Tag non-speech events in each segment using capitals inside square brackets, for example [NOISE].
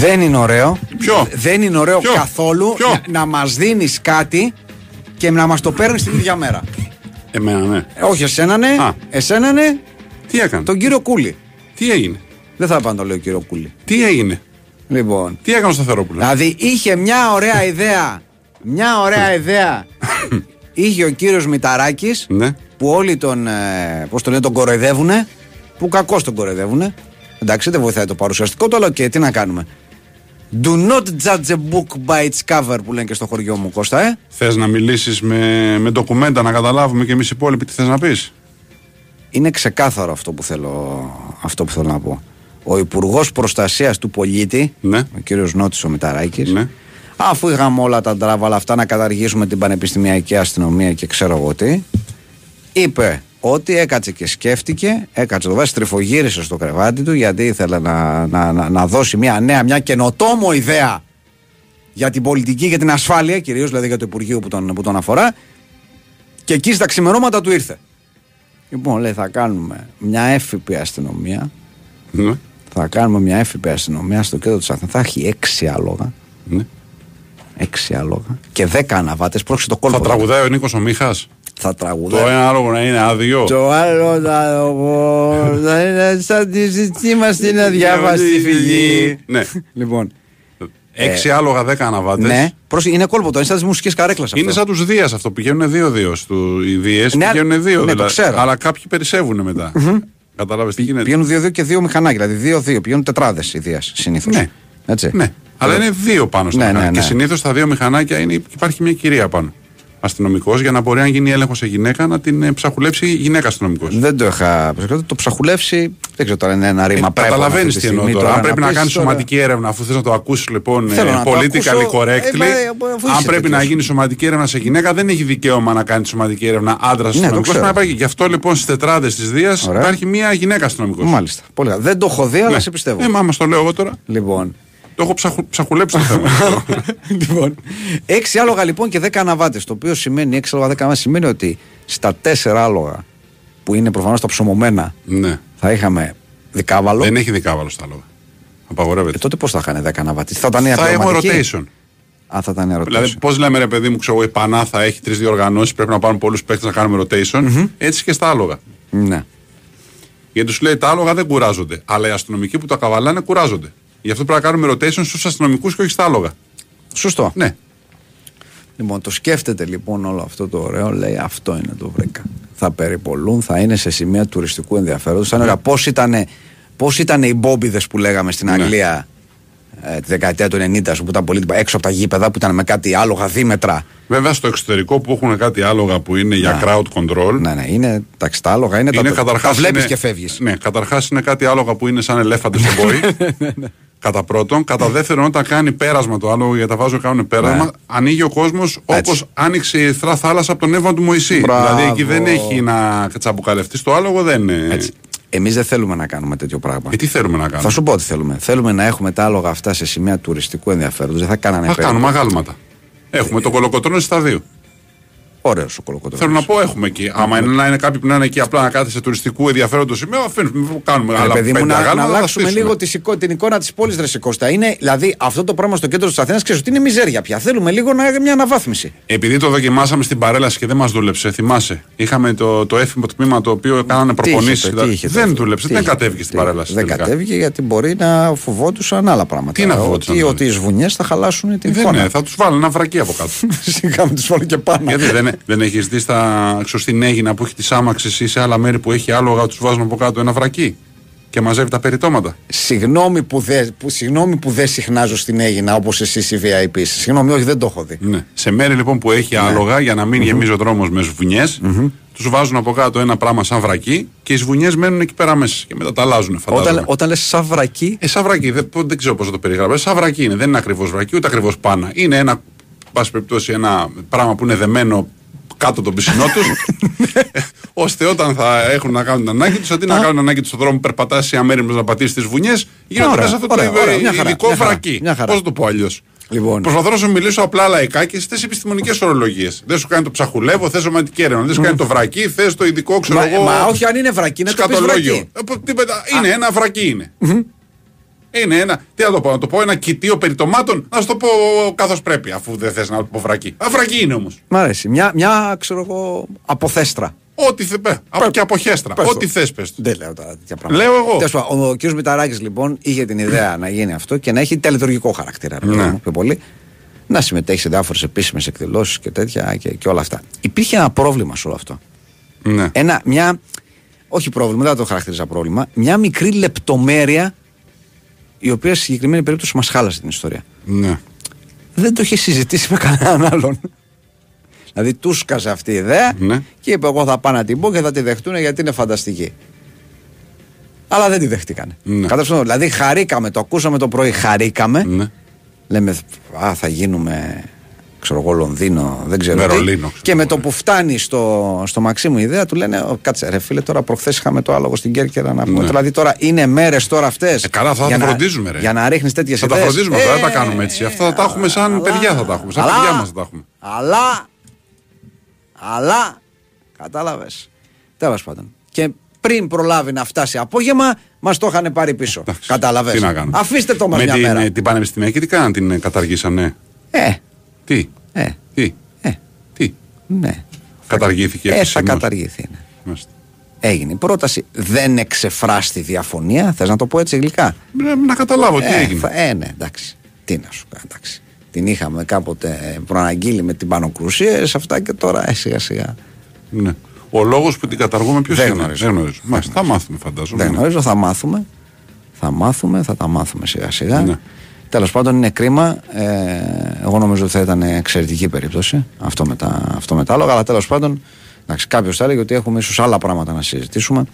Δεν είναι ωραίο. Ποιο; Δεν είναι ωραίο Ποιο; καθόλου Ποιο; να, να μας δίνεις κάτι και να μας το παίρνεις την ίδια μέρα. Εμένα, ναι. Ε, όχι, εσένα ναι. Α. Εσένα ναι. Τι έκανε; Τον κύριο Κούλη. Τι έγινε; Δεν θα πάω να το λέω κύριο Κούλη. Τι έγινε; Λοιπόν. Τι έκανε ο Σταθερόπουλος; Δηλαδή είχε μια ωραία [LAUGHS] ιδέα. Μια ωραία ιδέα. [LAUGHS] είχε ο κύριος Μηταράκης Ναι. που όλοι τον. Ε, Πώς το λένε, τον κοροϊδεύουνε. Που κακώς τον κοροϊδεύουνε. Εντάξει, δεν βοηθάει το παρουσιαστικό του, αλλά οκ, τι να κάνουμε. Do not judge a book by its cover που λένε και στο χωριό μου, Κώστα, ε. Θες να μιλήσεις με, με ντοκουμέντα να καταλάβουμε και εμείς οι υπόλοιποι τι θες να πεις; Είναι ξεκάθαρο αυτό που θέλω, αυτό που θέλω να πω. Ο Υπουργός Προστασίας του Πολίτη, Ναι. ο κύριος Νότης ο Μηταράκης, Ναι. αφού είχαμε όλα τα τράβαλα αυτά να καταργήσουμε την πανεπιστημιακή αστυνομία και ξέρω εγώ τι, είπε ότι έκατσε και σκέφτηκε, έκατσε το βάζει, τριφογύρισε στο κρεβάτι του γιατί ήθελε να, να, να, να δώσει μια νέα, μια καινοτόμο ιδέα για την πολιτική και την ασφάλεια, κυρίως δηλαδή για το Υπουργείο που τον, που τον αφορά. Και εκεί στα ξημερώματα του ήρθε. Λοιπόν, λέει, θα κάνουμε μια έφυπη αστυνομία. Ναι. Θα κάνουμε μια έφυπη αστυνομία στο κέντρο της Αθήνας. Θα έχει έξι άλογα. ναι. Έξι άλογα. Και δέκα αναβάτες. Πρόκειται το κόλπο. Θα τραγουδάει ο Νίκος ο Μίχας; Θα Το τραγουδάει. ένα άλογο να είναι άδειο; Το άλλο το άλογο θα είναι σαν τη ζητή μας την αδιάβαστη φυγή. Ναι. Λοιπόν. Έξι άλογα, δέκα αναβάτες. Ναι, πρόσεχε, είναι κόλπο το. Είναι σαν τις μουσικές καρέκλε αυτό. Είναι σαν τους Δίας αυτό. Πηγαίνουν δύο-δύο. Στου... Οι Δίες Ναι, πηγαίνουν δύο. ναι, το ξέρω. Αλλά κάποιοι περισσεύουν μετά. Κατάλαβε τι γίνεται. Πηγαίνουν δύο-δύο και δύο μηχανάκια. Δηλαδή δύο-δύο. Πηγαίνουν τετράδες ιδέα συνήθως. Ναι. Έτσι. Ναι. Αλλά είναι δύο πάνω στα Ναι, μηχανάκια. ναι, ναι. Και συνήθως στα δύο μηχανάκια είναι, υπάρχει μια κυρία πάνω. Αστυνομικός για να μπορεί, αν γίνει έλεγχος σε γυναίκα, να την ε, ψαχουλέψει η γυναίκα αστυνομικός. Δεν το είχα. Το ψαχουλεύσει. Δεν ξέρω τώρα είναι ένα ρήμα πρέπει. Καταλαβαίνεις τι εννοώ τώρα. Αν πρέπει να πεις κάνεις τώρα- σωματική έρευνα, αφού θες να το ακούσει λοιπόν Θέλω ε, να το politically ακούσω. correctly, Ε, μα, αφού αν είσαι πρέπει να τέτοιος. γίνει σωματική έρευνα σε γυναίκα, δεν έχει δικαίωμα να κάνει σωματική έρευνα άντρα αστυνομικός. Ναι, ξέρω. Γι' αυτό λοιπόν στις τετράδες της Δίας Ωραία. υπάρχει μία γυναίκα αστυνομικός. Μάλιστα. Πολύ καλά. Δεν το έχω δει, αλλά σε πιστεύω. Ε, μα άμα στο λέω εγώ τώρα. Λοιπόν. Το έχω ψαχου, ψαχουλέψει το θέμα. [LAUGHS] λοιπόν. Έξι άλογα λοιπόν και δέκα αναβάτες. Το οποίο σημαίνει έξι άλογα, δέκα αναβάτες σημαίνει ότι στα τέσσερα άλογα που είναι προφανώς τα ψωμωμένα ναι. θα είχαμε δικάβαλο. Δεν έχει δικάβαλο στα λόγα. Απαγορεύεται. Ε, τότε πώς θα είχαν δέκα αναβάτες; Θα ήταν η θα έχουμε απληρωματική; rotation. Α, θα ήταν η rotation. Δηλαδή, πώς λέμε ρε παιδί μου, ξέρω εγώ, η Πανά θα έχει τρεις διοργανώσεις, πρέπει να πάρουν πολλούς παίκτες να κάνουμε rotation. Έτσι και στα άλογα. Ναι. Γιατί τους λέει τα άλογα δεν κουράζονται. Αλλά οι αστυνομικοί που τα καβαλάνε κουράζονται. Γι' αυτό πρέπει να κάνουμε rotation στους αστυνομικούς και όχι στα άλογα. Σωστό. Ναι. Λοιπόν, το σκέφτεται λοιπόν όλο αυτό το ωραίο, λέει αυτό είναι το βρήκα. Θα περιπολούν, θα είναι σε σημεία τουριστικού ενδιαφέροντος. Θα είναι ωραία. Πώς ήταν, πώς ήταν οι μπόμπιδες που λέγαμε στην Ναι. Αγγλία ε, τη δεκαετία του 90 που ήταν πολύ έξω από τα γήπεδα που ήταν με κάτι άλογα δίμετρα. Βέβαια στο εξωτερικό που έχουν κάτι άλογα που είναι για crowd control. Ναι, ναι, είναι εντάξει, τα άλογα είναι, Είναι τα, καταρχάς τα βλέπεις είναι- και φεύγεις. Ναι, καταρχάς είναι κάτι άλογα που είναι σαν ελέφαντε στον [LAUGHS] πόη. Κατά πρώτον. Κατά δεύτερον, όταν κάνει πέρασμα το άλογο, γιατί τα βάζουν κάνουν πέρασμα, Ναι. ανοίγει ο κόσμος όπως Έτσι. άνοιξε η Ερυθρά θάλασσα από τον Εύα του Μωυσή. Μπράβο. Δηλαδή εκεί δεν έχει να τσαμπουκαλευτεί το άλογο, δεν είναι. Έτσι. Εμείς δεν θέλουμε να κάνουμε τέτοιο πράγμα. Ε, τι θέλουμε να κάνουμε; Θα σου πω τι θέλουμε. Θέλουμε να έχουμε τα άλογα αυτά σε σημεία τουριστικού ενδιαφέροντος. Δεν θα κάνανε Θα περίπου. κάνουμε αγάλματα. Έχουμε το κολοκοτρόνη στα δύο. Ωραίος ο κολοκοτρώνης. Θέλω να πω, έχουμε εκεί. Άμα είναι να είναι κάποιοι που να είναι εκεί απλά να κάθεται σε τουριστικού ενδιαφέροντος σημείο, αφήνουμε, κάνουμε Ρε άλλα παιδί μου, πέντε να, να αγάλματα. θα αλλάξουμε στήσουμε. λίγο τις εικο- την εικόνα της πόλης Δρεσικώστα. Είναι δηλαδή αυτό το πράγμα στο κέντρο της Αθήνας, ξέρεις ότι είναι μιζέρια πια. Θέλουμε λίγο να, μια αναβάθμιση. Επειδή το δοκιμάσαμε στην παρέλαση και δεν μας δούλεψε, θυμάσαι. Είχαμε το, το έφημο τμήμα το οποίο κάνανε Τι είχε προπονήσεις. το- τι είχε το δεν αυτό, δούλεψε, τι δεν είχε, κατέβηκε στην τι- παρέλαση. Δεν τελικά. κατέβηκε γιατί μπορεί να φοβόντουσαν άλλα πράγματα. Τι να φοβόντουσαν, Ότι, δηλαδή. ότι οι σβουνιές θα χαλάσουν την Δεν εικόνα. είναι, θα τους βάλω ένα βρακί από κάτω. [LAUGHS] Σιγά με τους βάλω και πάνω. Γιατί δεν, δεν έχει δει στα, ξέρω, στην Έγινα που έχει τι άμαξε ή σε άλλα μέρη που έχει άλογα, τους βάζουν από κάτω ένα βρακί και μαζεύει τα περιτώματα. Συγγνώμη που, δεν, που, συγγνώμη που δεν συχνάζω στην Έγινα όπως εσεί οι VIP. Συγγνώμη, όχι, δεν το έχω δει. Ναι. Σε μέρη λοιπόν που έχει άλογα για να μην γεμίζει ο δρόμος με σβουνιές, τους βάζουν από κάτω ένα πράγμα σαν βρακί και οι σβουνιές μένουν εκεί πέρα μέσα και μετά τα αλλάζουν. Φαντάζομαι. Όταν, όταν λες σαν βρακί, Ε, σαν βρακί, δεν, δεν ξέρω πώς θα το περιγράψω. Σαν βρακί είναι, δεν είναι ακριβώς βρακί, ούτε ακριβώς πάνα. Είναι ένα, πάση περιπτώσει, ένα πράγμα που είναι δεμένο κάτω τον πισινό τους, [LAUGHS] ώστε όταν θα έχουν να κάνουν την ανάγκη τους, αντί να κάνουν την ανάγκη τους στον δρόμο, περπατάς σε αμέριμνες να πατήσεις τις βουνιές, γίνονται Ωραία, μέσα αυτό το ωραία, ωραία, μια χαρά, ειδικό μια χαρά, βρακί. μια χαρά. Πώς θα το πω αλλιώς. Λοιπόν. Προσπαθώ να σου μιλήσω απλά λαϊκά και στις επιστημονικές ορολογίες. Δεν σου κάνει το ψαχουλεύω, θες σωματική έρευνα. Δεν σου κάνει το βρακί, θες το ειδικό, ξέρω μα, εγώ. μα όχι αν είναι βρακί, να το πεις σκατολόγιο. βρακί. Ε, πω- τίποτα. Είναι ένα βρακί είναι. Είναι ένα, τι να το πω, να το πω ένα κοιτίο περιτομάτων, να σου το πω καθώς πρέπει, αφού δεν θες να το πω βρακί. Α, βρακί είναι όμως. Μ' αρέσει. Μια, μια ξέρω εγώ, αποθέστρα. Ό,τι θε. Πέ, από και από χέστρα. Πες Ό,τι το. θες, πες. Δεν λέω τώρα τέτοια πράγματα. Λέω εγώ. Τέλος πάντων, ο κ. Μηταράκης λοιπόν είχε την ιδέα να γίνει αυτό και να έχει τελετουργικό χαρακτήρα. ρε παιδί Ναι. μου, πιο πολύ. Να συμμετέχει σε διάφορες επίσημες εκδηλώσεις και τέτοια και, και όλα αυτά. Υπήρχε ένα πρόβλημα σε όλο αυτό. Ναι. Ένα, μια, όχι πρόβλημα, δεν θα το χαρακτηρίζα πρόβλημα, μια μικρή λεπτομέρεια η οποία στη συγκεκριμένη περίπτωση μας χάλασε την ιστορία. ναι. Δεν το είχε συζητήσει με κανέναν άλλον. Δηλαδή τους σκάσε αυτή η ιδέα Ναι. και είπε: Εγώ θα πάω να την πω και θα τη δεχτούν γιατί είναι φανταστική. Αλλά δεν τη δεχτήκανε. Ναι. Κατάλαβες, δηλαδή χαρήκαμε, το ακούσαμε το πρωί, χαρήκαμε. ναι. Λέμε, Α, θα γίνουμε, ξέρω εγώ, Λονδίνο, δεν ξέρω. τι. Βερολίνο, ξέρω Και με εγώ, το ναι. που φτάνει στο, στο Μαξίμου η ιδέα του λένε, «Ω, Κάτσε, ρε φίλε, τώρα προχθές είχαμε το άλογο στην Κέρκυρα να πούμε. Ναι. Δηλαδή τώρα είναι μέρες τώρα αυτές. Ε, καλά, θα τα φροντίζουμε, ρε. Για να ρίχνεις τέτοιες Θα τα φροντίζουμε αυτά, δεν τα κάνουμε έτσι. Αυτά θα τα έχουμε σαν παιδιά, θα τα έχουμε. Σαν παιδιά μας θα τα έχουμε. Αλλά. Αλλά. Κατάλαβες. Τέλος πάντων. Και πριν προλάβει να φτάσει απόγευμα, μας το είχαν πάρει πίσω. Εντάξει, Κατάλαβες. Τι να κάνουμε. Αφήστε το μας Με μια την, μέρα. ε, την πανεπιστημιακή τι κάναν, την ε, καταργήσανε; Ε, Τι, ε, τι, ε, τι; ναι. Καταργήθηκε Ε, θα επισήμως. καταργηθεί. ναι. Μάλιστα. Έγινε η πρόταση. Δεν εξεφράστη διαφωνία. Θες να το πω έτσι γλυκά; Ε, Να καταλάβω τι ε, έγινε. θα- ε, ναι, εντάξει. Τι να σου κάνω, εντάξει. Την είχαμε κάποτε προαναγγείλει με την πανοκρουσία σε αυτά και τώρα ε, σιγά σιγά. Ναι. Ο λόγος που την καταργούμε ποιος Δεν είναι; γνωρίζω. Δεν γνωρίζω. Μάλιστα, θα μάθουμε φαντάζομαι. Δεν γνωρίζω, θα μάθουμε. Θα μάθουμε, θα τα μάθουμε σιγά σιγά. Ναι. Τέλος πάντων είναι κρίμα. Ε, εγώ νομίζω ότι θα ήταν εξαιρετική περίπτωση αυτό με τα, αυτό με τα άλογα. Αλλά τέλος πάντων κάποιος θα έλεγε ότι έχουμε ίσως άλλα πράγματα να συζητήσουμε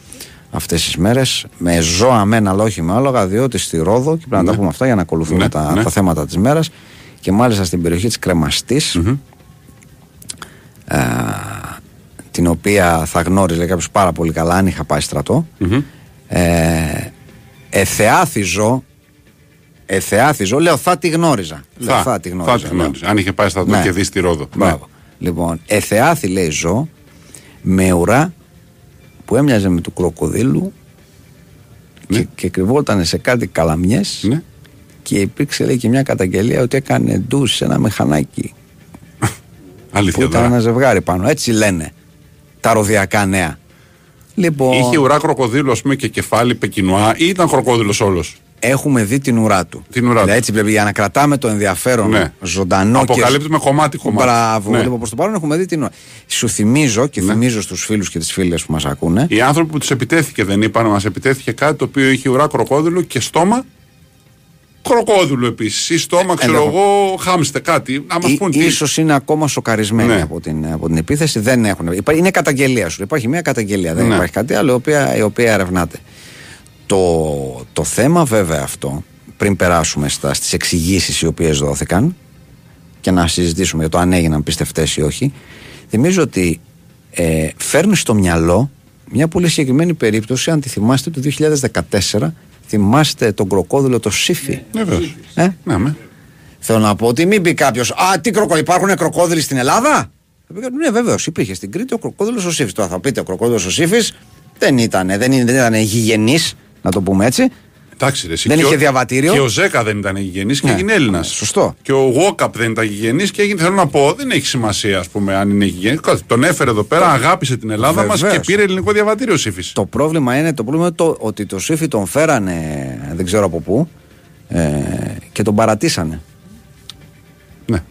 αυτές τις μέρες. Με ζώα μένα, αλλά όχι με άλογα, διότι στη Ρόδο, και πρέπει να τα πούμε αυτά για να ακολουθούμε Ναι, τα, ναι. τα θέματα της μέρας. Και μάλιστα στην περιοχή της κρεμαστη ε, την οποία θα γνώριζε κάποιος πάρα πολύ καλά αν είχα πάει στρατό. Ε, εθεάθιζω, εθεάθιζω, λέω θα τη γνώριζα. Λέω, Θα, θα τη θα γνώριζα. τη λέω. γνώριζα. Αν είχε πάει στα Ναι. και δεις στη Ρόδο. Μπράβο. Λοιπόν, εθεάθη λέει ζω με ουρά που έμοιαζε με του κροκοδίλου Ναι. και, και κρυβόταν σε κάτι καλαμιές Ναι. και υπήρξε λέει και μια καταγγελία ότι έκανε ντους σε ένα μηχανάκι [LAUGHS] που Αλήθεια ήταν τώρα. ένα ζευγάρι πάνω. Έτσι λένε τα ροδιακά νέα. Λοιπόν, Είχε ουρά κροκοδίλου, ας πούμε, και κεφάλι πεκινουά ή ήταν κροκόδιλος όλος; Έχουμε δει την ουρά του. Την ουρά του. Δηλαδή, έτσι πρέπει για να κρατάμε το ενδιαφέρον Ναι. ζωντανό Αποκαλύπτει με κομμάτι κομμάτι. Μπράβο. Ναι. Λοιπόν, προς το παρόν έχουμε δει την ουρά. Σου θυμίζω και θυμίζω στους φίλους και τις φίλες που μας ακούνε. Οι άνθρωποι που τους επιτέθηκε δεν είπαν, μας επιτέθηκε κάτι το οποίο είχε ουρά κροκόδιλου και στόμα κροκόδιλου επίσης. Ή στόμα, ξέρω Ενδεχο- εγώ, χάμστε κάτι. Να μας Ή- πούν τι. ίσως είναι ακόμα σοκαρισμένοι Ναι. από, την, από την επίθεση. Δεν έχουν. υπά- Είναι καταγγελία σου. Υπάρχει μια καταγγελία. Δεν Ναι. υπάρχει κάτι άλλο η οποία, η οποία ερευνάται. Το, το θέμα βέβαια αυτό, πριν περάσουμε στα, στις εξηγήσεις οι οποίες δόθηκαν και να συζητήσουμε για το αν έγιναν πιστευτές ή όχι, θυμίζω ότι ε, φέρνει στο μυαλό μια πολύ συγκεκριμένη περίπτωση, αν τη θυμάστε, του 2014. Θυμάστε τον κροκόδιλο το Σύφη; Βεβαίως. Ε; Ναι, με. Θέλω να πω ότι μην πει κάποιος, Α, τι κροκο, υπάρχουν κροκόδιλοι στην Ελλάδα; Θα πει κάποιος, Ναι, βεβαίως, υπήρχε στην Κρήτη ο κροκόδιλο ο Σύφης. Τώρα θα πείτε ο κροκόδιλο ο Σύφης δεν ήταν, δεν, είναι- δεν ήταν γηγενής, να το πούμε έτσι. Εντάξει, ρε, εσύ. Δεν Και είχε ο- διαβατήριο. Και ο Ζέκα δεν ήταν γηγενή και Ναι. έγινε Έλληνας. Σωστό. Και ο Γόκαπ δεν ήταν γηγενή και έγινε. Θέλω να πω, δεν έχει σημασία, ας πούμε, αν είναι γηγενή. Τον έφερε εδώ πέρα, αγάπησε την Ελλάδα μας Βεβαίως. και πήρε ελληνικό διαβατήριο ο Σύφης. Το πρόβλημα είναι, το πρόβλημα είναι το, ότι το Σύφη τον φέρανε, δεν ξέρω από πού, ε, και τον παρατήσανε. Ναι.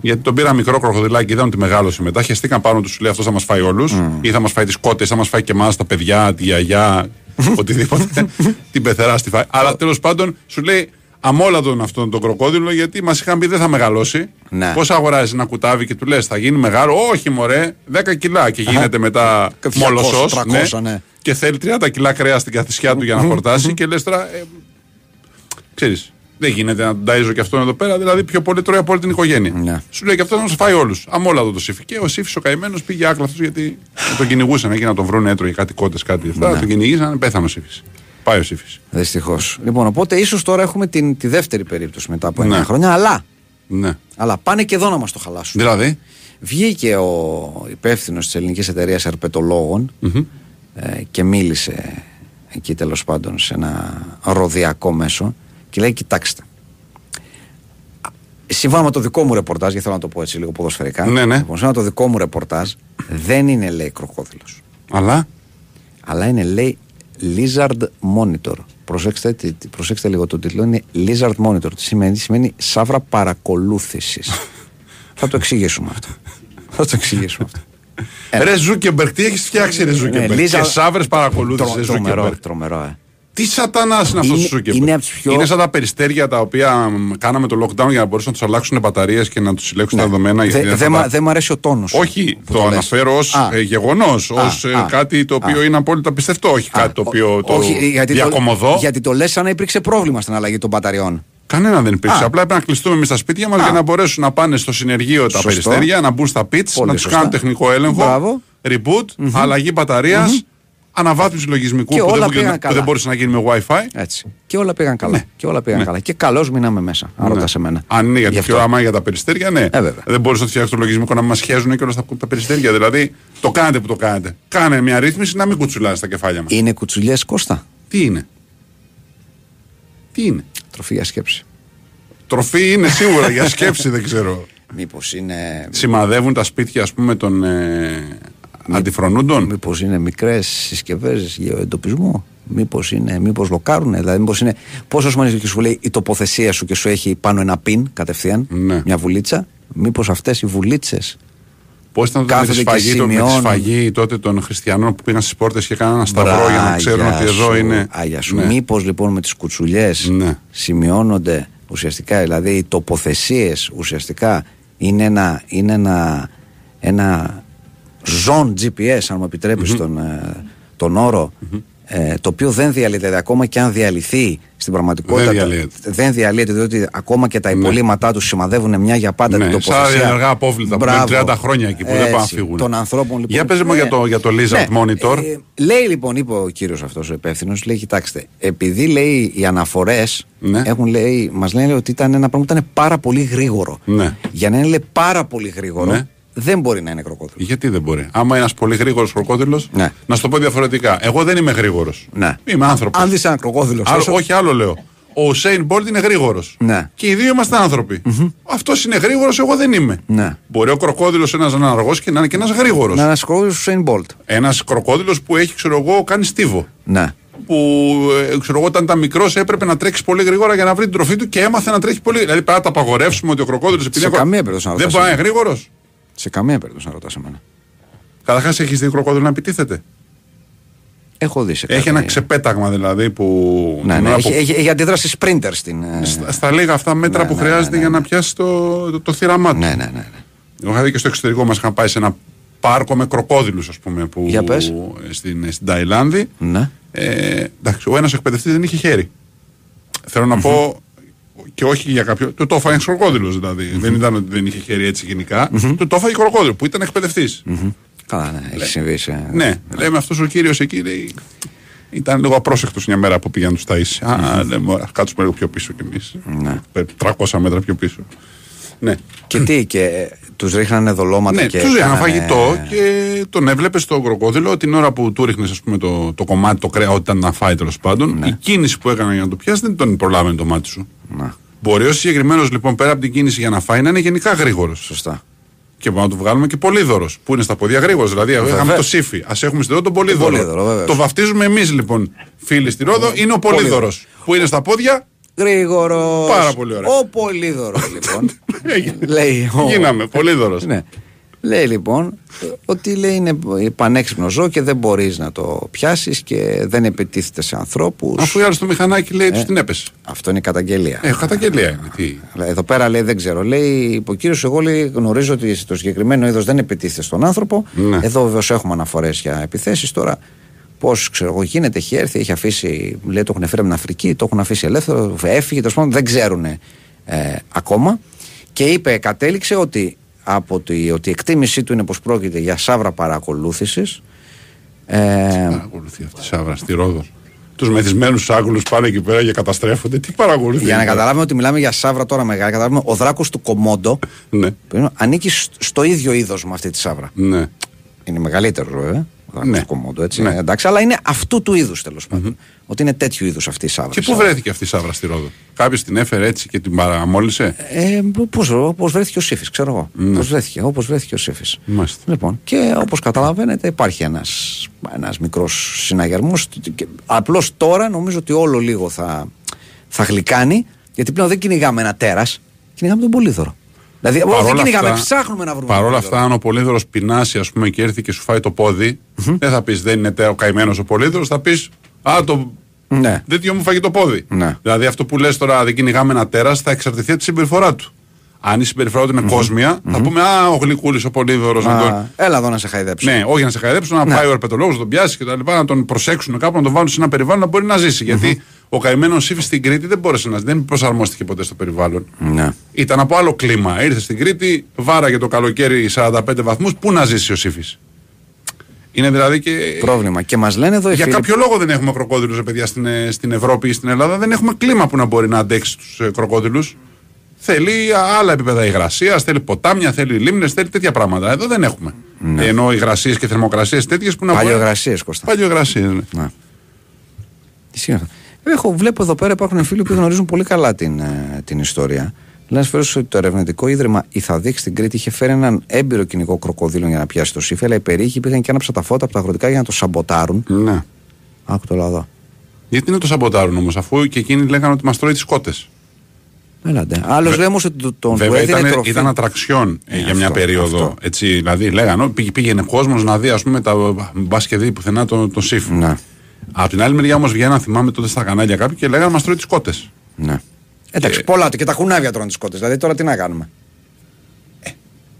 Γιατί τον πήρα μικρό κροκοδιλάκι, είδαν ότι μεγάλωσε μετά. Χαιστήκαν πάνω τους, σου λέει αυτός θα μας φάει όλους. Ή θα μας φάει τις κότες, θα μας φάει και εμάς, τα παιδιά, τη γιαγιά, [LAUGHS] οτιδήποτε. την πεθερά στη φάει. Αλλά τέλος πάντων σου λέει αμόλατον αυτόν τον κροκόδιλο γιατί μας είχαν πει δεν θα μεγαλώσει. Ναι. Πώς αγοράζεις ένα κουτάβι και του λες θα γίνει μεγάλο. Όχι, μωρέ, 10 κιλά και γίνεται μετά Και 200, μολοσσό. 300, ναι. Και θέλει 30 κιλά κρέας στην καθησιά του για να [LAUGHS] χορτάσει και λες τώρα. Ε, ξέρεις, δεν γίνεται να τον ταΐζω και αυτόν εδώ πέρα, δηλαδή πιο πολύ τρώει από όλη την οικογένεια. Ναι. Σου λέει και αυτό να σου φάει όλους. Αμόλαδο το σύφι. Και ο σύφι ο καημένος πήγε άκλαυτο γιατί τον κυνηγούσαν εκεί να τον βρουν έτρωγε κάτι κότες, κάτι αυτά. Ναι. Τον κυνηγήσαν, πέθανε ο σύφι. Πάει ο σύφι. Δυστυχώς. Λοιπόν, οπότε ίσως τώρα έχουμε την, τη δεύτερη περίπτωση μετά από 9 Ναι. χρόνια, αλλά, Ναι. αλλά πάνε και εδώ να μας το χαλάσουν. Δηλαδή; Βγήκε ο υπεύθυνος της ελληνικής εταιρείας ερπετολόγων ε, και μίλησε εκεί τέλος πάντων σε ένα ροδιακό μέσο Και λέει: Κοιτάξτε. Σύμφωνα με το δικό μου ρεπορτάζ, γιατί θέλω να το πω έτσι λίγο ποδοσφαιρικά. Ναι, ναι. Λοιπόν, σύμφωνα με το δικό μου ρεπορτάζ, δεν είναι λέει κροκόδειλος. Αλλά; Αλλά είναι λέει Lizard Monitor. Προσέξτε, τι- τι- προσέξτε λίγο το τίτλο. Είναι Lizard Monitor. Τι σημαίνει, σημαίνει σαύρα παρακολούθησης. [LAUGHS] Θα το εξηγήσουμε αυτό. Θα το εξηγήσουμε αυτό. Ένα. Ρε Ζούκεμπεργκ, τι έχεις φτιάξει, Ρε Ζούκεμπεργκ. Ναι, Liza- Και σαύρες παρακολούθησης, Τρο- Ρε τρομερό, Ζούκεμπεργκ. τρομερό, ε. Τι σατανάς είναι αυτός ο Είναι- Ζούκεμπεργκ. είναι από τις πιο- Είναι σαν τα περιστέρια τα οποία μ, κάναμε το lockdown για να μπορούσαν να τους αλλάξουν μπαταρίες και να τους συλλέξουν τα δεδομένα. Δε- γιατί Δεν θα μα- τα- δεν μ' αρέσει ο τόνος. Όχι, το, αναφέρω ως Α. γεγονός, ως α, κάτι το οποίο α. είναι απόλυτα πιστευτό. Όχι κάτι το οποίο το Όχι, γιατί διακωμωδώ. Το, γιατί το λες σαν να υπήρξε πρόβλημα στην αλλαγή των μπαταριών. Κανένα δεν υπήρξε. Α. Απλά έπρεπε να κλειστούμε εμείς στα σπίτια μας για να μπορέσουν να πάνε στο συνεργείο τα Σωστό. περιστέρια, να μπουν στα πιτς, Πολύ να του σωστά. κάνουν τεχνικό έλεγχο, Μπράβο. reboot, αλλαγή μπαταρίας, αναβάθμιση λογισμικού Και που όλα δεν, πήγαν που καλά. δεν μπορούσε να γίνει με WiFi. Έτσι. Και όλα πήγαν καλά. Ναι. Και όλα πήγαν Ναι. καλά. Και καλώς μείναμε μέσα. Αν Ναι. ρωτάς εμένα. Αν είναι για Γι' το αυτό. πιο άμα για τα περιστέρια, ναι. βέβαια. δεν μπορούσε να φτιάξεις το λογισμικό να μας χέζουν και όλα τα, τα περιστέρια. Δηλαδή, το κάνετε που το κάνετε. Κάνε μια ρύθμιση να μην κουτσουλάνε στα κεφάλια μας. Είναι κουτσουλιές Κώστα; Τι είναι; Τι είναι; Τροφή για σκέψη. Τροφή είναι σίγουρα για σκέψη, δεν ξέρω. Μήπως είναι. Σημαδεύουν τα σπίτια, ας πούμε, των ε, αντιφρονούντων. Μήπως είναι μικρές συσκευές για εντοπισμό. Μήπως είναι, μήπως λοκάρουν, δηλαδή μήπως είναι. Πόσος σημαίνει και σου λέει η τοποθεσία σου και σου έχει πάνω ένα πιν κατευθείαν, Ναι. μια βουλίτσα; Μήπως αυτές οι βουλίτσες. Πώς ήταν το με τη, Κάθονται και σφαγή, το, με τη σημειώνουν; σφαγή τότε των χριστιανών που πήγαν στις πόρτες και έκαναν ένα σταυρό για να ξέρουν ότι εδώ είναι. Άγια σου. Ναι. Μήπως λοιπόν με τις κουτσουλιές Ναι. σημειώνονται ουσιαστικά, δηλαδή οι τοποθεσίες ουσιαστικά είναι ένα, είναι ένα, ένα zone GPS, αν μου επιτρεπεις τον, ε, τον όρο, ε, το οποίο δεν διαλύεται. Δηλαδή, ακόμα και αν διαλυθεί στην πραγματικότητα. Δεν διαλύεται. δεν διαλύεται, διότι ακόμα και τα υπολείμματά τους σημαδεύουν μια για πάντα Ναι, την σαν τοποθεσία. ενεργά απόβλητα που Μπράβο. είναι 30 χρόνια εκεί που δεν πάνε να Έτσι, φύγουν. Των ανθρώπων λοιπόν. Για πες μου για το- για το Lizard Monitor. ε, λέει λοιπόν, είπε ο κύριος αυτός ο υπεύθυνος, λέει: Κοιτάξτε, επειδή λέει οι αναφορές Ναι. έχουν λέει, μας λένε ότι ήταν ένα πράγμα που ήταν πάρα πολύ γρήγορο. Ναι. Για να είναι λέει, πάρα πολύ γρήγορο, Ναι. Δεν μπορεί να είναι κροκόδειλο. Γιατί δεν μπορεί. Άμα ένας πολύ γρήγορος κροκόδειλος, Ναι. να σου το πω διαφορετικά. Εγώ δεν είμαι γρήγορος. Ναι. Είμαι άνθρωπος. Αν δεις ένα κροκόδειλο, Όχι, άλλο λέω. Ο Ουσέιν Μπόλτ είναι γρήγορος. Ναι. Και οι δύο είμαστε άνθρωποι. Αυτός είναι γρήγορος, εγώ δεν είμαι. Ναι. Μπορεί ο κροκόδειλος ένας να είναι αργός και να είναι και ένας γρήγορος. να είναι ένας κροκόδειλος Ουσέιν Μπολτ. Ένας κροκόδειλος που έχει, ξέρω εγώ, κάνει στίβο. Ναι. Που ε, ξέρω εγώ, όταν ήταν μικρός έπρεπε να τρέξει πολύ γρήγορα για να βρει την τροφή του και έμαθε να τρέχει πολύ. Δηλαδή πρέπει να τα απαγορεύσουμε ότι ο κροκόδηλος επειδή Σε είναι- καμία περίπτωση να δεν ρωτάς μπορεί να είναι γρήγορος. Σε καμία περίπτωση να ρωτάς εμένα. Καταρχάς έχεις δει κροκόδηλο να επιτίθεται. Έχω δει σε Έχει κάτι- ένα ξεπέταγμα δηλαδή που. Ναι, την ναι, ώρα έχει, που- έχει, έχει αντίδραση sprinter στην. ε, στα, στα λίγα αυτά μέτρα Ναι, που ναι, χρειάζεται ναι, ναι, για να ναι. πιάσει το, το, το θύραμά του. Ναι, ναι, ναι. ναι. Εγώ είχα δει και στο εξωτερικό μας είχαν πάει σε ένα πάρκο με κροκόδηλους, ας πούμε. Που, Για πες. Στην, στην Ταϊλάνδη. ναι. Ε, εντάξει, ο ένας εκπαιδευτής δεν είχε χέρι. Θέλω να πω και όχι για κάποιο. Του το έφαγε κροκόδηλο δηλαδή. Δεν ήταν ότι δεν είχε χέρι έτσι γενικά. Του το έφαγε κροκόδηλο που ήταν εκπαιδευτής. Καλά, ναι, έχει συμβεί. Σε... Ναι, λέμε αυτός ο κύριος εκεί λέει, ήταν λίγο απρόσεκτος μια μέρα που πήγαν τους Ταΐσι. Α, λέμε, ωραία, κάτσουμε λίγο πιο πίσω κι εμείς. Ναι. 300 μέτρα πιο πίσω. Ναι. Και τι, και τους ρίχνανε δολώματα Ναι, και. τους έκανα κάνανε- φαγητό και τον έβλεπε στο κροκόδηλο την ώρα που του ρίχνες το, το κομμάτι, το κρέας, ό,τι ήταν να φάει τέλος πάντων. Η κίνηση που έκανε για να το πιάσει δεν τον προλάβαινε το μάτι σου. Να, Μπορεί ο συγκεκριμένος λοιπόν πέρα από την κίνηση για να φάει να είναι γενικά γρήγορος. σωστά. Και μπορούμε να του βγάλουμε και πολύδωρος που είναι στα πόδια γρήγορος. Δηλαδή, είχαμε το σύφι. Α έχουμε στη Ρόδο τον πολύδωρο. πολύδωρο, βεβαίως. το βαφτίζουμε εμείς λοιπόν, φίλοι στη Ρόδο, είναι ο πολύδωρο. Που είναι στα πόδια. Γρήγορος. Πάρα πολύ ωραία. Ο Πολύδωρος, λοιπόν. [LAUGHS] Έγινε. λέει. Ο... Γίναμε, πολύδωρος. Ναι. Λέει λοιπόν ότι λέει είναι πανέξυπνος ζώο και δεν μπορείς να το πιάσεις και δεν επιτίθεται σε ανθρώπους. Αφού η άλλη στο μηχανάκι λέει, τους την έπεσε. Αυτό είναι η καταγγελία. Ε, καταγγελία είναι. Τι; Αλλά Εδώ πέρα λέει δεν ξέρω. Λέει ο κύριος, εγώ λέει, γνωρίζω ότι το συγκεκριμένο είδος δεν επιτίθεται στον άνθρωπο. Ναι. Εδώ βεβαίω έχουμε αναφορές για επιθέσεις. Τώρα πώς ξέρω εγώ γίνεται, έχει έρθει, έχει αφήσει. Λέει το έχουν φέρει από την Αφρική, το έχουν αφήσει ελεύθερο, έφυγε. Τέλος πάντων δεν ξέρουν ε, ακόμα. Και είπε, κατέληξε ότι, από τη, ότι η εκτίμησή του είναι πως πρόκειται για σαύρα παρακολούθησης. Ε, Παρακολουθεί αυτή η Σάβρα στη Ρόδο; Τους μεθυσμένους Άγγλους πάνε εκεί πέρα και καταστρέφονται. Τι παρακολουθεί. για να εκεί πέρα; καταλάβουμε ότι μιλάμε για σαύρα τώρα μεγάλη, καταλάβουμε ο δράκος του Κομόντο Ναι, ανήκει σ- στο ίδιο είδος με αυτή τη σαύρα. ναι. Είναι μεγαλύτερο βέβαια. Ναι. Κομμόντο, έτσι. Ναι. Εντάξει, αλλά είναι αυτού του είδους τέλος πάντων. Ότι είναι τέτοιου είδους αυτή η σάβρα. Και πού βρέθηκε αυτή η σάβρα στη Ρόδο; Κάποιος την έφερε έτσι και την παραμόλυσε; Ε, Πώς βρέθηκε ο Σύφης, ξέρω εγώ. Ναι. Πώ βρέθηκε, όπως βρέθηκε ο Σύφης. Λοιπόν, και όπως καταλαβαίνετε, υπάρχει ένας ένας μικρός συναγερμός. Απλώς τώρα νομίζω ότι όλο λίγο θα, θα γλυκάνει, γιατί πλέον δεν κυνηγάμε ένα τέρας, κυνηγάμε τον Πολύδωρο. Δηλαδή, παρόλα δεν κυνηγάμε, ψάχνουμε να βρούμε. Παρ' όλα αυτά, αν ο Πολύδωρος πεινάσει, ας πούμε, και έρθει και σου φάει το πόδι, mm-hmm. δεν θα πεις δεν είναι ο καημένος ο Πολύδωρος, θα πεις Α, το. Ναι. Δεν μου φάγει το πόδι. Ναι. Δηλαδή, αυτό που λες τώρα, δεν κυνηγάμε ένα τέρας, θα εξαρτηθεί από τη συμπεριφορά του. Αν η συμπεριφορά του είναι mm-hmm. κόσμια, mm-hmm. θα πούμε Α, ο Γλυκούλης, ο Πολύδωρος. Τον... Έλα εδώ να σε χαϊδέψουν. Ναι, όχι να σε χαϊδέψουν, να ναι. πάει ο ερπετολόγο, να τον πιάσει και τα λοιπά, να τον προσέξουν κάπου, να τον βάλουν σε ένα περιβάλλον να μπορεί να ζήσει. Γιατί ο καημένος ύφη στην Κρήτη δεν μπόρεσε να δεν προσαρμόστηκε ποτέ στο περιβάλλον. Ναι. Ήταν από άλλο κλίμα. Ήρθε στην Κρήτη, βάραγε το καλοκαίρι 45 βαθμούς. Πού να ζήσει ο ύφη. Είναι δηλαδή και. Πρόβλημα. Και μας λένε εδώ. Για κάποιο λόγο δεν έχουμε κροκόδηλου, παιδιά, στην, στην Ευρώπη ή στην Ελλάδα. Δεν έχουμε κλίμα που να μπορεί να αντέξει τους ε, κροκόδηλου. Θέλει άλλα επίπεδα υγρασίας, θέλει ποτάμια, θέλει λίμνες, θέλει τέτοια πράγματα. Εδώ δεν έχουμε. Ναι. Ενώ υγρασίες και θερμοκρασίες τέτοιες που να μπορεί. Παλιογρασίε, Κώστα. Παλιογρασίε, ναι. ναι. Έχω, βλέπω εδώ πέρα υπάρχουν φίλοι που γνωρίζουν πολύ καλά την, ε, την ιστορία. Λένε φέρω ότι το ερευνητικό ίδρυμα Ιθαδίκ στην Κρήτη είχε φέρει έναν έμπειρο κυνηγό κροκοδίλων για να πιάσει το σύφι, αλλά οι περίχοι πήγαν και άναψαν τα φώτα από τα αγροτικά για να το σαμποτάρουν. Ναι. Άκου το λαδό. Γιατί να το σαμποτάρουν όμως, αφού και εκείνοι λέγανε ότι μας τρώει τις κότες. Έλατε. Άλλος Βε... λέμε ότι τον Βέβαια ήταν, τροφή. ήταν ατραξιόν ε, για μια περίοδο. Αυτό. Έτσι, δηλαδή λέγανε, πήγαινε κόσμος να δει, ας πούμε, τα μπα και δει πουθενά τον το σύφι. Ναι. Από την άλλη μεριά όμως βγαίναν, θυμάμαι τότε στα κανάλια κάποιοι και λέγανε Μας τρώει τις κότες. Ναι. Εντάξει, και... πολλά και τα κουνάβια τρώνε τις κότες. Δηλαδή τώρα τι να κάνουμε;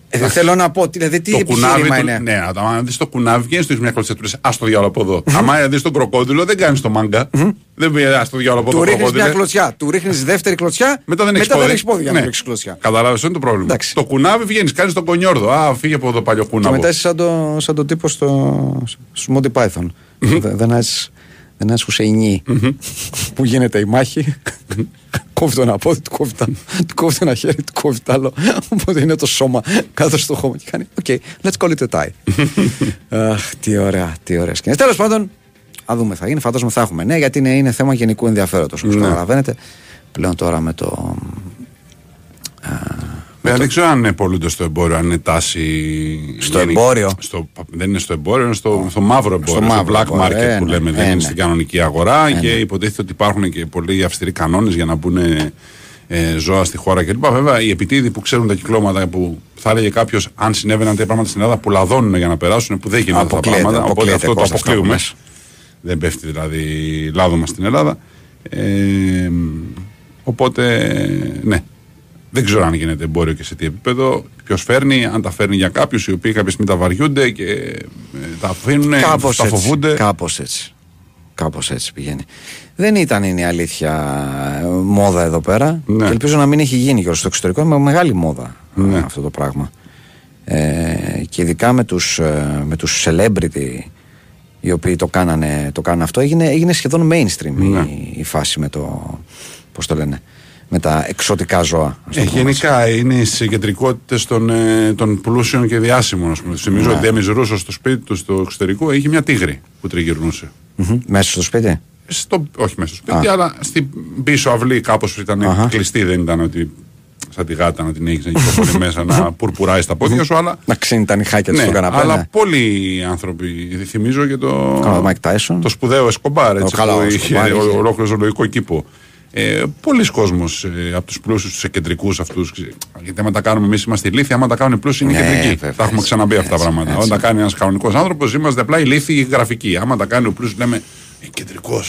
Ε, δεν θέλω να πω, δηλαδή τι το κουνάβι είναι; Ναι, αν δεις το κουνάβι, βγαίνεις στο μια κλωτσιά, του λε Α το διάλογο από εδώ. Αν δεις τον κροκόδιλο, δεν κάνεις το μάγκα. Δεν πει Α το διάλογο από εδώ. Του ρίχνεις μια κλωτσιά, του ρίχνεις δεύτερη κλωτσιά, μετά δεν έχεις πόδια να ρίξεις κλωτσιά. Καταλάβει, είναι το πρόβλημα. Το κουνάβι βγαίνεις, κάνεις τον κονιόρδο. Α, φύγε από εδώ παλιό κουνάβι. Και μετά είσαι σαν το τύπο στο Monty Python. Δεν έχει ένας Χουσεϊνί που γίνεται η μάχη. κόβει το ένα πόδι, του κόβει, το ένα χέρι, του κόβει το άλλο. Οπότε είναι το σώμα κάτω στο χώμα και κάνει. OK, let's call it a tie. Αχ, τι ωραία, τι ωραία σκηνές. Τέλος πάντων, θα δούμε, θα γίνει. Φαντάζομαι θα έχουμε. Ναι, γιατί είναι, είναι θέμα γενικού ενδιαφέροντος. Όπως ναι. καταλαβαίνετε. Πλέον τώρα με το. Ε, δεν ξέρω αν είναι πωλούνται στο εμπόριο, αν είναι τάση. Στο εμπόριο. Στο, δεν είναι στο εμπόριο, είναι στο, στο μαύρο εμπόριο. Στο, στο black market ε, που ναι, λέμε. Ε, δεν είναι ναι. στην κανονική αγορά και ναι. υποτίθεται ότι υπάρχουν και πολύ αυστηροί κανόνες για να μπουν ε, ζώα στη χώρα κλπ. Βέβαια, οι επιτίδοι που ξέρουν τα κυκλώματα που θα έλεγε κάποιος, αν συνέβαιναν τέτοια πράγματα στην Ελλάδα που λαδώνουν για να περάσουν, που δεν γίνονται αυτά τα πράγματα. Οπότε αυτό το αποκλείουμε. Δεν πέφτει δηλαδή λάδωμα στην Ελλάδα. Ε, οπότε, ναι, δεν ξέρω αν γίνεται εμπόριο και σε τι επίπεδο. Ποιος φέρνει, αν τα φέρνει για κάποιους οι οποίοι κάποια στιγμή τα βαριούνται και ε, τα αφήνουν, κάπως τα φοβούνται. Κάπως έτσι. Κάπως έτσι πηγαίνει. Δεν ήταν είναι η αλήθεια μόδα εδώ πέρα. Ναι. Και ελπίζω να μην έχει γίνει και στο εξωτερικό. Είναι μεγάλη μόδα ναι. αυτό το πράγμα. Ε, και ειδικά με τους, ε, με τους celebrity οι οποίοι το κάνανε, το κάνανε αυτό έγινε, έγινε σχεδόν mainstream ναι. η, η, φάση με το πώς το λένε με τα εξωτικά ζώα. Ε, γενικά είναι οι συγκεντρικότητες των, ε, των πλούσιων και διάσημων. Α πούμε. Θυμίζω ναι. ότι Ντέμι Ρούσος στο σπίτι του στο εξωτερικό είχε μια τίγρη που τριγυρνούσε. Mm-hmm. Μέσα στο σπίτι; Στο, όχι μέσα στο σπίτι, αλλά στην πίσω αυλή κάπως ήταν uh-huh. κλειστή. Δεν ήταν ότι σαν τη γάτα να την έχεις εκεί πολύ μέσα να πουρπουράεις στα πόδια σου. Αλλά... Να ξύνει τα νυχάκια του ναι, στον καναπέ. Αλλά ναι. πολλοί άνθρωποι. Θυμίζω και το, oh, το σπουδαίο Εσκομπάρ. Έτσι, που είχε ολόκληρο ζωολογικό κήπο. Ε, Πολλοί κόσμοι ε, από τους πλούσιους, τους εκκεντρικού αυτούς. Γιατί άμα τα κάνουμε εμείς είμαστε ηλίθιοι, άμα τα κάνουν οι πλούσιοι είναι ναι, κεντρικοί. Βέβαια, τα έχουμε ξαναμπεί αυτά τα πράγματα. Έτσι. Όταν κάνει ένας κανονικός άνθρωπος, είμαστε απλά ηλίθιοι γραφικοί. Άμα τα κάνει ο πλούσιος, λέμε κεντρικό.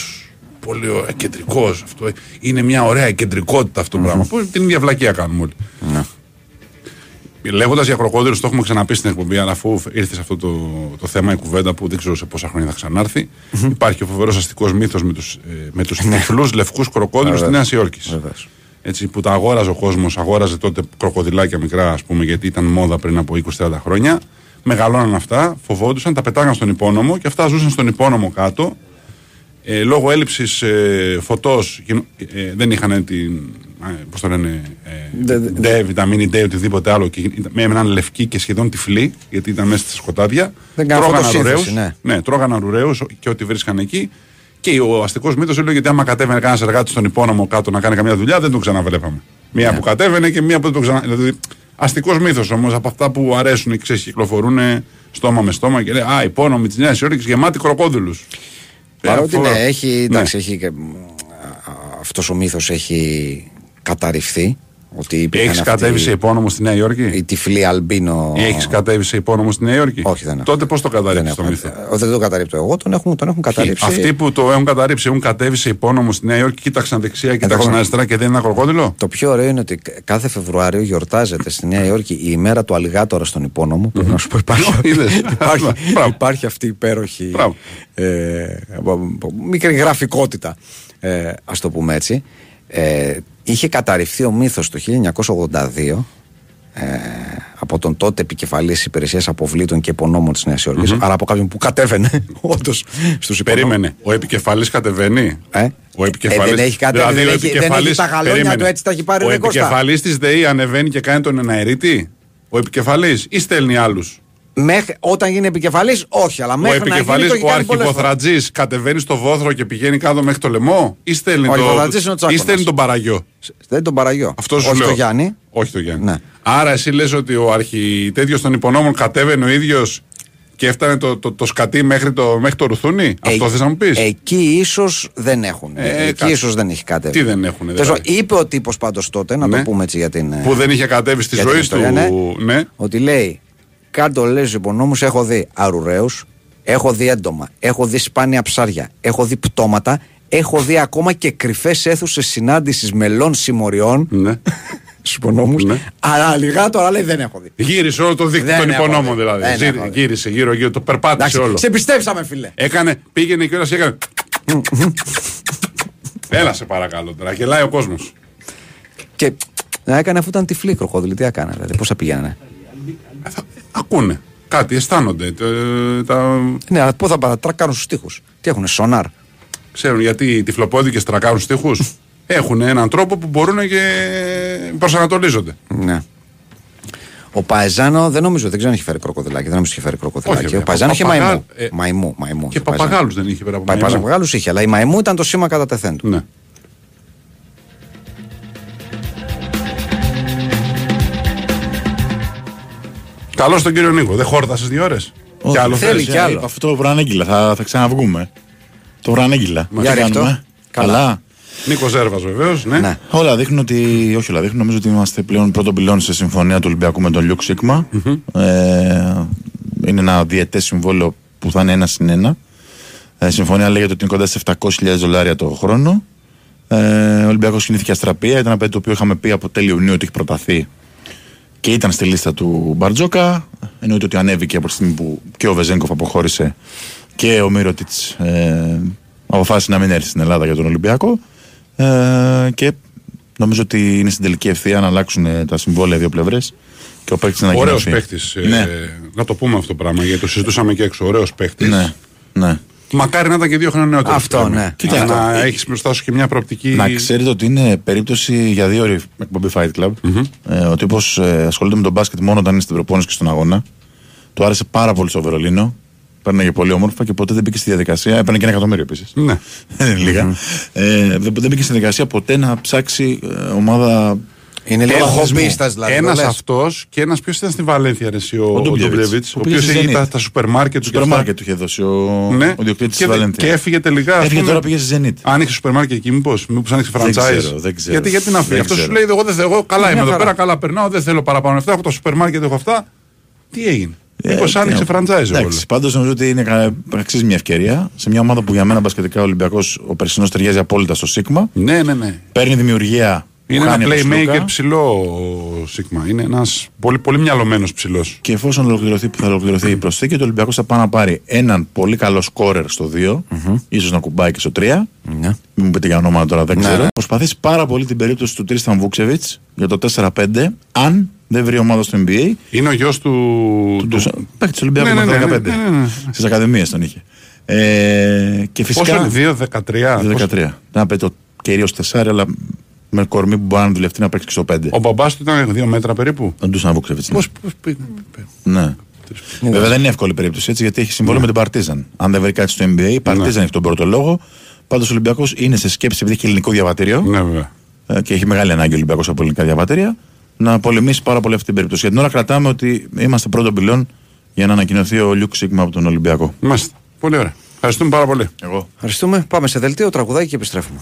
Πολύ κεντρικό. Αυτό είναι μια ωραία κεντρικότητα αυτό το mm-hmm. πράγμα. Που την ίδια βλακία κάνουμε όλοι. Ναι. Λέγοντας για κροκόδιλου, το έχουμε ξαναπεί στην εκπομπή, αλλά αφού ήρθε σε αυτό το, το θέμα η κουβέντα που δεν ξέρω σε πόσα χρόνια θα ξανάρθει, mm-hmm. υπάρχει ο φοβερός αστικός μύθος με τους με τους ε, ναι. τυφλούς λευκούς κροκόδιλου στη Νέας Υόρκης. Έτσι, που τα αγόραζε ο κόσμος, αγόραζε τότε κροκοδιλάκια μικρά, ας πούμε, γιατί ήταν μόδα πριν από 20-30 χρόνια. Μεγαλώναν αυτά, φοβόντουσαν, τα πετάγαν στον υπόνομο και αυτά ζούσαν στον υπόνομο κάτω. Ε, λόγω έλλειψης ε, φωτός ε, δεν είχαν την Πώς το λένε. Δε- Ε, D, βιταμίνη D, οτιδήποτε άλλο. Και με έναν λευκή και σχεδόν τυφλή, γιατί ήταν μέσα στα σκοτάδια. Δεν κάνουν τρώγαν φωτοσύνθεση, αρουραίους, ναι. ναι, τρώγαν αρουραίους και ό,τι βρίσκαν εκεί. Και ο αστικός μύθος έλεγε ότι άμα κατέβαινε κανένας εργάτης στον υπόνομο κάτω να κάνει καμιά δουλειά, δεν τον ξαναβλέπαμε. Μία Ναι. που κατέβαινε και μία που δεν τον ξανα. Δηλαδή, αστικός μύθος όμως από αυτά που αρέσουν και ξέρεις, κυκλοφορούν στόμα με στόμα και λέει Α, υπόνομη της Νέας Υόρκης γεμάτη κροκόδηλου. Παρότι ναι, έχει, εντάξει, έχει και, αυτός ο μύθος έχει καταρριφθεί. Ότι υπήρχαν Έχεις αυτοί κατέβει σε υπόνομο στη Νέα Υόρκη; Οι τυφλοί αλμπίνο. Έχεις κατέβει σε υπόνομο στη Νέα Υόρκη; Όχι, δεν έχω. Τότε πώς το δεν, καταρρύψει το έχω. μύθο; Ε, δεν το καταρρύπτω εγώ, τον έχουν, τον έχουν καταρρύψει. Αυτοί που το έχουν καταρρύψει έχουν κατέβει σε υπόνομο στη Νέα Υόρκη, κοίταξαν δεξιά, κοίταξαν Εντωμεταξύ- αριστερά και δεν είναι ένα κροκόδιλο. Το πιο ωραίο είναι ότι κάθε Φεβρουάριο γιορτάζεται στη Νέα Υόρκη η ημέρα του αλιγάτορα στον υπόνομο. Πρέπει να σου πω, υπάρχει, [LAUGHS] Είδες. υπάρχει, [LAUGHS] Μπράβο. υπάρχει αυτή η υπέροχη Μπράβο. ε, μικρή γραφικότητα, ε, ας το πούμε έτσι. Ε, είχε καταρριφθεί ο μύθος το 1982 ε, από τον τότε επικεφαλής υπηρεσίας αποβλήτων και υπονόμων της Νέας Υόρκης, άρα από κάποιον που κατέβαινε [LAUGHS] όντως στους υπονόμους. Περίμενε. Ο επικεφαλής κατεβαίνει; Ε; Ο επικεφαλής, Ε, δεν έχει κατέβει, δηλαδή δεν ο έχει- δεν επικεφαλής- έχει τα γαλόνια περίμενε. του, έτσι τα έχει πάρει Ο ρε Κώστα. επικεφαλής της ΔΕΗ ανεβαίνει και κάνει τον εναερίτη; Ο επικεφαλής ή στέλνει άλλους; Μέχρι, όταν γίνει επικεφαλής, όχι, αλλά Ο μέχρι να γίνει επικεφαλής, το έχει ο κάνει πολλές φορές. αρχιβοθρατζή, κατεβαίνει στο βόθρο και πηγαίνει κάτω μέχρι το λαιμό, ή στέλνει, Ο αρχιβοθρατζής είναι ο το... Τσάκωνας. ή στέλνει τον παραγιό. Δεν τον παραγιώ. Αυτό σου όχι λέω. το Γιάννη. Όχι το Γιάννη. Ναι. Άρα εσύ λες ότι ο αρχιτέτειο των υπονόμων κατέβαινε ο ίδιος και έφτανε το, το, το σκατί μέχρι το, μέχρι το ρουθούνι; Αυτό Ε, θες να μου πεις; Εκεί ίσως δεν έχουν. Ε, εκεί κάτσε. ίσως δεν έχει κατέβει. Τι δεν έχουνε, Τέλος δηλαδή; πάντων, Είπε ο τύπος πάντως τότε, να Ναι. το πούμε έτσι για την. ε, που δεν είχε κατέβει στη για την ζωή ιστορία, του. ναι. Ναι. Ότι λέει, κάτω λέει στου υπονόμου, έχω δει αρουραίους, έχω δει έντομα, έχω δει σπάνια ψάρια, έχω δει πτώματα, έχω δει ακόμα και κρυφές αίθουσες συνάντησης μελών συμμοριών. ναι. [LAUGHS] Στου υπονόμου. Ναι. Αλλά λιγά τώρα λέει δεν έχω δει. Γύρισε όλο το δίκτυο Δεν των έχω υπονόμων δει. δηλαδή. Δεν Ζήρι- έχω δει. Γύρισε γύρω-γύρω, το περπάτησε Εντάξει, όλο. σε πιστέψαμε, φίλε. Έκανε, πήγαινε και και έκανε. Έλα σε παρακαλώ τώρα, γελάει ο κόσμος. Και να έκανε αφού ήταν τυφλή κροκόδιλη, τι έκανε, δηλαδή, πώς θα πηγαίνανε; Ακούνε. Κάτι, αισθάνονται. τε- τα... Ναι, αλλά πού θα πάνε, τρακάρουν στους τοίχους. Τι έχουν, σονάρ. Ξέρουν γιατί οι τυφλοπόδικες τρακάρουν στίχους. [LAUGHS] Έχουν έναν τρόπο που μπορούν και προσανατολίζονται. Ναι. Ο Παεζάνο δεν νομίζω, δεν ξέρω αν έχει φέρει κροκοδιλάκι. Δεν νομίζω ότι έχει φέρει κροκοδιλάκι. Όχι, ο βέβαια. Παεζάνο είχε Παπαγάλ- μαϊμού. ε, μαϊμού, μαϊμού. Και είχε ο Παϊζάνο. παπαγάλους δεν είχε πέρα από Πα- μαϊμού. Παπαγάλους είχε, αλλά η μαϊμού ήταν το σήμα κατατεθέν του. Ναι. Καλώς τον κύριο Νίκο. Δεν χόρτασες δύο ώρες. Κι άλλο θέλεις θες; κι άλλο. Αυτό το προανήγγειλα, θα, θα ξαναβγούμε. Το προανήγγειλα. Για Τι ρε αυτό. κάνουμε; Καλά. Καλά. Νίκος Ζέρβας βεβαίως. Ναι. Ναι. Όλα δείχνουν ότι. Όχι όλα δείχνουν. Νομίζω ότι είμαστε πλέον προ των πυλών σε συμφωνία του Ολυμπιακού με τον Λιούκ Σίκμα. Ε, είναι ένα διετές συμβόλαιο που θα είναι ένα συν ένα. Ε, συμφωνία λέγεται ότι είναι κοντά σε 700.000 δολάρια το χρόνο. Ε, ο Ολυμπιακός κινήθηκε αστραπία. Ήταν ένα παιδί το οποίο είχαμε πει από τέλειο Ιουνίου ότι έχει προταθεί και ήταν στη λίστα του Μπαρτζόκα. Εννοείται ότι ανέβηκε από τη στιγμή που και ο Βεζέγκοφ αποχώρησε και ο Μύρωτιτς ε, αποφάσισε να μην έρθει στην Ελλάδα για τον Ολυμπιακό. Ε, και νομίζω ότι είναι στην τελική ευθεία να αλλάξουν ε, τα συμβόλαια δύο πλευρές και ο παίκτης να Ωραίος ανακοινωθεί. παίχτη. Ναι. να το πούμε αυτό το πράγμα γιατί το συζητούσαμε και έξω. Ωραίος παίχτη. ναι, ναι. Μακάρι να ήταν και δύο χρόνια νεότερος. Αυτό, ναι. Κοίτα, Κοίτα, να αυτό. έχεις μπροστά σου και μια προοπτική. Να ξέρετε ότι είναι περίπτωση για δύο ώρες εκπομπή Fight Club. Ε, ο τύπο ε, ασχολείται με τον μπάσκετ μόνο όταν είναι στην προπόνηση και στον αγώνα. Του άρεσε πάρα πολύ στο Βερολίνο. Παίρναγε πολύ όμορφα και ποτέ δεν μπήκε στη διαδικασία. Έπαιρνε και ένα εκατομμύριο επίσης. Ναι. Δεν [LAUGHS] είναι λίγα. Ε, δεν, δεν μπήκε στη διαδικασία ποτέ να ψάξει ε, ομάδα. Είναι λίγο Αθλητισμού. χομπίστας δηλαδή. Ένας το λες. αυτός και ένας ποιος ήταν στη Βαλένθια, ρε, εσύ, ο, Ο ο Ντούμπλεβιτς, Ντούμπλεβιτς, ο που πήγε οποίος στη έχει Zenit. τα, τα σούπερ μάρκετ του Σούπερ και αυτά. μάρκετ του είχε δώσει ο, Ναι. ο ιδιοκτήτης της και, δε- Βαλένθια. και έφυγε τελικά. ας Έφυγε πούμε. τώρα πήγε στη Zenit. Άνοιξε σούπερ μάρκετ εκεί, μήπως. Μήπως άνοιξε franchise. ξέρω, δεν ξέρω. Γιατί, γιατί να φύγει; Δεν Αυτό σου ξέρω. λέει: Εγώ δεν θέλω. Εγώ καλά είμαι Μια εδώ χαρά. πέρα, καλά περνάω, δεν θέλω παραπάνω λεφτά. Έχω το σούπερ μάρκετ, έχω αυτά. Τι έγινε; Ε, Μήπως τι άνοιξε να- franchise όλο. Εντάξει, πάντως νομίζω ότι είναι, κα- αξίζει μια ευκαιρία σε μια ομάδα που για μένα μπασκετικά ο Ολυμπιακός ο περσινός ταιριάζει απόλυτα στο Σίγμα. Ναι, ναι, ναι. Παίρνει δημιουργία. Που Είναι ένα χάνει από τον playmaker Σλούκα. ψηλό ο Σίγμα. Είναι ένας πολύ, πολύ μυαλωμένος ψηλός. Και εφόσον ολοκληρωθεί που θα ολοκληρωθεί η προσθήκη, το Ολυμπιακός θα πάει να πάρει έναν πολύ καλό σκόρερ στο 2, ίσως να κουμπάει και στο 3. Ναι. Μην μου πείτε για ονόματα τώρα, δεν Ναι, ξέρω. ναι. Προσπαθήσει πάρα πολύ την περίπτωση του Τρίσταν Βούξεβιτς για το 4-5, αν δεν βρει ομάδα στο NBA. Είναι ο γιος του. Του του... παίκτη του Ολυμπιακού Ναι, ναι, με ναι, 15. ναι, ναι, ναι. Στις ακαδημίες τον είχε. Ε, και Πόσο φυσικά. είναι, 2-13. 2-13. Δεν απαιτεί το κυρίως 4, αλλά με κορμί που μπορεί να δουλευτεί να παίξει και στο 5. Ο μπαμπάς του ήταν δύο μέτρα περίπου. Ο Ντούσαν Βούξεβιτ. Πώς πήγε. Ναι. Βέβαια δεν είναι εύκολη περίπτωση έτσι γιατί έχει συμβόλαιο με την Παρτίζαν. Αν δεν βρει κάτι στο NBA, η Παρτίζαν έχει τον πρώτο λόγο. Πάντως ο Ολυμπιακός είναι σε σκέψη επειδή έχει ελληνικό διαβατήριο Ναι, βέβαια. ε, και έχει μεγάλη ανάγκη ο Ολυμπιακός από ελληνικά διαβατήρια να πολεμήσει πάρα πολύ αυτή την περίπτωση. Για την ώρα κρατάμε ότι είμαστε πρώτο πυλόν για να ανακοινωθεί ο Λιούκ Σίγμα από τον Ολυμπιακό. Μάλιστα. Πολύ ωραία. Ευχαριστούμε πάρα πολύ. Εγώ. Ευχαριστούμε. Πάμε σε δελτίο, τραγουδάκι και επιστρέφουμε.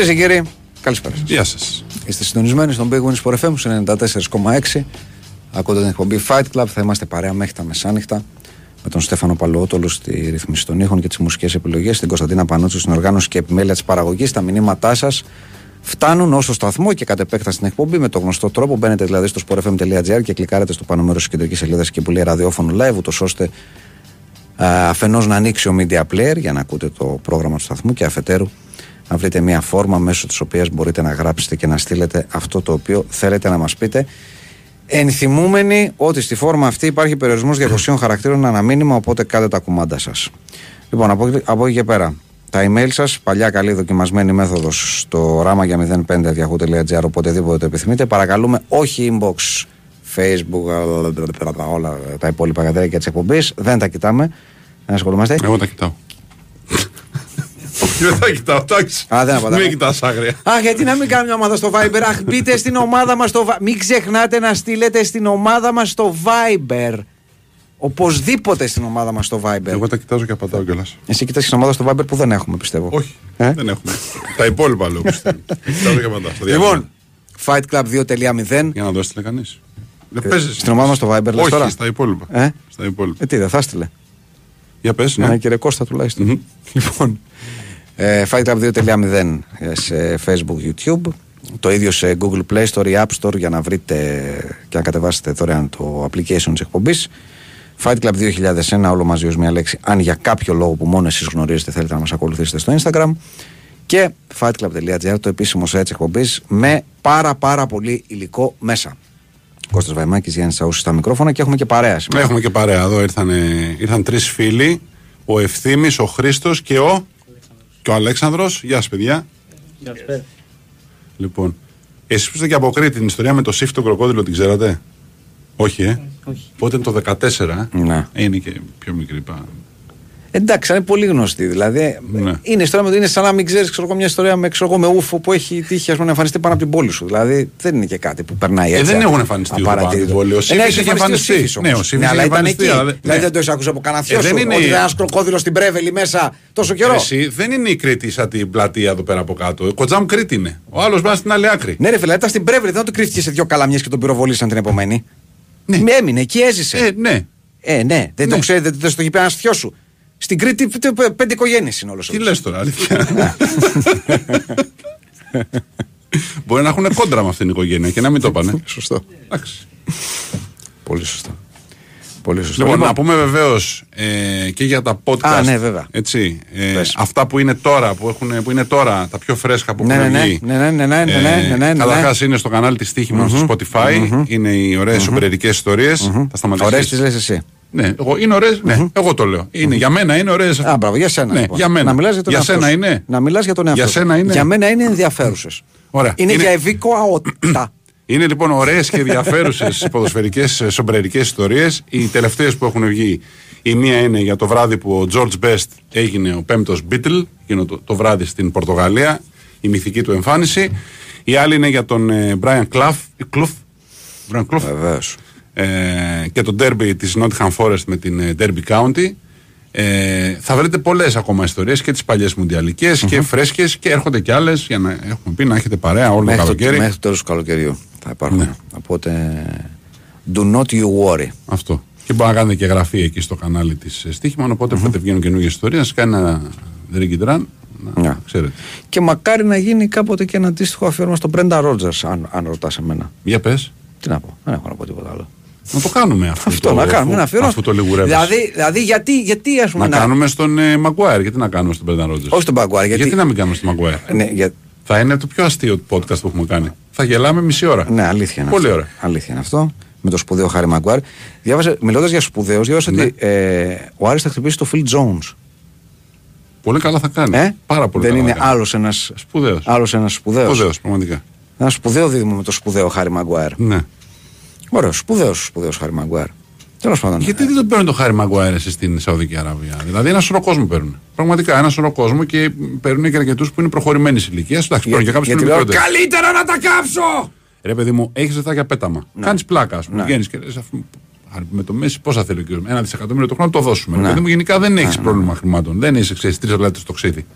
Κυρίε και κύριοι, καλησπέρα σας. Γεια σας. Είστε συντονισμένοι στον Big Wings Sport FM στους 94,6. Ακούτε την εκπομπή Fight Club. Θα είμαστε παρέα μέχρι τα μεσάνυχτα με τον Στέφανο Παλαιότολο στη ρύθμιση των ήχων και τις μουσικές επιλογές, την Κωνσταντίνα Πανούτσου στην οργάνωση και επιμέλεια της παραγωγής. Τα μηνύματά σας φτάνουν ω το σταθμό και κατ' επέκταση στην εκπομπή με τον γνωστό τρόπο. Μπαίνετε δηλαδή στο sportfm.gr και κλικάρετε στο πάνω μέρο της κεντρικής σελίδας και που λέει ραδιόφωνο live, ούτως ώστε αφενός να ανοίξει ο media player για να ακούτε το πρόγραμμα του σταθμού και αφετέρου να βρείτε μια φόρμα μέσω της οποίας μπορείτε να γράψετε και να στείλετε αυτό το οποίο θέλετε να μας πείτε. Ενθυμούμενοι ότι στη φόρμα αυτή υπάρχει περιορισμός 200 χαρακτήρων ένα μήνυμα οπότε κάντε τα κουμάντα σας. Λοιπόν από, εκεί- από εκεί και πέρα τα email σας, παλιά καλή δοκιμασμένη μέθοδος στο ράμα για 05 οποτεδήποτε το επιθυμείτε. Παρακαλούμε όχι inbox facebook όλα τα υπόλοιπα κατέρια της εκπομπής. Δεν τα κοιτάμε. Δεν ασχολούμαστε. Εγώ τα κοιτάω. [LAUGHS] Δεν τα κοιτάω, εντάξει. Α, δεν απαντάμε. Μην κοιτάς άγρια. Αχ, γιατί να μην κάνουμε μια ομάδα στο Viber. Αχ, μπείτε στην ομάδα μας στο Viber. Μην ξεχνάτε να στείλετε στην ομάδα μας στο Viber. Οπωσδήποτε στην ομάδα μας στο Viber. Εγώ τα κοιτάζω και απαντάω κιόλας. Εσύ κοιτάς την ομάδα στο Viber που δεν έχουμε, πιστεύω. Όχι, Ε; δεν έχουμε. Τα υπόλοιπα λέω. πιστεύω. [LAUGHS] Κοιτάζω και απαντάω. στο Λοιπόν, διάβολο. Fight Club 2.0. Για να το έστειλε κανείς. Δεν παίζεις. Ε, στην ομάδα μας στο Viber, λες Όχι, τώρα; στα υπόλοιπα. Ε; Στα υπόλοιπα. Ε, τι, δεν θα έστειλε. Για πες, Ναι. ναι. κύριε Κώστα τουλάχιστον. Λοιπόν, ε, Fight Club 2.0 σε Facebook, YouTube. το ίδιο σε Google Play Store ή App Store για να βρείτε και να κατεβάσετε δωρεάν το application της εκπομπής. Fight Club 2001, όλο μαζί ως μια λέξη. Αν για κάποιο λόγο που μόνος εσείς γνωρίζετε θέλετε να μας ακολουθήσετε στο Instagram. Και fightclub.gr, το επίσημο site της εκπομπής, με πάρα πάρα πολύ υλικό μέσα. Κώστας Βαϊμάκης, Γιάννης Σαούσης στα μικρόφωνα και έχουμε και παρέα σήμερα. Έχουμε και παρέα εδώ. Ήρθαν, ήρθαν τρεις φίλοι. Ο Ευθύμης, ο Χρήστος και ο. Και ο Αλέξανδρος. Γεια σας, παιδιά. Λοιπόν, εσείς που είστε και από Κρήτη, την ιστορία με το σύφτο κροκόδιλο την ξέρατε; Όχι, ε; Όχι. Πότε είναι το 14, ε. Ναι. Είναι και πιο μικρή. πά. Εντάξει, είναι πολύ γνωστή. Δηλαδή, Ναι. είναι, ιστορία, με- είναι σαν να μην ξέρεις μια ιστορία με, ξέρω, εγώ, με ούφο που έχει τύχει ας πούμε, να εμφανιστεί πάνω από την πόλη σου. Δηλαδή, δεν είναι και κάτι που περνάει Ε, έτσι. δεν έχουν εμφανιστεί ούφο πάνω από την απαρατήρητο. πόλη. Ο Ε, Σύφης ναι, είχε έχει εμφανιστεί. εμφανιστεί. ο Σύφης Ναι, ο όμως. Σύφης Ναι, αλλά είχε ήταν εκεί. εμφανιστεί, αλλά δεν- Δηλαδή, ναι. δεν το έχεις ακούσει από κανένα Ε, θείο δεν σου. είναι- Ότι ήταν ένα κροκόδιλο στην Πρέβελη μέσα τόσο καιρό. Εσύ δεν είναι η Κρήτη σαν την πλατεία εδώ πέρα από κάτω. Ο Κοτζάμ Κρήτη είναι. Ο άλλος μπα στην άλλη άκρη. Ναι, ρε φίλε, ήταν στην Πρέβελη. Δεν του κρύφτηκε σε δύο καλαμιές και τον πυροβολήσαν την επομένη. Ναι. Ναι. Έμεινε, εκεί έζησε. Ε, ναι. Ε, ναι, δεν Ναι. το ξέρει, δεν, δεν στο έχει πει ένας θείος σου. Στην Κρήτη π- π- πέντε οικογένειες είναι όλος. Τι λες τώρα, αλήθεια. Μπορεί να έχουν κόντρα με αυτήν την οικογένεια και να μην το πάνε. [LAUGHS] Σωστό. Εντάξει. Πολύ σωστό. Πολύ σωστό. Λοιπόν, να πούμε βεβαίως ε, και για τα podcast. Α, ναι, βέβαια. Έτσι, ε, Πες. αυτά που είναι τώρα, που, έχουν, που είναι τώρα, τα πιο φρέσκα που Ναι, έχουν ναι, ναι, βγει. ναι, ναι, ναι, ναι, ναι, ναι, ναι, ναι. Καταρχάς είναι στο κανάλι της Τύχη στο Spotify. Είναι οι ωραίες mm ιστορίες. Θα σταματήσω. Ωραίες τις λες εσύ. Ναι, εγώ, είναι ωραίες, ναι, εγώ το λέω. Είναι, Για μένα είναι ωραίες. Α, μπράβο, για σένα. Ναι, λοιπόν. για μένα. Να μιλάς για τον Για εαυτό σένα σου. είναι. Να μιλάς για τον εαυτό Για σου. σένα είναι. Για μένα είναι ενδιαφέρουσες. Ωραία. Είναι, Είναι- για ευήκοαότητα. [CLEARS THROAT] Είναι λοιπόν ωραίες και ενδιαφέρουσες [LAUGHS] ποδοσφαιρικές σομπρερικές ιστορίες. Οι τελευταίες που έχουν βγει, η μία είναι για το βράδυ που ο George Best έγινε ο πέμπτος Beatle, εκείνο το, το βράδυ στην Πορτογαλία, η μυθική του εμφάνιση. Η άλλη είναι για τον ε, Brian Clough, Clough, Brian Clough, Βεβαίως. Ε, και το derby της Nottingham Forest με την ε, Derby County. Ε, θα βρείτε πολλές ακόμα ιστορίες και τις παλιές μουντιαλικές και φρέσκες και έρχονται κι άλλες για να έχουμε πει να έχετε παρέα όλο το Μέχρι το, καλοκαίρι. μέχρι το τέλος του καλοκαιριού θα υπάρχουν. Ναι. Οπότε. Do not you worry. Αυτό. Και μπορεί να κάνετε και εγγραφή εκεί στο κανάλι της Στίχημαν. Οπότε όποτε βγαίνουν καινούργιες ιστορίες, να σας κάνει ένα δρυγκιτράν. Να Ναι. ξέρετε. Και μακάρι να γίνει κάποτε και ένα αντίστοιχο αφιέρωμα στον Brenda Rogers, αν, αν ρωτάς εμένα. Για πες. Τι να πω, δεν έχω να πω τίποτα άλλο. Να το κάνουμε αυτό. Αυτό, το, να κάνουμε ένα αφού, αφιέρωμα. αφού το λιγουρεύεις. Δηλαδή, δηλαδή γιατί, γιατί ας πούμε. να, κάνουμε στον ε, Maguire. Γιατί να κάνουμε στον Brendan Rodgers; Όχι στον Baguire, γιατί- να μην κάνουμε στον Maguire; Ναι, για... Θα είναι το πιο αστείο podcast που έχουμε κάνει. Θα γελάμε μισή ώρα. ναι, αλήθεια είναι Πολύ αυτό. ωραία. Αλήθεια είναι αυτό. Με το σπουδαίο Χάρη Μαγκουάρ. Διάβασε, μιλώντας για σπουδαίους, διάβασα Ναι. ότι ε, ο Άρης θα χτυπήσει το Phil Jones. Πολύ καλά θα κάνει. Ε; Πάρα πολύ Δεν καλά. είναι θα κάνει. άλλος ένα. Σπουδαίος. Άλλος ένας σπουδαίος. Σπουδαίος, πραγματικά. Ένα σπουδαίο δίδυμο με το σπουδαίο Χάρη Μαγκουάρ. Ναι. Ωραίος, σπουδαίος σπουδαίος Χάρη Μαγκουάρ. Τέλος πάντων. Γιατί δεν τον παίρνουν το Χάρη Μαγκουάιρ εσείς στην Σαουδική Αραβία; Δηλαδή ένα σωρό κόσμο παίρνουν. Πραγματικά ένα σωρό κόσμο και παίρνουν και αρκετούς που είναι προχωρημένοι ηλικία. Εντάξει, παίρνουν και κάποιους που γιατί είναι λέω, μικρότεροι. Καλύτερα να τα κάψω! Ρε παιδί μου, έχεις ζεστά για πέταμα. Ναι. Κάνεις πλάκα, ας πούμε. Βγαίνεις και λες, αφού- «Α, Με το Μέση πόσα θέλει ο κύριος. Ένα δισεκατομμύριο το χρόνο το δώσουμε. Ρε Ναι. παιδί μου, γενικά δεν έχεις πρόβλημα χρημάτων. Δεν είσαι, ξέρεις, τρεις λέτε στο ξύδι.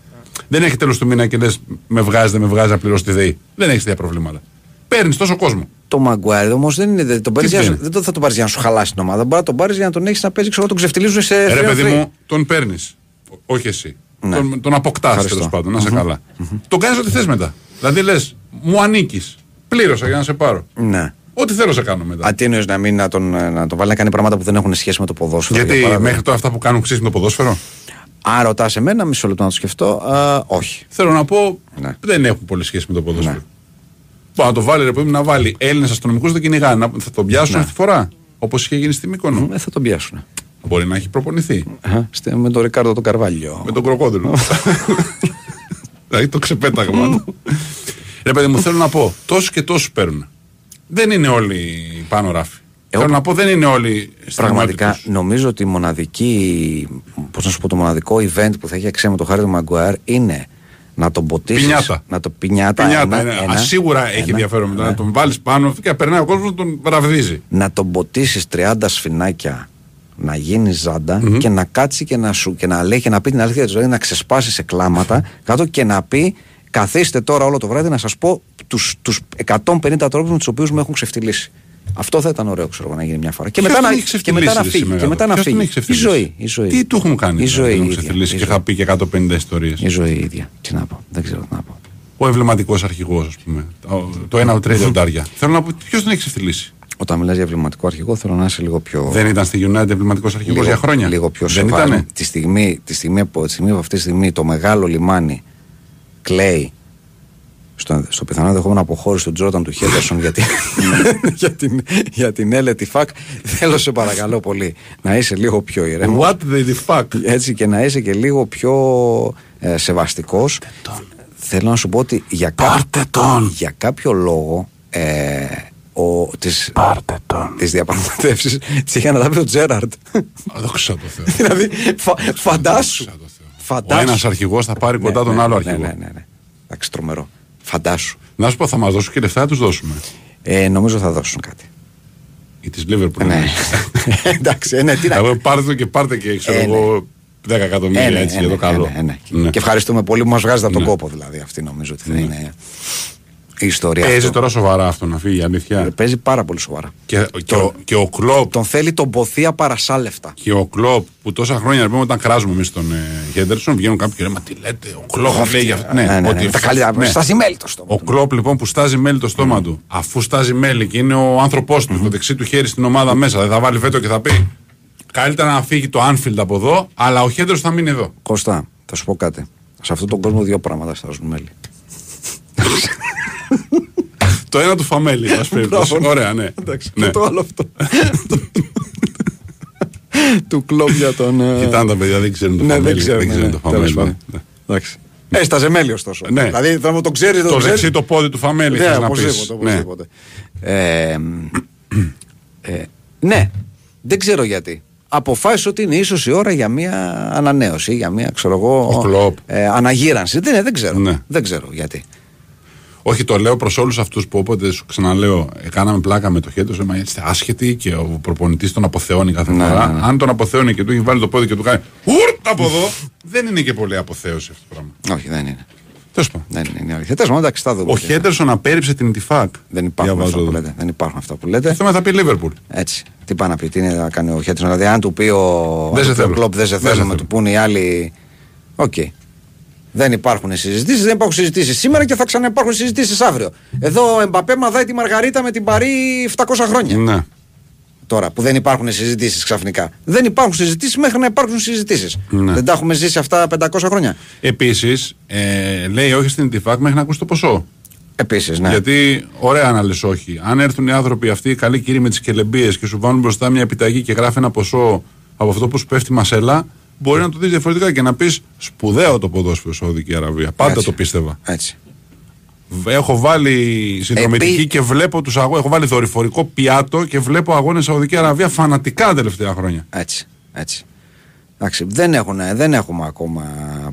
Δεν έχει τέλος του μήνα και λες με βγάζει, δεν με βγάζει να πληρώσει τη ΔΕΗ. Δεν έχεις τέτοια προβλήματα. Παίρνεις τόσο κόσμο. Το Μαγκουάρ όμως δεν, είναι, δεν, τον πάρεις Τι για, δεν είναι; δεν το- θα τον πάρεις για να σου χαλάσει την ομάδα. Μπορεί να τον πάρεις για να τον έχεις να παίζει, ξέρω, τον ξεφτιλίζουν σε. Ρε free παιδί free. μου, τον παίρνεις. Όχι εσύ. Ναι. Τον, τον αποκτάς Ευχαριστώ. τέλο πάντων, να είσαι καλά. Τον κάνεις ό,τι θες μετά. Δηλαδή λες, μου ανήκεις. Πλήρωσα για να σε πάρω. Ναι. Ό,τι θέλω σε κάνω μετά. Α, τι εννοείς, να, μην, να, τον, να τον βάλει να κάνει πράγματα που δεν έχουν σχέση με το ποδόσφαιρο. για Γιατί παράδειγμα; μέχρι τώρα αυτά που κάνουν ξέρεις με το ποδόσφαιρο; Αν ρωτάς εμένα, μισό λεπτό να το σκεφτώ. Α, όχι. Θέλω να πω, Ναι. δεν έχουν πολύ σχέση με το ποδόσφαιρο. Ναι. Μπορεί να το βάλει, ρε παιδί μου, να βάλει Έλληνες αστυνομικούς δεν κυνηγάνε. Να- Θα τον πιάσουν αυτή τη φορά. Όπως είχε γίνει στη Μύκονο. Ε, θα τον πιάσουν. Μπορεί να έχει προπονηθεί. με τον Ρικάρδο τον Καρβάλιο. Με τον κροκόδιλο. [LAUGHS] δηλαδή το ξεπέταγμα. Ρε παιδί μου, θέλω να πω, τόσου και τόσου παίρνουν. Δεν είναι όλοι πάνω ράφι. Εγώ- Θέλω να πω, δεν είναι όλοι Πραγματικά στοιχηματικούς. νομίζω ότι η μοναδική, πώς να σου πω, το μοναδικό event που θα έχει αξία με τον Χάρη του Μαγκουάρ είναι να τον ποτίσεις. Πινιάτα. Να το πινιάτα. Πινιάτα, ένα, είναι. ένα, Α, σίγουρα έχει ένα, ενδιαφέρον μετά ναι. να τον βάλεις πάνω και να περνάει ο κόσμος να τον ραβδίζει. Να τον ποτίσεις 30 σφινάκια να γίνεις ζάντα και να κάτσει και να, σου, και να λέει και να πει την αλήθεια της ζωής, να ξεσπάσει σε κλάματα κάτω και να πει καθίστε τώρα όλο το βράδυ να σας πω του τους 150 τρόπους με τους οποίους με έχουν ξεφτυλίσει. Αυτό θα ήταν ωραίο ξέρω, εγώ, να γίνει μια φορά. Και Ποιος μετά, τον να, έχει και μετά να ξεφτυλίσει, φύγει. ρε Και μετά να Ποιος τον φύγει. έχει Η ξεφτυλίσει; ζωή, η ζωή. Τι του έχουν κάνει Η δηλαδή, ζωή να τον ίδια, ξεφτυλίσει; η και ζωή. θα πει και 150 ιστορίες. Η ζωή ίδια. Τι να πω. Δεν ξέρω τι να πω. ο εμβληματικός αρχηγός, ας πούμε. Το- Το ένα τρία λιοντάρια. Θέλω να πω, ποιος τον έχει ξεφτυλίσει; Όταν μιλάς για εμβληματικό αρχηγό, θέλω να είσαι λίγο πιο. Δεν ήταν στη United εμβληματικός αρχηγός για χρόνια; Λίγο πιο Δεν σοβαρό. ήτανε; Τη στιγμή, τη, στιγμή, που- τη στιγμή που αυτή τη στιγμή το μεγάλο λιμάνι κλαίει στο, στο πιθανό ενδεχόμενο αποχώρηση του Τζόρταν του Χέντερσον [LAUGHS] για, την, για, την, για την έλετη φακ, θέλω σε παρακαλώ πολύ να είσαι λίγο πιο ηρέμο. What the fuck; Έτσι και να είσαι και λίγο πιο ε, σεβαστικός. Θέλω να σου πω ότι για, κά- Πάρτε τον. για κάποιο λόγο ε, ο, τις, Πάρτε τον. τις διαπραγματεύσεις τις είχε αναλάβει ο Τζέραρντ. Δόξα τω Θεώ. δηλαδή φα- φαντάσου. Δόξα τω Θεώ. Ο Φαντάσου. ένας αρχηγός θα πάρει κοντά Ναι, τον ναι, άλλο ναι, αρχηγό. Ναι, ναι, ναι. Εντάξει, τρομερό. Φαντάσου. Να σου πω, θα μας δώσουν και λεφτά, θα τους δώσουμε. Ε, νομίζω θα δώσουν κάτι. Ή τη Liverpool. ναι. [LAUGHS] Εντάξει, ε, ναι, τι να Εγώ πάρτε το και πάρτε και ξέρω Ε, εγώ 10 εκατομμύρια Ε, ναι, έτσι ε, για το ναι, καλό. ε, ναι, ε, ναι. Ναι. Και ευχαριστούμε πολύ που μας βγάζετε από τον Ναι. κόπο δηλαδή. Αυτή νομίζω ότι θα είναι η ιστορία. Παίζει αυτό. τώρα σοβαρά αυτό να φύγει, αλήθεια. Ε, Παίζει πάρα πολύ σοβαρά. Και, και, ο, και ο Κλόπ Τον θέλει τον ποθία παρασάλευτα. και ο Κλόπ που τόσα χρόνια να πούμε όταν κράζουμε εμείς τον ε, Χέντερσον βγαίνουν κάποιοι και λένε Μα τι λέτε, ο Κλόπ λέει για αυτό. Ναι, ναι, ότι ναι, τα καλύτερα. ναι. Στάζει μέλι το στόμα. Ο Κλόπ λοιπόν που στάζει μέλι το στόμα του, αφού στάζει μέλι και είναι ο άνθρωπός του, το δεξί του χέρι στην ομάδα μέσα, δεν θα βάλει βέτο και θα πει Καλύτερα να φύγει το Anfield από εδώ, αλλά ο Χέντερσον θα μείνει εδώ. Κώστα, θα σου πω κάτι. Σε αυτόν τον κόσμο δύο πράγματα στάζουν μέλι. [LAUGHS] Το ένα του Φαμέλη, α πούμε. Μπράβο. Ωραία, ναι. Εντάξει, ναι. και το άλλο αυτό. του κλόπ για τον. ε, Κοιτάνε τα παιδιά, δεν ξέρουν το Ναι, Φαμέλη. δεν ξέρω. δεν ναι, ξέρουν ναι, το τέλος Φαμέλη. πάντων. Εντάξει. Έσταζε μέλι ωστόσο. Ναι. Δηλαδή θα μου το ξέρεις, δεν Το το ξέρεις. δεξί το πόδι του Φαμέλη, Ναι, θες να οπωσδήποτε, πεις. Ναι. οπωσδήποτε. Ε, ε, ναι, δεν ξέρω γιατί. Αποφάσισε ότι είναι ίσως η ώρα για μια ανανέωση, για μια ξέρω εγώ, Ο Κλοπ. ε, αναγύρανση. Δεν, δεν ξέρω. Ναι. Δεν ξέρω γιατί. Όχι, το λέω προς όλους αυτούς που όποτε σου ξαναλέω, ε, κάναμε πλάκα με το χέρι τους, μα είστε άσχετοι και ο προπονητής τον αποθεώνει κάθε Ναι, φορά. ναι, ναι. Αν τον αποθεώνει και του έχει βάλει το πόδι και του κάνει Ούρτ από εδώ, δεν είναι και πολύ αποθέωση αυτό το πράγμα. Όχι, δεν είναι. Τέλος πάντων. Δεν είναι, είναι αλήθεια. Τέλος πάντων, εντάξει, θα δούμε. Ο τι- Χέντερσον απέρριψε την Ετιφάκ. Δεν υπάρχουν αυτά που λέτε. Δεν υπάρχουν αυτά που λέτε. Το θέμα θα πει Λίβερπουλ. Έτσι. Τι πάει να πει, τι είναι να κάνει ο Χέντερσον. Δηλαδή, αν του πει ο, Δεν αν σε του πει ο θέλω. Κλοπ δεν σε Δεν σε θέλω, με θέλω. του πούνε οι άλλοι. Οκ. Δεν υπάρχουν συζητήσεις, δεν υπάρχουν συζητήσεις σήμερα και θα ξαναυπάρχουν συζητήσεις αύριο. Εδώ ο Εμπαπέ μαδάει τη μαργαρίτα με την Παρί 700 χρόνια. Ναι. Τώρα που δεν υπάρχουν συζητήσεις ξαφνικά. Δεν υπάρχουν συζητήσεις μέχρι να υπάρχουν συζητήσεις. Ναι. Δεν τα έχουμε ζήσει αυτά 500 χρόνια. Επίσης, ε, λέει όχι στην Τιφάκ μέχρι να ακούσει το ποσό. Επίσης, ναι. Γιατί, ωραία να λες όχι. Αν έρθουν οι άνθρωποι αυτοί, οι καλοί κύριοι με τις κελεμπίες και σου βάλουν μπροστά μια επιταγή και γράφει ένα ποσό από αυτό που σου πέφτει μασέλα, μπορεί να το δεις διαφορετικά και να πεις σπουδαίο το ποδόσφαιρο Σαουδική Αραβία. Πάντα Έτσι. το πίστευα. Έτσι. Έχω βάλει συνδρομητική Επί- και βλέπω τους αγώνες. Έχω βάλει δορυφορικό πιάτο και βλέπω αγώνες Σαουδική Αραβία φανατικά τα τελευταία χρόνια. Έτσι. έτσι. Εντάξει, δεν, έχουν, δεν έχουμε ακόμα,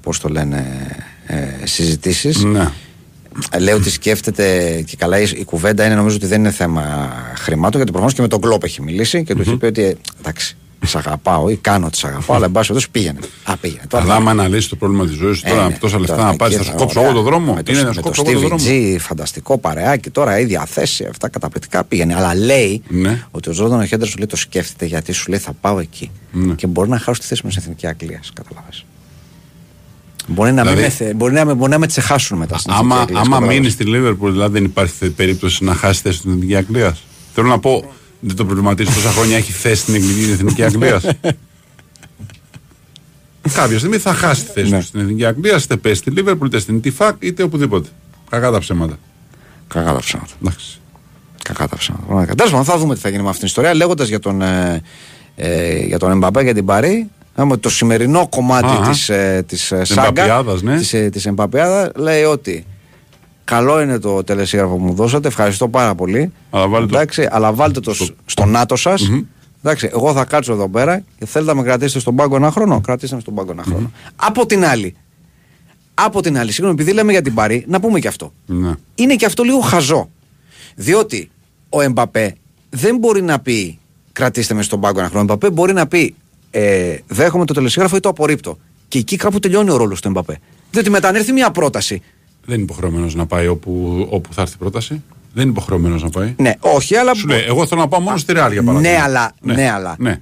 πώς το λένε, ε, συζητήσεις. Ναι. Ε, Λέω ότι σκέφτεται και καλά η, η κουβέντα είναι νομίζω ότι δεν είναι θέμα χρημάτων γιατί προφανώς και με τον Κλόπ έχει μιλήσει και του έχει πει ότι ε, εντάξει, σε αγαπάω ή κάνω ότι σε αγαπάω, αλλά εν πάση περιπτώσει πήγαινε. Α, πήγαινε. Τώρα Αλλά άμα αναλύσει το πρόβλημα της ζωής σου, Ε, τώρα ναι, με τόσα λεφτά τώρα να πάρεις, εκεί θα σου θα- κόψω ωραία. εγώ το δρόμο. Με το, Είναι να με σου το κόψω εγώ το Stevie δρόμο. G, φανταστικό παρεάκι, τώρα ίδια θέση, αυτά καταπληκτικά πήγαινε. Αλλά λέει Ναι. ότι ο Τζόρνταν ο Χέντερ σου λέει το σκέφτεται γιατί σου λέει θα πάω εκεί. Ναι. Και μπορεί να χάσω τη θέση μου στην εθνική Αγγλία. Καταλάβες. Μπορεί να, Δηλαδή- μην με, θε- μπορεί, να, με- μπορεί να με τσεχάσουν μετά στην Άμα, εθνική Αγγλία. άμα καταλάβες. μείνεις στη Λίβερπουλ, δηλαδή δεν υπάρχει θε- περίπτωση να χάσεις θέση στην Εθνική Αγγλία. Θέλω να πω, δεν το προβληματίζει τόσα χρόνια έχει θέση στην Εθνική- Εθνική Αγγλία. Κάποια στιγμή θα χάσει τη θέση Ναι. του στην Εθνική Αγγλία, είτε πέσει στη Λίβερπουλ, είτε στην Τιφάκ, είτε οπουδήποτε. Κακά τα ψέματα. Κακά τα ψέματα. Εντάξει. Κακά τα ψέματα. Πραγματικά. Τέλος πάντων, θα δούμε τι θα γίνει με αυτήν την ιστορία. Λέγοντας για τον, ε, ε, για τον Εμπαπέ και την Παρή, άμα το σημερινό κομμάτι Αχα. της, ε, της ε, Της σάγκα, Εμπαπιάδας, ναι. της, ε, της Εμπαπιάδας, λέει ότι καλό είναι το τελεσίγραφο που μου δώσατε, ευχαριστώ πάρα πολύ. Αλλά βάλτε το- Εντάξει, αλλά βάλτε το σ- στο νάτο σας. Εντάξει, εγώ θα κάτσω εδώ πέρα και θέλετε να με κρατήσετε στον πάγκο ένα χρόνο; Κρατήστε με στον πάγκο ένα χρόνο. Από την άλλη, από την άλλη, συγγνώμη, επειδή λέμε για την Παρή, να πούμε και αυτό Ναι. είναι και αυτό λίγο χαζό. Διότι ο Εμπαπέ δεν μπορεί να πει κρατήστε με στον πάγκο ένα χρόνο. Ο Εμπαπέ μπορεί να πει ε, δέχομαι το τελεσίγραφο ή το απορρίπτω. Και εκεί κάπου τελειώνει ο ρόλος του Εμπαπέ. Διότι μετά αν έρθει μια πρόταση. Δεν είναι υποχρεωμένος να πάει όπου, όπου θα έρθει η πρόταση. Δεν είναι υποχρεωμένος να πάει. Ναι, όχι, αλλά. Σου λέει, εγώ θέλω να πάω μόνο στη Ρεάλ για παράδειγμα. Ναι, αλλά- ναι, αλλά. ναι.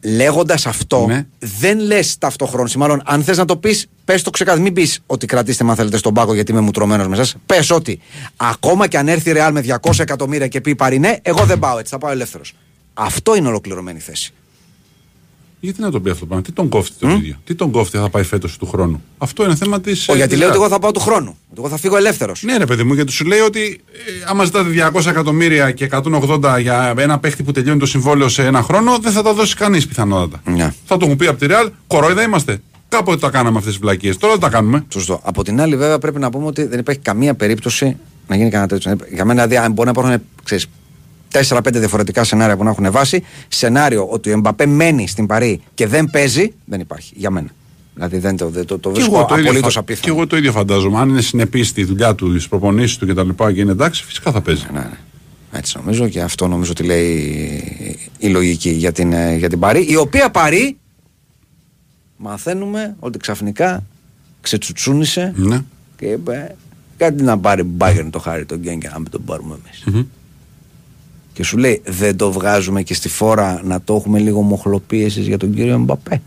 Λέγοντας αυτό, Ναι. δεν λες ταυτόχρονα. ή Μάλλον, αν θες να το πεις, πες το ξεκάθαρα. Μην πεις ότι κρατήστε με αν θέλετε στον πάγκο γιατί είμαι μουτρωμένος με εσάς. Πες ότι ακόμα και αν έρθει η Ρεάλ με 200 εκατομμύρια και πει πάρει ναι, εγώ δεν πάω έτσι, θα πάω ελεύθερος. Αυτό είναι ολοκληρωμένη θέση. Γιατί να τον πει αυτό το πράγμα, τι τον κόφτει τον ίδιο. Τι τον κόφτει θα πάει φέτος του χρόνου; Αυτό είναι θέμα της. Ο, γιατί λέω ότι εγώ θα πάω του χρόνου. Ότι εγώ θα φύγω ελεύθερος. Ναι, ρε παιδί μου, γιατί σου λέει ότι ε, άμα ζητάτε 200 εκατομμύρια και 180 για ένα παίχτη που τελειώνει το συμβόλαιο σε ένα χρόνο, δεν θα τα δώσει κανείς πιθανότατα. Ναι. Θα το έχουν πει από τη Real, κορόιδα είμαστε. Κάποτε τα κάναμε αυτές τις βλακίες. Τώρα δεν τα κάνουμε. Σωστό. Από την άλλη, βέβαια, πρέπει να πούμε ότι δεν υπάρχει καμία περίπτωση να γίνει κανένα τέτοιο. Για μένα, δηλαδή, αν μπορεί να υπάρχουν ξέρεις, 4-5 διαφορετικά σενάρια που να έχουν βάσει, σενάριο ότι ο Εμπαπέ μένει στην Παρή και δεν παίζει, δεν υπάρχει. Για μένα. Δηλαδή δεν το, δεν το, το Και βρίσκω εγώ, το ίδιο απολύτως φα- και απίθανο. εγώ το ίδιο φαντάζομαι. Αν είναι συνεπής στη δουλειά του, στι προπονήσει του κτλ. Και, και είναι εντάξει, φυσικά θα παίζει. Ναι, ναι. Έτσι νομίζω και αυτό νομίζω ότι λέει η λογική για την, ε, για την Παρή. Η οποία Παρή μαθαίνουμε ότι ξαφνικά ξετσουτσούνισε Ναι. και είπε κάτι να πάρει μπάγκερν το χάρι τον Γκέν και να μην τον πάρουμε εμείς. Και σου λέει δεν το βγάζουμε και στη φόρα να το έχουμε λίγο μοχλοπίεσης για τον κύριο Μπαπέ.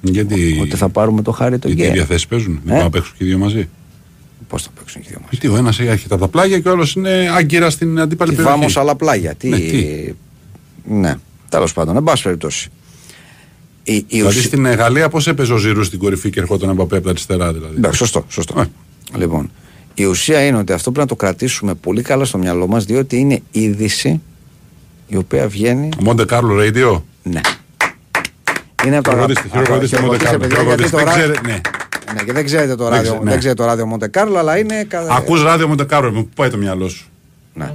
Γιατί, Ότι θα πάρουμε το χάρι τον γιατί οι Γκέν. διαθέσεις παίζουν; Δεν Ε; πάνε να παίξουν και οι δύο μαζί; Πώς θα παίξουν και οι δύο μας. Γιατί ο ένας έχει τα πλάγια και ο άλλος είναι άγκυρα στην αντίπαλη Τι περιοχή. βάμος άλλα πλάγια. Τι... Ναι, τι; Ναι, τέλος πάντων, εν πάση περιπτώσει. Η, η Δηλαδή ουσία- στην ε, Γαλλία πώς έπαιζε ο Ζηρούς στην κορυφή και ερχόταν από από τα αριστερά δηλαδή; Εντάξει, σωστό, σωστό. Ε. Λοιπόν, η ουσία είναι ότι αυτό πρέπει να το κρατήσουμε πολύ καλά στο μυαλό μας διότι είναι είδηση η οποία βγαίνει. Μοντε Κάρλο Radio; Ναι. Είναι από τα Χειροκροτήστε, χειροκροτήστε, αγαπη- Monte Carlo, παιδιά, γιατί χειροκροτήστε. το Δεν ρά- ξέρετε, ναι. Ναι, και δεν ξέρετε το Δεν ράδιο, ξέ- ναι. δεν ξέρετε το ράδιο Μοντε Κάρλο, αλλά είναι. κα- Ακούς ράδιο Μοντε Κάρλο, μου πού πάει το μυαλό σου; Ναι.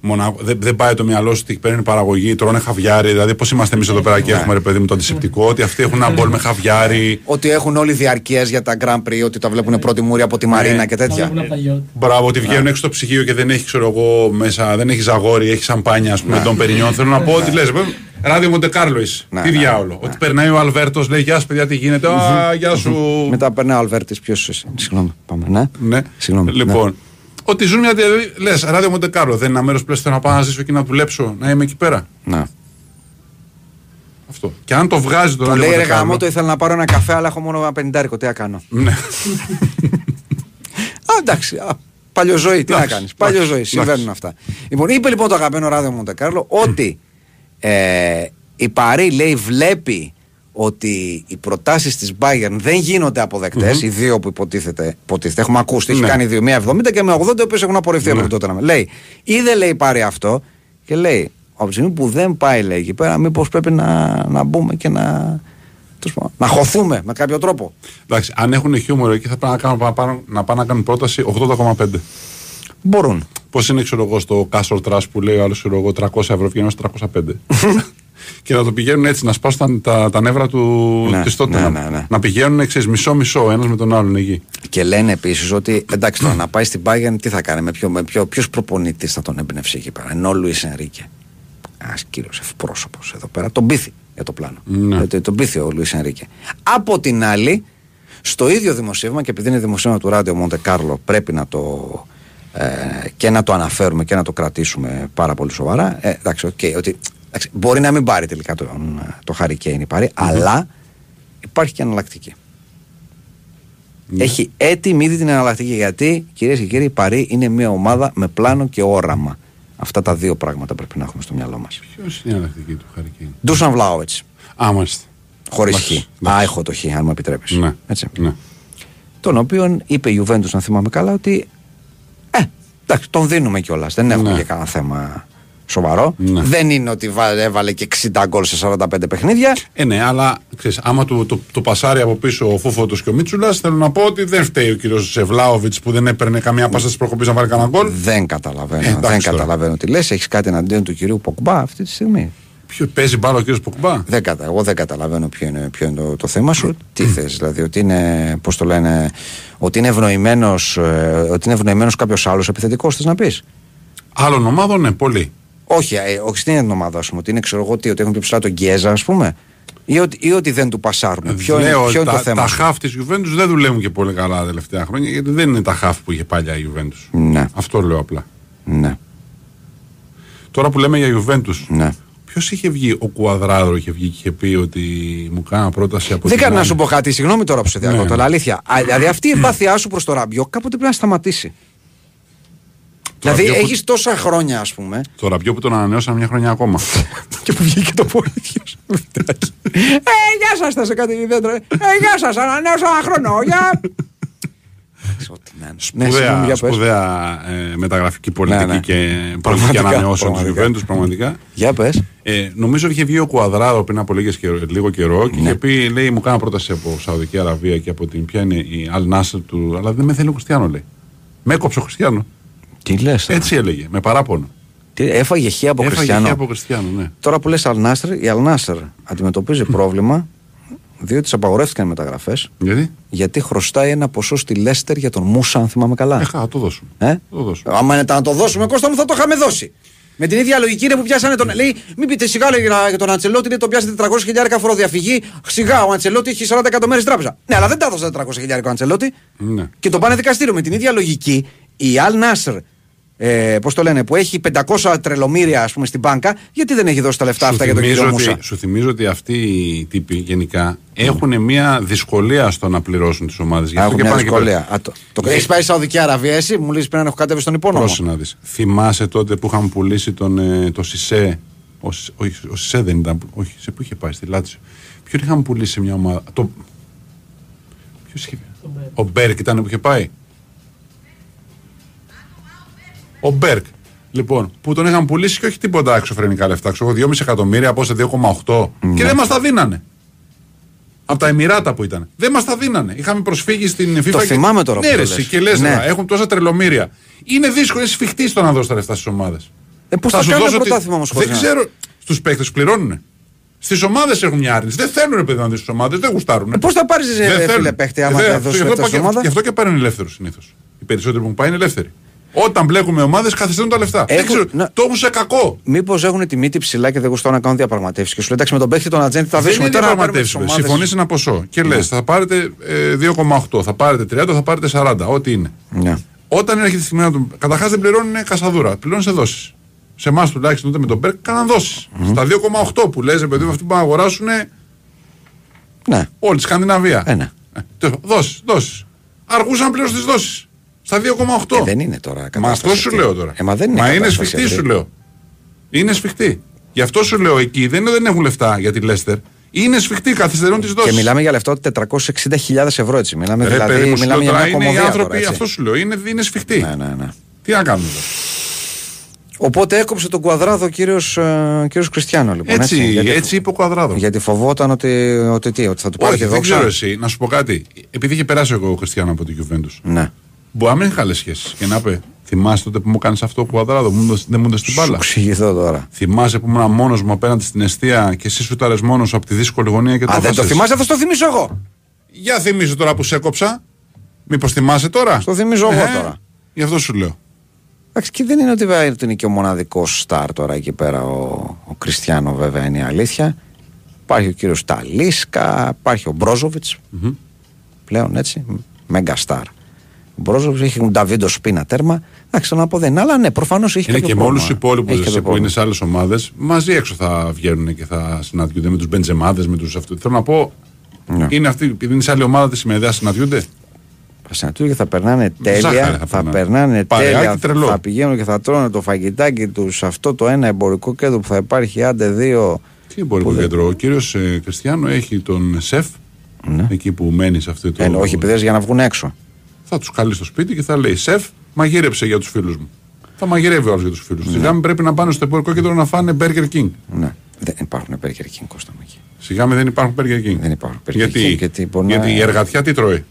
Μονα... Δεν, δεν πάει το μυαλό σου ότι παίρνει παραγωγή, τρώνε χαβιάρι. Δηλαδή, πώς είμαστε εμείς εδώ πέρα και έχουμε ρε παιδί μου το αντισηπτικό, ότι αυτοί έχουν ένα μπολ με χαβιάρι. Ότι έχουν όλοι διαρκεία για τα Grand Prix, ότι τα βλέπουν πρώτη μούρη από τη Μαρίνα και τέτοια. Βλέπουν από τα γιότ. Μπράβο, ότι βγαίνουν έξω στο ψυγείο και δεν έχει, ξέρω εγώ, μέσα, δεν έχει ζαγόρι, έχει σαμπάνια, ας πούμε, τον Περινιόν. Θέλω να πω ότι λες, ράδιο Μοντεκάρλο είσαι. Ναι, Τι ναι, διάολο. Ότι περνάει ο Αλβέρτος, λέει Γεια σου, παιδιά, τι γίνεται. Α, γεια σου. Μετά περνάει ο Αλβέρτης, ποιος είσαι. Συγγνώμη, πάμε. Ναι. Ναι. Συγγνώμη, Λοιπόν, ότι ζουν μια διαδρομή. Λες, ράδιο Μοντεκάρλο, δεν είναι ένα μέρος που λες, θέλω να πάω να ζήσω και να δουλέψω, να είμαι εκεί πέρα. Ναι. Αυτό. Και αν το βγάζει το Του ράδιο λέει ρε Μοντεκάρλο. γαμό, το ήθελα να πάρω ένα καφέ, αλλά έχω μόνο ένα πενιντάρικο. Τι να κάνω. Ναι. Α, εντάξει. Α, παλιοζωή, τι να Εντάξει, κάνεις. Παλιοζωή, εντάξει, συμβαίνουν εντάξει. αυτά. Λοιπόν, είπε λοιπόν το αγαπημένο ράδιο Μοντεκάρλο ότι ε, η Παρή λέει βλέπει ότι οι προτάσεις της Bayern δεν γίνονται αποδεκτές, οι δύο που υποτίθεται, υποτίθεται έχουμε ακούσει, έχει Ναι. κάνει δύο, μία 70 και με 80 οι οποίε έχουν απορριφθεί από Ναι. τότε. Λέει, ή δεν λέει πάρει αυτό και λέει, από τη στιγμή που δεν πάει λέει εκεί πέρα, μήπως πρέπει να, να μπούμε και να, τέλος πάντων, να χωθούμε με κάποιο τρόπο. Εντάξει, αν έχουν χιούμορ εκεί θα πάνε να, κάνουν, παραπάνω- να πάνε να κάνουν πρόταση 80,5. Μπορούν. Πώς είναι, ξέρω εγώ, στο Castle Trust που λέει ο άλλος, ξέρω εγώ, 300 ευρώ βγαίνουν στο 305. Και να το πηγαίνουν έτσι, να σπάσουν τα, τα, τα νεύρα του Ναι, της τότε. ναι, να, ναι, ναι. να πηγαίνουν, ξέρεις, μισό-μισό, ένας με τον άλλον εκεί. Και λένε επίσης ότι εντάξει τώρα να πάει στην Bayern τι θα κάνει, με ποιο, με ποιο, ποιος προπονητής θα τον έμπνευσε εκεί πέρα. Ενώ ο Λουίς Ενρίκε. Ένας κύριος ευπρόσωπος εδώ πέρα. Τον πείθει για το πλάνο. Ναι. Ε, το- τον πείθει ο Λουίς Ενρίκε. Από την άλλη, στο ίδιο δημοσίευμα, και επειδή είναι δημοσίευμα του Ράντιο Μοντε Κάρλο, πρέπει να το. Ε, και να το αναφέρουμε και να το κρατήσουμε πάρα πολύ σοβαρά. Ε, εντάξει, οκ, ότι, εντάξει, μπορεί να μην πάρει τελικά τον, το Harry Kane η Παρί, αλλά υπάρχει και εναλλακτική. Ναι. Έχει έτοιμη ήδη την εναλλακτική. Γιατί, κυρίες και κύριοι, η Παρή είναι μια ομάδα με πλάνο και όραμα. Αυτά τα δύο πράγματα πρέπει να έχουμε στο μυαλό μας. Ποιος είναι η εναλλακτική του Χαρικίνη. Ντούσαν Βλάουετ. Α, μάλιστα. Χωρίς χ. Εντάξει, Α, έχω το χ, αν μου επιτρέπεις. Ναι. Έτσι. ναι. Τον οποίον είπε η Juventus, να θυμάμαι καλά, ότι. Ε, εντάξει, τον δίνουμε κιόλας. Δεν έχουμε Ναι. και κανένα θέμα σοβαρό. Ναι. Δεν είναι ότι βά- έβαλε και 60 γκολ σε 45 παιχνίδια. Ε, ναι, αλλά ξέρεις, άμα του το, το πασάρει από πίσω ο Φούφωτο και ο Μίτσουλας, θέλω να πω ότι δεν φταίει ο κύριος Σευλάοβιτ που δεν έπαιρνε καμία πάσα τη προκοπής να βάλει κανένα γκολ. Δεν καταλαβαίνω. Ε, εντάξει δεν τώρα. καταλαβαίνω τι λες. Έχεις κάτι εναντίον του κυρίου Ποκμπά αυτή τη στιγμή; Ποιο παίζει μπάλα ο κύριος Ποκμπά; Δεν κατα... Εγώ δεν καταλαβαίνω ποιο είναι, ποιο είναι το, το θέμα σου. Τι θες, δηλαδή, ότι είναι, πώς το λένε, ότι είναι ευνοημένος, ε, ότι είναι ευνοημένος κάποιος άλλος επιθετικός, θες να πεις; Άλλων ομάδων, ναι, πολύ. Όχι, ε, όχι στην είναι την ομάδα, ας πούμε, ότι είναι, ξέρω εγώ, τι, ότι έχουν πιο ψηλά τον Γκιέζα, ας πούμε, ή ότι, ή ότι δεν του πασάρουν. Ποιο, είναι, Λέω, ποιο είναι τα, το θέμα τα σου; χαφ της Juventus δεν δουλεύουν και πολύ καλά τα τελευταία χρόνια γιατί δεν είναι τα χαφ που είχε παλιά η Juventus. Ναι, Αυτό λέω απλά. ναι, Τώρα που λέμε για Juventus, ναι. Ποιος είχε βγει, ο Κουαδράδο είχε βγει και είχε πει ότι μου κάνα πρόταση από Δεν την κάνω να άλλη. σου πω κάτι, συγγνώμη τώρα που σε διακόπτω, Ναι. αλλά αλήθεια. Α, Δηλαδή αυτή η [COUGHS] εμπάθειά σου προς το ραμπιό κάποτε πρέπει να σταματήσει. Δηλαδή Ραμπιό που- έχεις τόσα χρόνια, ας πούμε, Το ραμπιό που τον ανανέωσαν μια χρονιά ακόμα. [LAUGHS] και που βγήκε το πόδι σου. Ε, γεια σας, θα σε κάτι δέντρο. Ε, γεια σας, ανανέωσα ένα χρόνο. Γεια. Ό,τι να είναι. Ναι, συγγνώμη, Σπουδαία, για πες. σπουδαία ε, μεταγραφική πολιτική Ναι, ναι. και πολιτική Πραγματικά, ανανεώσεων της πραγματικά. Juventus πραγματικά. Για πες. Ε, νομίζω ότι είχε βγει ο Κουαδράδο πριν από λίγες καιρό, λίγο καιρό και Ναι. είχε πει, λέει, μου κάνα πρόταση από Σαουδική Αραβία και από την. Ποια είναι η Αλ Νάσερ του. Αλλά δεν με θέλει ο Χριστιανό, λέει. Με έκοψε ο Χριστιανό. Τι λες. Έτσι έλεγε, με παράπονο. Έφαγε χ από Έφαγε Χριστιανό. και από Χριστιανό, ναι. Τώρα που λες Αλνάσερ, η Αλνάσερ αντιμετωπίζει [LAUGHS] πρόβλημα διότι τη απαγορεύτηκαν οι μεταγραφές Γιατί; γιατί χρωστάει ένα ποσό στη Λέστερ για τον Μούσα, αν θυμάμαι καλά. Ε, θα το δώσουμε. Ε; Θα το δώσουμε. Άμα είναι να το δώσουμε, Κώστα μου, θα το είχαμε δώσει. Με την ίδια λογική είναι που πιάσανε τον. Λέει, μην πείτε σιγά λέει, για τον Αντσελότη, λέει, τον πιάσετε 400 χιλιάρικα φοροδιαφυγή. Σιγά, ο Αντσελότη έχει 40 εκατομμύρια στην τράπεζα. Ναι, αλλά δεν τα έδωσε 400 χιλιάρικα ο Αντσελότη. Ναι. Και τον πάνε δικαστήριο. Με την ίδια λογική, η Αλ Νάσερ, ε, πώς το λένε, που έχει 500 τρελομύρια ας πούμε, στην μπάνκα, γιατί δεν έχει δώσει τα λεφτά αυτά για τον θυμίζω κύριο ότι, Μούσα. σου θυμίζω ότι αυτοί οι τύποι γενικά έχουν μια δυσκολία στο να πληρώσουν τις ομάδες. Α, Έχω μια δυσκολία. Α, το, το, Ε, Έχεις πάει στη Σαουδική Αραβία, εσύ; Μου λες πριν να έχω κατέβει στον υπόνομο. Πρόσεχε να δεις. Θυμάσαι τότε που είχαν πουλήσει τον, ε, το Σισε; Ο, Σισε- όχι, ο Σισε δεν ήταν. Όχι, σε πού είχε πάει, στη Λάτσιο. Ποιον είχαν πουλήσει σε μια ομάδα. Το... Ποιος είχε... Ο Μπέρκ ήταν που είχε πάει; Ο Μπέρκ. Λοιπόν, που τον είχαν πουλήσει και όχι τίποτα εξωφρενικά λεφτά. Ξέρω εγώ 2,5 εκατομμύρια από όσα 2,8. Και δεν μας τα δίνανε. Από τα Εμμυράτα που ήταν. Δεν μας τα δίνανε. Είχαμε προσφύγει στην FIFA. Το και- θυμάμαι τώρα Ναι, που το ρε, λες. εσύ, και λες, Ναι. έχουν τόσα τρελομύρια. Είναι δύσκολο, είναι σφιχτής στο να δώσεις τα λεφτά στις ομάδες. Ε, πώς θα κάνουν πρωτάθλημα όμως χωρίς Δεν να- ξέρω. Στους παίκτες πληρώνουν. Στις ομάδες έχουν μια άρνηση. Δεν θέλουν ρε παιδί να δεις στις ομάδες, δεν γουστάρουν. Ε, πώς θα πάρεις, ρε, Δεν φίλε, θέλουν. παίκτη, άμα Ε, δεν δεν- δώσεις γι' αυτό λεφτά πά- στην ομάδα; Γι' αυτό και παίρνουν ελεύθερους συνήθως. Οι περισσότεροι που πάει είναι ελεύθεροι. Όταν μπλέκουμε ομάδες, καθυστερούν τα λεφτά. Δεν Έχουν- ξέρω, να- Το έχουν σε κακό. Μήπως έχουν τη μύτη ψηλά και δεν γουστάρουν να κάνουν διαπραγματεύσεις. Και σου λέει εντάξει με τον παίχτη τον ατζέντη θα Δεν δώσουμε είναι τώρα. να πάρουμε διαπραγματεύσεις. τις ομάδες. Συμφωνείς ένα ποσό και λες, θα πάρετε ε, 2,8, θα πάρετε 30, θα πάρετε 40, ό,τι είναι. Ναι. Όταν έρχεται η στιγμή να του. Καταρχάς δεν πληρώνουν κασαδούρα, πληρώνουν σε δόσεις. Σε εμάς τουλάχιστον τότε με τον Μπέρκ κάναν δόσεις. Στα 2,8 που λες, παιδί μου, αυτοί που να αγοράσουν Ναι. όλη τη Σκανδιναβία. Ε, ναι. Δόσεις, δόσεις. Αργούσαν να πληρώσουν τις δόσεις. Στα 2,8. Ε, δεν είναι τώρα Μα κατάσταση αυτό σου αυτή. λέω τώρα. Ε, μα δεν είναι Μα είναι κατάσταση σφιχτή αυτή. σου λέω. Είναι σφιχτή. Γι' αυτό σου λέω εκεί δεν είναι δεν έχουν λεφτά για τη Λέστερ. Είναι σφιχτή, καθυστερούν τις δόσεις. Και μιλάμε για λεφτά 460.000 ευρώ έτσι. Μιλάμε Ρε δηλαδή παιδί μου, σου μιλάμε λέω για τώρα, μια είναι οι κομμωδία άνθρωποι, τώρα, έτσι. αυτό σου λέω, είναι, είναι σφιχτή. Ναι, ναι, ναι. Τι να κάνουμε τώρα. Οπότε έκοψε τον κουαδράδο ο κύριος κύριος Κριστιανό λοιπόν. Έτσι, γιατί, έτσι είπε ο Κουαδράδο. γιατί φοβόταν ότι, ότι, τι, ότι θα του πάρει Όχι, και δεν δόξα. ξέρω εσύ. Να σου πω κάτι. Επειδή είχε περάσει εγώ ο Χριστιανό από την Juventus. Ναι. Μπορεί να μην είχε καλές σχέσεις. Και να πει, θυμάσαι τότε που μου κάνει αυτό ο Κουαδράδο, μου έδωσε- δεν μου έδωσε την Σου μπάλα. εξηγηθώ τώρα. Θυμάσαι που ήμουν μόνος μου απέναντι στην αιστεία και εσύ σου τάρε μόνος από τη δύσκολη γωνία και το Α, δεν το έχασες. θυμάσαι, θα στο θυμίσω εγώ. Για θυμίσου τώρα που σε έκοψα. Μήπως θυμάσαι τώρα; Στο θυμίζω εγώ Ε, τώρα. Γι' αυτό σου λέω. Εντάξει, και δεν είναι ότι βέβαια είναι και ο μοναδικός στάρ τώρα εκεί πέρα ο, ο Κριστιανό, βέβαια είναι η αλήθεια. Υπάρχει ο κύριος Ταλίσκα, υπάρχει ο μπροζοβιτ Πλέον έτσι, μέγα στάρ. Ο Μπρόζοβιτς έχει τον Νταβίντο Σπίνα τέρμα. Εντάξει, να πω δεν είναι, αλλά ναι, προφανώς έχει Είναι κάποιο και με όλους πρόβλημα. τους υπόλοιπους Έχει κάποιο που είναι πρόβλημα. σε άλλες ομάδες. Μαζί έξω θα βγαίνουν και θα συναντιούνται με τους Μπεντζεμάδες, με τους αυτούς. Θέλω να πω, Ναι. είναι αυτοί, επειδή είναι σε άλλη ομάδα τη σημερινή, συναντιούνται. Θα συναντούν και θα περνάνε τέλεια. Ζάχαρη θα, θα περνάνε. περνάνε Παρεάκι τέλεια. τρελό. Θα πηγαίνουν και θα τρώνε το φαγητάκι τους σε αυτό το ένα εμπορικό κέντρο που θα υπάρχει άντε δύο. Τι εμπορικό Που δεν- κέντρο; Ο κύριος ε, Κριστιανό έχει τον σεφ, Ναι. εκεί που μένει σε αυτό το. Ε, όχι, επειδή για να βγουν έξω. Θα τους καλεί στο σπίτι και θα λέει Σεφ, μαγείρεψε για τους φίλους μου. Θα μαγειρεύει ο άλλος για τους φίλους του. Σιγά μην πρέπει να πάνε στο εμπορικό κέντρο να φάνε Burger King. Ναι. Δεν υπάρχουν Burger King Κώστα μου εκεί. Σιγά μην δεν υπάρχουν Burger King. Δεν υπάρχουν Burger γιατί, King, γιατί μπορεί να- γιατί η εργατιά τι τρώει;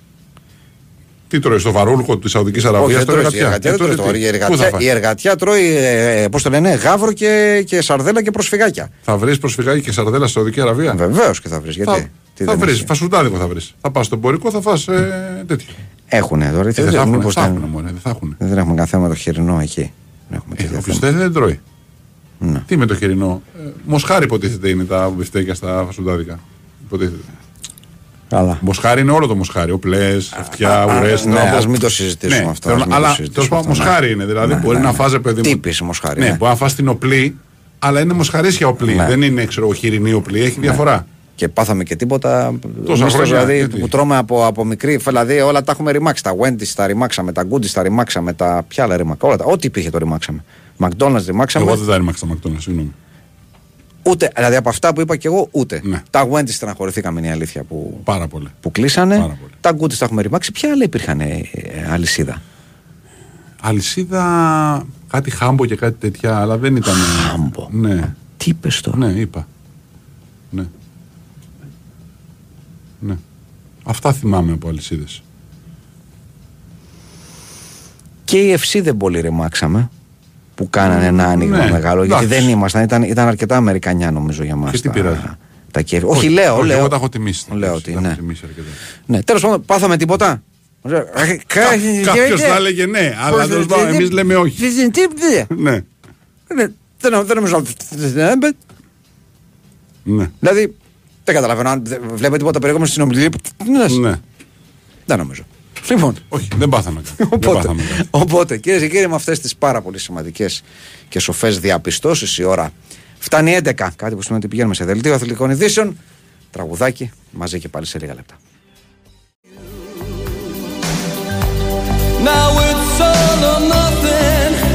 Τι τρώει στο βαρούλκο της Σαουδικής Όχι, Αραβία, δεν στο τρώει, η εργατιά. εργατιά Ε, δεν τρώει τότε τώρα. τι, Η πού θα εργατιά, φάει; η εργατιά τρώει, ε, πώς το λένε, γάβρο και, και σαρδέλα και προσφυγάκια. Θα βρεις προσφυγάκι και σαρδέλα στη Σαουδική Αραβία; Βεβαίως και θα βρεις. Γιατί; Θα, Τι θα δεν βρεις, έχει; φασουρτάδικο θα βρεις. Θα πας στο εμπορικό, θα φας ε, τέτοιο. Έχουνε τώρα. Ε, τι δεν θα δεν- έχουν, μήπως θα δεν- έχουν, μωρέ, δεν θα έχουν. Δεν έχουμε κανένα θέμα με το χοιρινό εκεί. Δεν έχουμε Ε, τέτοια Όποιος θέματα. δεν, δεν τρώει. Ναι. Τι με το χοιρινό; Ε, μοσχάρι υποτίθεται είναι τα μπιφτέκια στα φασουντάδικα. Υποτίθεται. Καλά. Μοσχάρι είναι όλο το μοσχάρι. Ο πλέ, αυτιά, ουρές. ναι, ας μην το συζητήσουμε αυτό, ας μην το αλλά συζητήσουμε τέλος πάντων, αυτό, ναι. μοσχάρι είναι. Δηλαδή Ναι, μπορεί ναι, να ναι. φάζει παιδί μου. Τύπης μοσχάρι, Ναι, ναι. μπορεί να φας την οπλή Αλλά είναι μοσχαρίσια οπλή. Ναι. Δεν είναι ξέρω, εγώ, χοιρινή οπλή. Έχει διαφορά. Και πάθαμε και τίποτα. Τόσα Εμείς χρόνια, δηλαδή, γιατί; που τρώμε από, από μικρή. Δηλαδή όλα τα έχουμε ρημάξει. Τα Wendy's τα ρημάξαμε, τα Goodies τα ρημάξαμε, τα. Ποια άλλα ρημάξαμε; Όλα τα. Ό,τι υπήρχε το ρημάξαμε. McDonald's ρημάξαμε. Εγώ δεν τα έμαξα τα McDonald's, συγγνώμη. Ούτε. Δηλαδή από αυτά που είπα και εγώ, ούτε. Ναι. Τα Wendy's στεναχωρηθήκαμε, είναι η αλήθεια που, Πάρα πολύ. που κλείσανε. Πάρα πολύ. Τα Goodies τα έχουμε ρημάξει. Ποια άλλα υπήρχαν ε, ε, αλυσίδα; Αλυσίδα, κάτι χάμπο και κάτι τέτοια, αλλά δεν ήταν. Χάμπο. Ναι, Τι είπες τώρα; ναι, είπα. Ναι. Ναι. Αυτά θυμάμαι από αλυσίδες. Και η FC δεν πολύ ρημάξαμε. Που κάνανε ένα άνοιγμα Ναι, μεγάλο. Γιατί εντάξει. δεν ήμασταν. Ήταν, ήταν αρκετά Αμερικανιά νομίζω για μας. Και τι πειράζει. Τα κέφια. Όχι, λέω, όχι, λέω. Εγώ τα έχω τιμήσει. τα Λέω έχω ότι, τα έχω ναι. τιμήσει αρκετά. Ναι, τέλος πάντων, πάθαμε τίποτα; Κάποιος θα έλεγε ναι, αλλά τέλος πάντων εμείς λέμε όχι. Ναι, Ναι, δεν δεν νομίζω να. ναι. Δηλαδή, δεν καταλαβαίνω αν δεν βλέπετε τίποτα περιεχόμενο στην ομιλία. ναι. Δεν νομίζω. Λοιπόν, Όχι, δεν πάθαμε κάτι. Δεν οπότε, πάθαμε κάτι. οπότε κυρίες και κύριοι, με αυτές τις πάρα πολύ σημαντικές και σοφές διαπιστώσεις, η ώρα φτάνει 11. Κάτι που σημαίνει ότι πηγαίνουμε σε δελτίο αθλητικών ειδήσεων. Τραγουδάκι μαζί και πάλι σε λίγα λεπτά. Now it's all or nothing.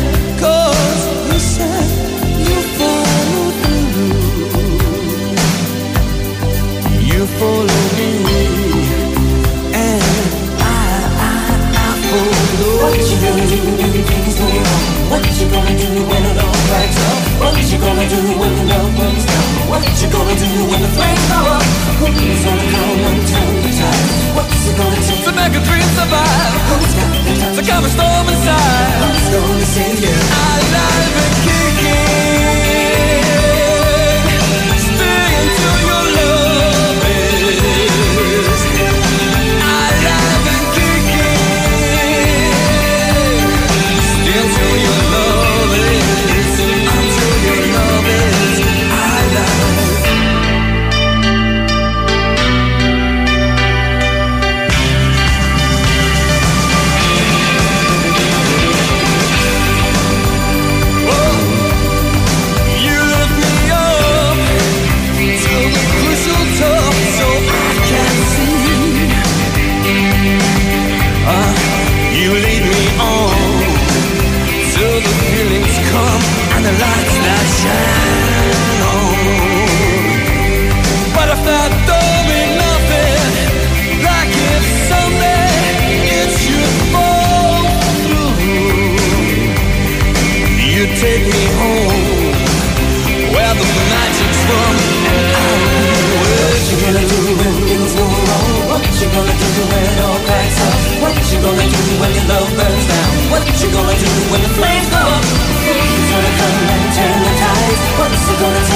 You follow me. And I, I, I follow What you gonna do when things go wrong? What you gonna do when it all cracks up? What you gonna do when the love burns down? What you gonna do when the flames go up? Who's gonna come and turn the tide? What's it gonna take to make a dream survive? Who's got the time to calm a storm inside? Who's gonna save you? Alive and kicking. you gonna do when the flames go up? Who's gonna come and turn the tides? What's it gonna take?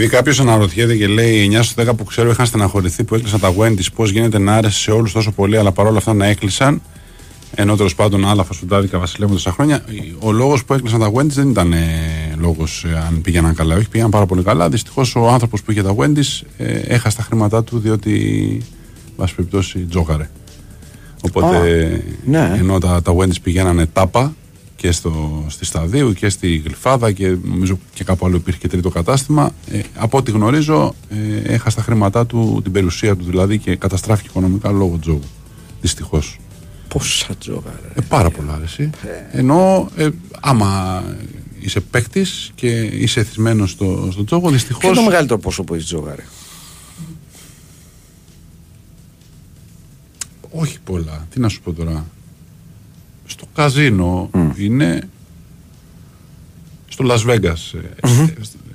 Επειδή κάποιος αναρωτιέται και λέει 9 στο 10 που ξέρω είχαν στεναχωρηθεί που έκλεισαν τα Wendy's, πώς γίνεται να άρεσε σε όλους τόσο πολύ, αλλά παρόλα αυτά να έκλεισαν. Ενώ τέλος πάντων άλλα φασουντάδικα βασιλεύουν τόσα χρόνια. Ο λόγος που έκλεισαν τα Wendy's δεν ήταν λόγος αν πήγαιναν καλά. Όχι, πήγαιναν πάρα πολύ καλά. Δυστυχώς ο άνθρωπος που είχε τα Wendy's ε, έχασε τα χρήματά του διότι, βάση περιπτώσει, τζόγαρε. Οπότε, ναι. ενώ τα, τα Wendy's πηγαίνανε τάπα και στο, στη Σταδίου και στη Γλυφάδα και νομίζω και κάπου άλλο υπήρχε και τρίτο κατάστημα. Ε, από ό,τι γνωρίζω, ε, έχασε τα χρήματά του, την περιουσία του δηλαδή και καταστράφηκε οικονομικά λόγω τζόγου. Δυστυχώς. Πόσα τζόγα, ρε. Ε, πάρα πολλά αρέσει. Ενώ ε, άμα είσαι παίκτης και είσαι εθισμένος στο, στο τζόγο, δυστυχώ. Ποιο είναι το μεγαλύτερο ποσό που έχει τζόγα, ρε; Όχι πολλά. Τι να σου πω τώρα. Στο καζίνο είναι. Στο Las Vegas. ε, ε,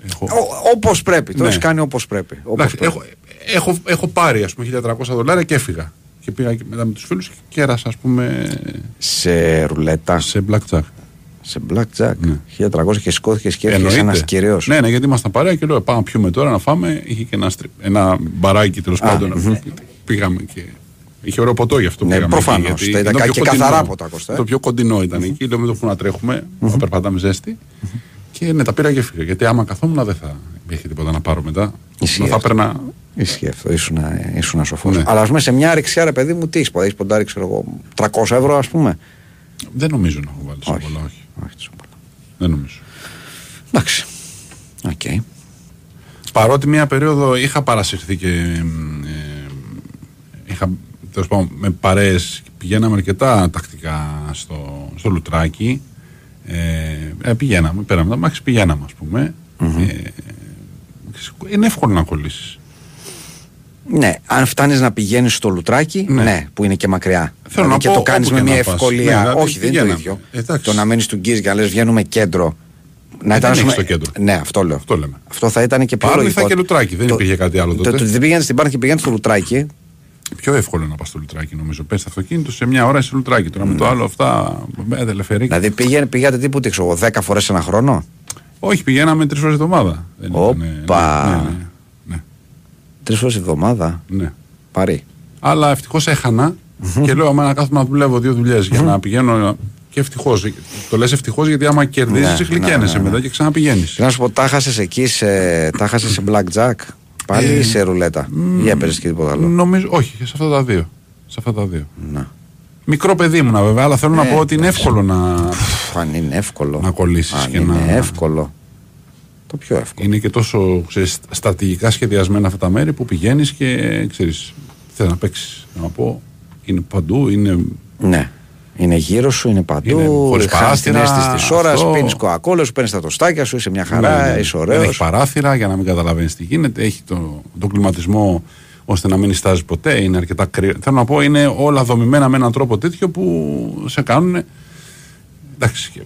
έχω, Όπως πρέπει. Το Ναι. έχεις κάνει όπως πρέπει. Όπως Εντάξει, πρέπει. έχω, έχω, έχω πάρει ας πούμε 1400 δολάρια και έφυγα. Και πήγα και μετά με τους φίλους και κέρασα, ας πούμε, Σε ρουλέτα, σε blackjack. σε blackjack. Ναι. 1300 και σηκώθηκε και έφυγε ένας κυρίω. Ναι, ναι, γιατί ήμασταν παρέα και λέω πάμε να πιούμε τώρα να φάμε. Είχε και ένα, στρι- ένα μπαράκι τέλος πάντων. Πήγαμε και. Είχε ωραίο ποτό γι' αυτό Ναι, πήγαμε. εκεί, προφανώς. γιατί Τα ήταν το πιο και κοντινό. καθαρά ποτά, Κώστα, ε. Το πιο κοντινό ήταν εκεί. Λέω με το που να τρέχουμε, να περπατάμε ζέστη. Και ναι, τα πήρα και έφυγα. Γιατί άμα καθόμουν δεν θα είχε τίποτα να πάρω μετά. Ισχύει Να θα αυτό. παίρνα. Ισχύει αυτό, ήσουν, ήσουν σοφός. Ναι. Αλλά ας πούμε σε μια ριξιά, ρε παιδί μου, τι έχεις ποντάρει, ποντάρει, ξέρω εγώ, 300 ευρώ, ας πούμε; Δεν νομίζω να έχω βάλει τόσο Όχι. πολλά, όχι. Όχι τόσο πολλά. Δεν νομίζω. Εντάξει. Οκ. Παρότι μία περίοδο είχα παρασυρθεί και εμ, ε, είχα τέλος πάντων, με παρέες πηγαίναμε αρκετά τακτικά στο, στο Λουτράκι ε, ε, πηγαίναμε, πέραμε τα μάξι πηγαίναμε ας πούμε ε, είναι εύκολο να κολλήσεις Ναι, αν φτάνεις να πηγαίνεις στο λουτράκι, ναι. Ναι. που είναι και μακριά. Θέλω να και πω το κάνεις όπου με και μια να πας. ευκολία. Ναι, δηλαδή Όχι, δεν είναι το πηγαίναμε. ίδιο. Εντάξει. Το να μένεις του Γκίζ και να λες βγαίνουμε κέντρο. Να Ε, δεν ας έχεις πούμε- το κέντρο. Ναι, αυτό λέω. Αυτό λέμε. Αυτό θα ήταν και πιο Πάλι λογικό. θα και λουτράκι, δεν Το- υπήρχε κάτι άλλο Το, τότε. το, δεν πήγαινε στην πάρκη και πήγαινε στο λουτράκι. Πιο εύκολο να πας στο Λουτράκι νομίζω πες στο αυτοκίνητο σε μια ώρα είσαι Λουτράκι τώρα με το άλλο αυτά με τελεφερή Δηλαδή πήγαινε, πήγατε τύπου τι ξέρω, 10 φορές ένα χρόνο; όχι πηγαίναμε τρεις ώρες εβδομάδα Δεν Όπα. ήτανε- ναι, ναι, ναι, Τρεις φορές εβδομάδα; ναι, ναι. Παρή. Αλλά ευτυχώς έχανα και λέω: Άμα να κάθομαι να δουλεύω δύο δουλειές για να πηγαίνω. Και ευτυχώς. Το λες ευτυχώς γιατί άμα κερδίζεις, Ναι, γλυκένεσαι ναι, ναι, μετά και ξαναπηγαίνεις. Θέλω να σου πω, τα χάσε εκεί σε, τα χάσες σε blackjack; Πάλι Ε, ή σε ρουλέτα. Ή έπαιζες και τίποτα άλλο. Νομίζω, όχι, σε αυτά τα δύο. Σε αυτά τα δύο. Να. Μικρό παιδί ήμουνα βέβαια, αλλά θέλω να Ναι, πω ότι είναι εύκολο να. Πφ, Αν είναι εύκολο. Να κολλήσεις Αν και είναι να- εύκολο. Το πιο εύκολο. Είναι και τόσο ξέρεις, στρατηγικά σχεδιασμένα αυτά τα μέρη που πηγαίνεις και ξέρεις. Θε να παίξεις. Να πω, είναι παντού, είναι. Ναι. Είναι γύρω σου, είναι παντού. Είναι χωρίς χάνεις την παράθυρα, αίσθησης της ώρας, αυτό. πίνεις κοακόλα, σου παίρνεις τα τοστάκια σου, είσαι μια χαρά, Ναι, ναι. είσαι Δεν ωραίος. έχει παράθυρα για να μην καταλαβαίνεις τι γίνεται. Έχει το, τον κλιματισμό ώστε να μην νιστάζει ποτέ. Είναι αρκετά κρύο. Θέλω να πω, είναι όλα δομημένα με έναν τρόπο τέτοιο που σε κάνουν. Εντάξει. και-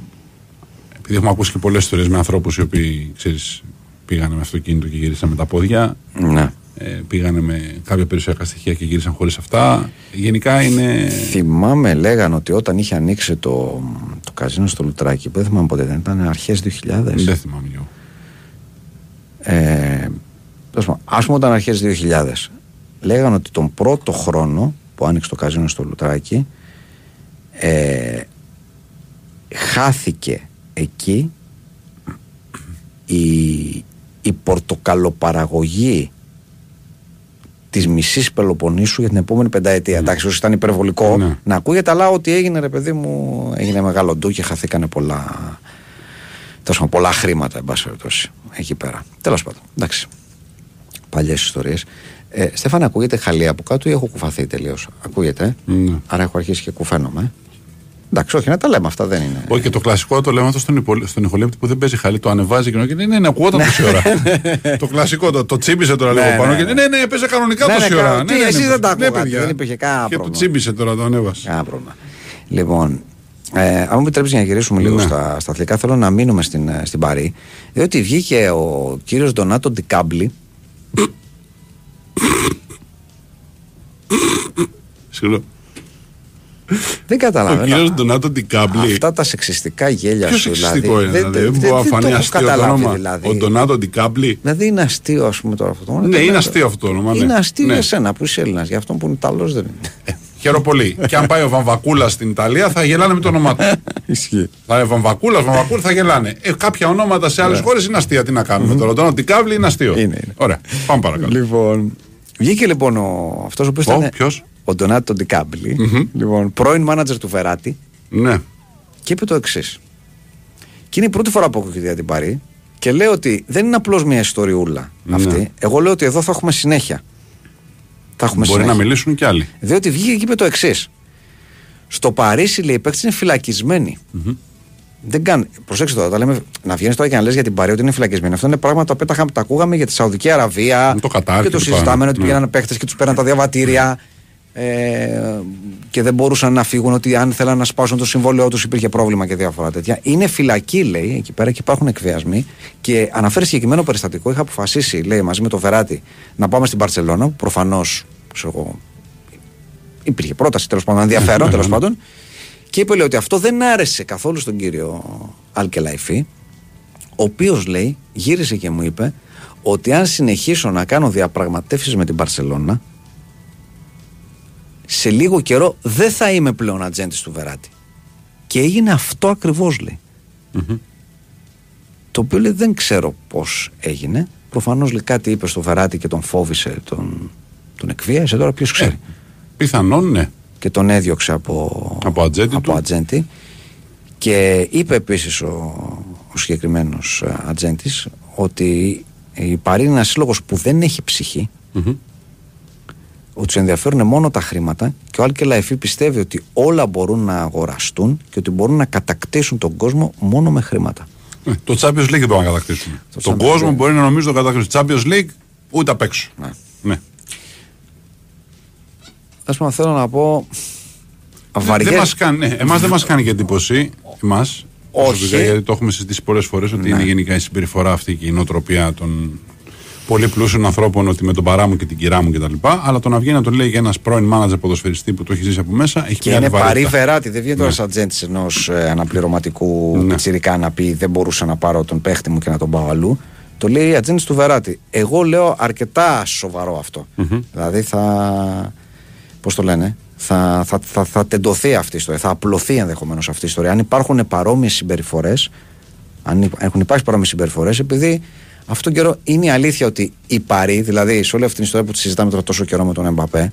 Επειδή έχουμε ακούσει και πολλές ιστορίες με ανθρώπους οι οποίοι ξέρεις, πήγανε με αυτοκίνητο και γύρισαν με τα πόδια. Ναι. Ε, πήγανε με κάποια περιουσιακά στοιχεία και γύρισαν χωρίς αυτά. Γενικά είναι. Θυμάμαι, λέγανε ότι όταν είχε ανοίξει το, το καζίνο στο Λουτράκι, που δεν θυμάμαι ποτέ, δεν ήταν αρχές 2000. Δεν θυμάμαι εγώ. Ε, τέλος πάντων, ας πούμε όταν αρχές 2000 λέγανε ότι τον πρώτο χρόνο που άνοιξε το καζίνο στο Λουτράκι ε, χάθηκε εκεί η, η πορτοκαλοπαραγωγή της μισής Πελοποννήσου για την επόμενη πενταετία. Εντάξει, όσο ήταν υπερβολικό Ναι. να ακούγεται, αλλά ότι έγινε ρε παιδί μου, έγινε μεγάλο ντου και χαθήκανε πολλά, τέλος πάντων, πολλά χρήματα, εν πάση περιπτώσει, εκεί πέρα. Τέλος πάντων, εντάξει. Παλιές ιστορίες. Ε, Στέφανε, ακούγεται χαλία από κάτω ή έχω κουφαθεί τελείως; Ακούγεται. ε; Ναι. Άρα έχω αρχίσει και κουφαίνομαι. Ε. Εντάξει, όχι, να τα λέμε αυτά δεν είναι. Όχι, και το κλασικό το λέμε αυτό στον, υπολ... στον ηχολήπτη που δεν παίζει χαλί, το ανεβάζει και ναι, ναι, ναι, ακούγονταν τόση ώρα. [LAUGHS] το κλασικό, το, το τσίμπησε τώρα Ναι, λίγο πάνω ναι, και ναι. ναι, ναι, παίζει κανονικά Ναι, ναι, τόση κα- ώρα. τι, ναι, ναι, εσείς ναι, δεν τα ναι, ακούγατε, παιδιά. δεν υπήρχε κανένα Και το πρόβλημα. τσίμπησε τώρα, το ανέβασε. Κανένα πρόβλημα. Λοιπόν, ε, αν μου επιτρέψεις να γυρίσουμε λίγο Ναι. στα, στα αθλητικά, θέλω να μείνουμε στην, ε, στην Παρή. Διότι βγήκε ο κύριος Ντονάτο Ντικάμπλη. Συγγνώμη. Δεν Ο καταλαβαίνω. κύριος Ντονάτο Ντικάμπλι. Αυτά τα σεξιστικά γέλια Ποιος σου δηλαδή. σεξιστικό είναι, δηλαδή; Δεν μπορεί να το φανεί έχω αστείο το καταλάβει όνομα. δηλαδή. Ο Ντονάτο Ντικάμπλι. Δηλαδή είναι αστείο, ας πούμε τώρα αυτό το όνομα. Ναι, Το είναι λέω. αστείο αυτό το όνομα. ναι. Είναι αστείο Ναι. για σένα που είσαι Έλληνας. Για αυτόν που είναι Ιταλός δεν είναι. Χαίρομαι πολύ. και αν πάει ο Βαμβακούλα στην Ιταλία θα γελάνε με το όνομά του. [LAUGHS] Ισχύει. Θα είναι Βαμβακούλας, Βαμβακούλα θα γελάνε. Ε, κάποια ονόματα σε άλλες χώρες είναι αστεία. Τι να κάνουμε τώρα. Τον Ντικάμπλι είναι αστείο. Είναι, είναι. Ωραία. Πάμε παρακάτω. Λοιπόν, βγήκε λοιπόν ο, αυτός ο οποίος Ο, ήταν ποιος; Ο Ντονάτο Ντικάμπλι, λοιπόν, πρώην μάνατζερ του Βεράτη Ναι. και είπε το εξής. Και είναι η πρώτη φορά που έχω για την Παρή και λέω ότι δεν είναι απλώς μια ιστοριούλα Ναι. αυτή. Εγώ λέω ότι εδώ θα έχουμε συνέχεια. Θα έχουμε Μπορεί συνέχεια. να μιλήσουν κι άλλοι. Διότι βγήκε και είπε το εξής. Στο Παρίσι λέει οι παίκτες είναι φυλακισμένοι. Δεν καν. Προσέξτε τώρα, τα λέμε, να βγαίνεις τώρα και να λες για την παρέα ότι είναι φυλακισμένοι. Αυτό είναι πράγματα που τα, είχαμε- τα ακούγαμε για τη Σαουδική Αραβία. Με το Κατάρ και και το λοιπά. συζητάμε ότι Ναι. πήγαιναν παίχτε και τους πέραν τα διαβατήρια. Ε, και δεν μπορούσαν να φύγουν ότι αν θέλαν να σπάσουν το συμβόλαιό τους υπήρχε πρόβλημα και διάφορα τέτοια. Είναι φυλακή, λέει, εκεί πέρα και υπάρχουν εκβιασμοί. Και αναφέρει συγκεκριμένο περιστατικό. Είχα αποφασίσει, λέει, μαζί με το Βεράτη να πάμε στην Παρσελώνα. Προφανώς, ξέρω εγώ, υπήρχε πρόταση τέλος πάντων, ενδιαφέρον τέλος πάντων. Και είπε λέει, ότι αυτό δεν άρεσε καθόλου στον κύριο Αλκελαϊφή, ο οποίος λέει, γύρισε και μου είπε ότι αν συνεχίσω να κάνω διαπραγματεύσεις με την Παρσελώνα, σε λίγο καιρό δεν θα είμαι πλέον ατζέντης του Βεράτη. Και έγινε αυτό ακριβώς, λέει. Το οποίο λέει δεν ξέρω πώς έγινε. Προφανώς λέει κάτι είπε στο Βεράτη και τον φόβησε, τον, τον εκβίασε. Τώρα ποιος ξέρει. Πιθανόν, ναι. Και τον έδιωξε από, Από ατζέντη από του. ατζέντη. Και είπε επίσης ο, ο συγκεκριμένος ατζέντης ότι η Παρή είναι ένα σύλλογος που δεν έχει ψυχή, Μμμ. Ότι τους ενδιαφέρουν μόνο τα χρήματα και ο Άλκε Λαϊφή πιστεύει ότι όλα μπορούν να αγοραστούν και ότι μπορούν να κατακτήσουν τον κόσμο μόνο με χρήματα. Ε, Το Champions League δεν μπορούμε να κατακτήσουμε. Το Τον Champions κόσμο League. μπορεί να νομίζει το κατακτήσουμε. Champions League ούτε απ' έξω. Ναι. Ναι. Α πούμε, θέλω να πω. Δεν Βαριές, μας κάνει, ναι, εμάς δεν μας κάνει και εντύπωση. Εμάς, Όχι. προσωπικά, γιατί το έχουμε συζητήσει πολλές φορές ότι Ναι. είναι γενικά η συμπεριφορά αυτή και η νοοτροπία των πολύ πλούσιων ανθρώπων ότι με τον παρά μου και την κυρά μου κτλ. Αλλά το να βγει να το λέει και ένας πρώην μάνατζερ ποδοσφαιριστή που το έχει ζήσει από μέσα έχει Και μια άλλη είναι παρή βαρύτητα. βεράτη. Δεν βγαίνει τώρα σαν ατζέντη ενός αναπληρωματικού Ναι. πιτσιρικά να πει Δεν μπορούσα να πάρω τον παίχτη μου και να τον πάω αλλού. Το λέει η ατζέντη του Βεράτη. Εγώ λέω αρκετά σοβαρό αυτό. Δηλαδή θα. Πώς το λένε, θα, θα, θα, θα τεντωθεί αυτή η ιστορία, θα απλωθεί ενδεχομένως αυτή η ιστορία. Αν υπάρχουν παρόμοιες συμπεριφορές, αν υπ- έχουν υπάρξει παρόμοιες συμπεριφορές, επειδή αυτόν τον καιρό είναι η αλήθεια ότι η Παρή, δηλαδή σε όλη αυτή την ιστορία που τη συζητάμε τώρα τόσο καιρό με τον Εμπαπέ,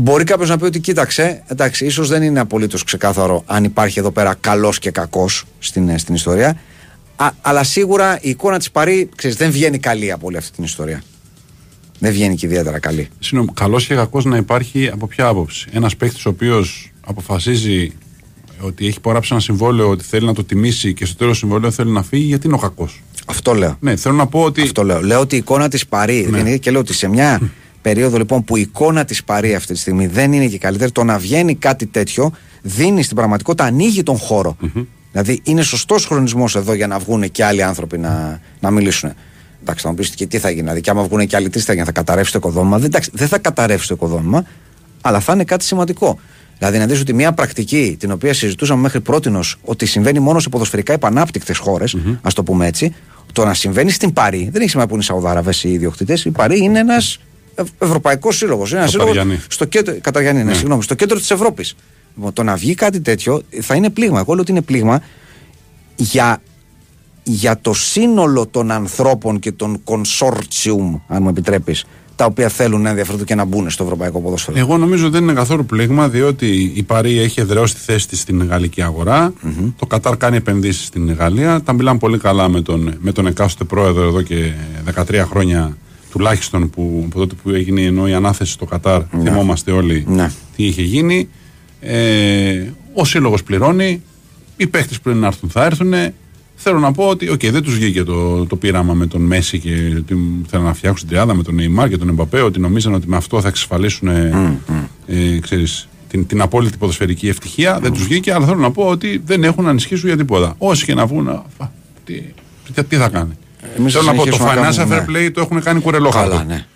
Μπορεί κάποιος να πει ότι κοίταξε, εντάξει, ίσως δεν είναι απολύτως ξεκάθαρο αν υπάρχει εδώ πέρα καλός και κακός στην, ε, στην ιστορία. Α, αλλά σίγουρα η εικόνα της Παρή ξέρεις, δεν βγαίνει καλή από όλη αυτή την ιστορία. Δεν βγαίνει και ιδιαίτερα καλή. Συγγνώμη, καλός και κακός να υπάρχει από ποια άποψη; Ένας παίχτη ο οποίος αποφασίζει ότι έχει υπογράψει ένα συμβόλαιο ότι θέλει να το τιμήσει και στο τέλος του συμβόλαιο θέλει να φύγει, γιατί είναι ο κακός; Αυτό λέω. Ναι, θέλω να πω ότι. Αυτό λέω. Λέω ότι η εικόνα της Παρή δεν είναι και λέω ότι σε μια [LAUGHS] περίοδο λοιπόν που η εικόνα της Παρή αυτή τη στιγμή δεν είναι και καλύτερη, το να βγαίνει κάτι τέτοιο δίνει στην πραγματικότητα, ανοίγει τον χώρο. Δηλαδή είναι σωστός χρονισμός εδώ για να βγουν και άλλοι άνθρωποι να, να μιλήσουν. Εντάξει, θα μου πεις και τι θα γίνει. Δηλαδή, και άμα βγουν και άλλοι τρει, θα γίνει, θα καταρρεύσει το οικοδόμημα. Δεν, εντάξει, δεν θα καταρρεύσει το οικοδόμημα, αλλά θα είναι κάτι σημαντικό. Δηλαδή, να δεις ότι μια πρακτική την οποία συζητούσαμε μέχρι πρώτη ότι συμβαίνει μόνο σε ποδοσφαιρικά επανάπτυκτες χώρες, ας το πούμε έτσι, το να συμβαίνει στην Παρή, δεν έχει σημασία που είναι οι Σαουδάραβες οι ιδιοκτήτες. Η Παρή είναι ένας ευρωπαϊκός σύλλογος. Είναι ένας σύλλογο Καταριανή. στο κέντρο, Καταριανή, ναι, συγγνώμη, στο κέντρο της Ευρώπης. Λοιπόν, το να βγει κάτι τέτοιο θα είναι πλήγμα. Εγώ λέω ότι είναι πλήγμα για, για το σύνολο των ανθρώπων και των consortium, αν μου επιτρέπεις, τα οποία θέλουν να ενδιαφερθούν και να μπουν στο ευρωπαϊκό ποδόσφαιρο. Εγώ νομίζω ότι δεν είναι καθόλου πλήγμα, διότι η Παρή έχει εδραιώσει τη θέση της στην γαλλική αγορά. Το Κατάρ κάνει επενδύσεις στην Γαλλία. Τα μιλάμε πολύ καλά με τον, με τον εκάστοτε πρόεδρο εδώ και 13 χρόνια τουλάχιστον που, από τότε που έγινε ενώ η ανάθεση στο Κατάρ. Θυμόμαστε όλοι Ναι. τι είχε γίνει. Ε, ο σύλλογος πληρώνει. Οι παίχτε που είναι να έρθουν θα έρθουν. Θέλω να πω ότι okay, δεν τους βγήκε το, το πείραμα με τον Μέση και ότι θέλουν να φτιάξουν την τριάδα με τον Νεϊμάρ και τον Εμπαπέ, ότι νομίζαν ότι με αυτό θα εξασφαλίσουν ε, ε, ξέρεις, την, την απόλυτη ποδοσφαιρική ευτυχία. Δεν τους βγήκε, αλλά θέλω να πω ότι δεν έχουν να ανισχύσουν για τίποτα. Όσοι και να βγουν, α, α, τι, τι, τι θα κάνει. Εμείς θέλω θα να πω, το συνεχίσουμε να financial κάνουμε, fair play το έχουν κάνει κουρελόχαρτο. Καλά, ναι.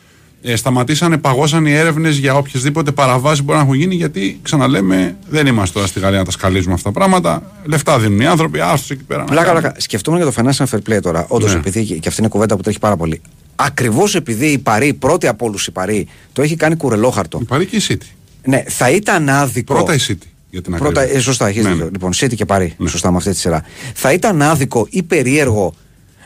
Ε, σταματήσανε, παγώσαν οι έρευνες για οποιασδήποτε παραβάσει μπορεί να έχουν γίνει. Γιατί ξαναλέμε, δεν είμαστε τώρα στη Γαλλία να τα σκαλίζουμε αυτά τα πράγματα. Λεφτά δίνουν οι άνθρωποι, άστο εκεί πέρα. να Πλάκα, κάνουν. πλάκα. Σκεφτόμουν για το financial fair play τώρα. Όντως, Ναι. επειδή και και αυτή είναι κουβέντα που τρέχει πάρα πολύ. Ακριβώς επειδή η Παρή, πρώτη από όλους η Παρή, το έχει κάνει κουρελόχαρτο. Η Παρή και η City. Ναι, θα ήταν άδικο. Πρώτα η City. Για την Πρώτα, ακρίβεια. ε, σωστά, έχεις Ναι, δίκιο. ναι. Λοιπόν, City και Παρή. Ναι. Σωστά με αυτή τη σειρά. Θα ήταν άδικο ή περίεργο